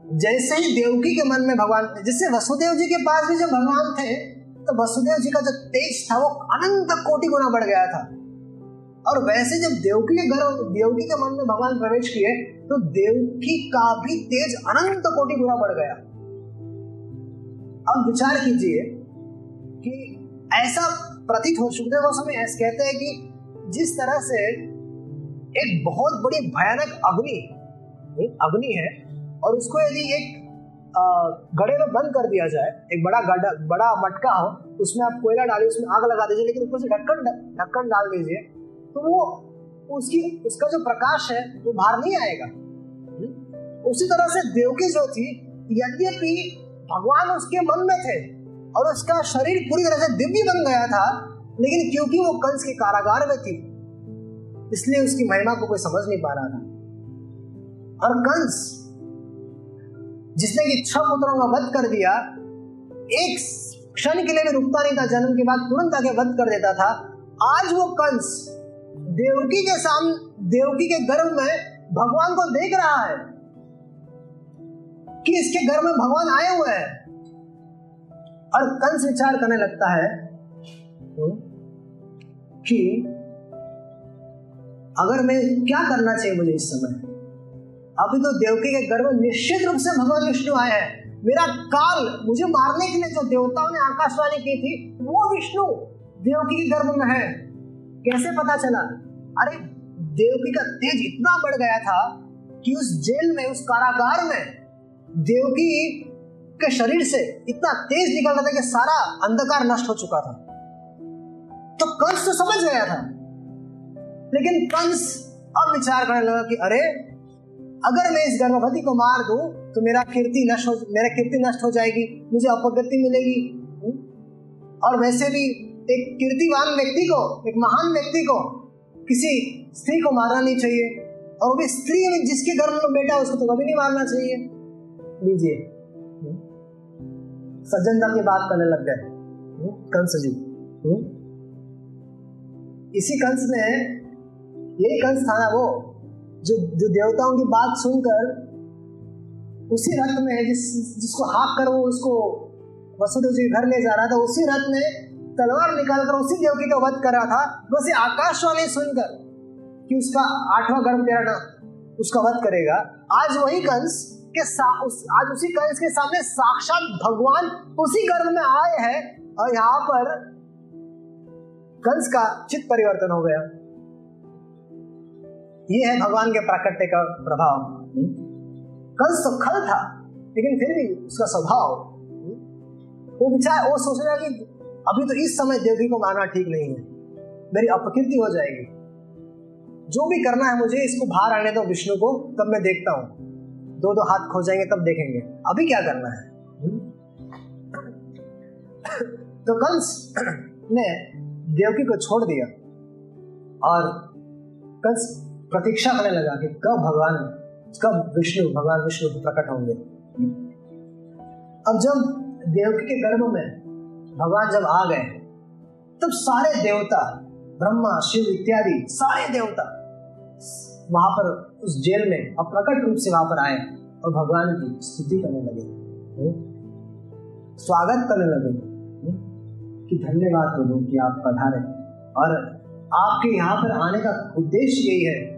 जैसे ही देवकी के मन में भगवान, जैसे वसुदेव जी के पास भी जब भगवान थे तो वसुदेव जी का जो तेज था, वो अनंत कोटि गुना बढ़ गया था। और वैसे जब देवकी के घर, देवकी के मन में भगवान प्रवेश किए तो देवकी का भी तेज अनंत कोटि गुना बढ़ गया। अब विचार कीजिए कि ऐसा प्रतीत हो, सुखदेव गोस्वामी ऐसे कहते हैं कि जिस तरह से एक बहुत बड़ी भयानक अग्नि अग्नि है और उसको यदि एक गड़े में बंद कर दिया जाए, एक बड़ा गड्ढा, बड़ा मटका हो, उसमें आप कोयला डालिए, उसमें आग लगा दीजिए, लेकिन ऊपर से ढक्कन ढक्कन डाल दीजिए तो वो उसकी, उसका जो प्रकाश है, वो बाहर नहीं आएगा। उसी तरह से देवकी जो थी, यद्यपि भगवान उसके मन में थे, और उसका शरीर पूरी तरह से दिव्य बन गया था, लेकिन क्योंकि वो कंस के कारागार में थी, इसलिए उसकी महिमा को कोई समझ नहीं पा रहा था। और कंस जिसने कि छह पुत्रों का वध कर दिया, एक क्षण के लिए भी रुकता नहीं था, जन्म के बाद तुरंत आगे वध कर देता था। आज वो कंस देवकी के सामने देवकी के गर्भ में भगवान को देख रहा है कि इसके गर्भ में भगवान आए हुए हैं। और कंस विचार करने लगता है कि अगर मैं क्या करना चाहिए मुझे इस समय? अभी तो देवकी के गर्भ में निश्चित रूप से भगवान विष्णु आए हैं। मेरा काल मुझे मारने के लिए जो देवताओं ने आकाशवाणी की थी, वो विष्णु देवकी के गर्भ में है। कैसे पता चला? अरे, देवकी का तेज इतना बढ़ गया था कि उस जेल में, उस कारागार में देवकी के शरीर से इतना तेज निकल रहा था कि सारा अंधकार नष्ट हो चुका था। तो कंस तो समझ गया था। लेकिन कंस अब विचार करने लगा कि अरे अगर मैं इस गर्भवती को मार दूँ तो मेरा कीर्ति नष्ट हो मेरा कीर्ति नष्ट हो जाएगी, मुझे अपगति मिलेगी? और वैसे भी एक कीर्तिवान व्यक्ति को, एक महान व्यक्ति को किसी स्त्री को मारना नहीं चाहिए। और वो भी स्त्री जिसके घर में बेटा उसको तो कभी नहीं मारना चाहिए। लीजिए? सज्जनता की बात करने लग गए? कंस जी। इसी कंस में यही कंस था ना वो। जो जो देवताओं की बात सुनकर उसी रथ में जिस जिसको हाक कर वो उसको वसुदेव जी घर ले जा रहा था उसी रथ में तलवार निकालकर उसी देवकी का वध कर रहा था। वैसे आकाशवाणी सुनकर कि उसका आठवां गर्भ तेरा ना उसका वध करेगा। आज वही कंस के उस, आज उसी कंस के सामने साक्षात भगवान उसी गर्भ में आए हैं और यहाँ पर कंस का चित परिवर्तन हो गया। ये है भगवान के प्राकट्य का प्रभाव। कंस तो खल था, लेकिन फिर भी उसका स्वभाव वो विचार, वो सोच रहा कि अभी तो इस समय देवकी को मारना ठीक नहीं है। मेरी अपकीर्ति हो जाएगी। जो भी करना है मुझे, इसको बाहर आने दो विष्णु को, तब मैं देखता हूँ। दो दो हाथ खो जाएँगे, तब देखेंगे। अभी क्या करना है? तो कंस ने देवकी को छोड़ दिया। और कंस प्रतीक्षा करने लगा कि कब भगवान, कब विष्णु, भगवान विष्णु प्रकट होंगे अब जब देवकी के गर्भ में भगवान जब आ गए, तब सारे देवता, ब्रह्मा, शिव इत्यादि सारे देवता वहाँ पर उस जेल में अब प्रकट रूप से वहाँ पर आए और भगवान की स्तुति करने लगे? स्वागत करने लगे? कि धन्यवाद प्रभु कि आप पधारे और आपके यहाँ पर आने का उद्देश्य यही है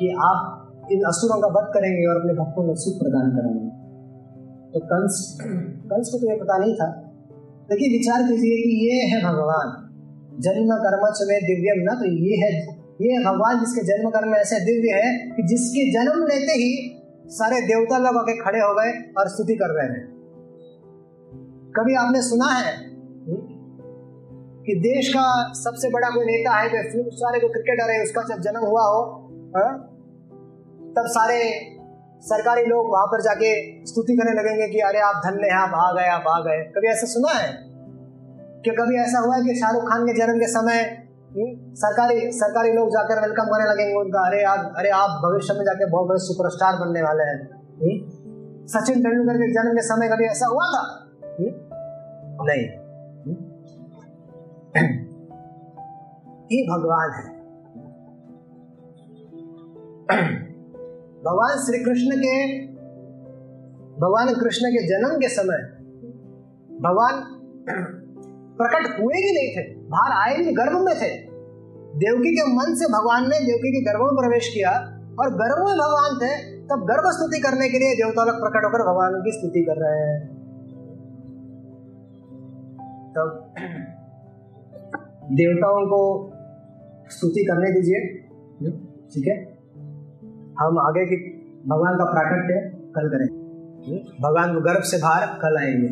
कि आप इन असुरों का वध करेंगे और अपने भक्तों को सुख प्रदान करेंगे। तो कंस कंस को तो यह पता नहीं था। लेकिन विचार कीजिए कि ये है भगवान। जन्म, कर्म में दिव्यम ना तो ये है, ये भगवान जिसके जन्म, कर्म ऐसे दिव्य है कि जिसके जन्म लेते ही सारे देवता लोग आके खड़े हो गए और स्तुति कर रहे हैं। कभी आपने सुना है कि देश का सबसे बड़ा कोई नेता है, जो सारे को क्रिकेटर है, उसका जब जन्म हुआ हो, हा? तब सारे सरकारी लोग वहाँ पर जाके स्तुति करने लगेंगे कि अरे आप धन्य हैं आप आ गए आप आ गए। कभी ऐसा सुना है? कि कभी ऐसा हुआ है कि शाहरुख खान के जन्म के समय हम्म, सरकारी सरकारी लोग जाकर वेलकम करने लगेंगे उनका अरे आप अरे आप भविष्य में जाके बहुत बड़े सुपरस्टार बनने वाले हैं। हम्म, सचिन तेंदुलकर के जन्म के समय कभी ऐसा हुआ था? हम्म, नहीं। ये भगवान है। भगवान श्री कृष्ण के, भगवान कृष्ण के जन्म के समय, भगवान प्रकट हुए ही नहीं थे, बाहर आए भी गर्भ में थे। देवकी के मन से भगवान ने देवकी के गर्भ में प्रवेश किया और गर्भ में भगवान थे, तब गर्भ स्तुति करने के लिए देवता लोग प्रकट होकर भगवान की स्तुति कर रहे हैं। तब देवताओं को स्तुति करने दीजिए। ठीक है? हम आगे की भगवान का प्राकट्य कल करेंगे। भगवान को गर्भ से बाहर कल आएँगे।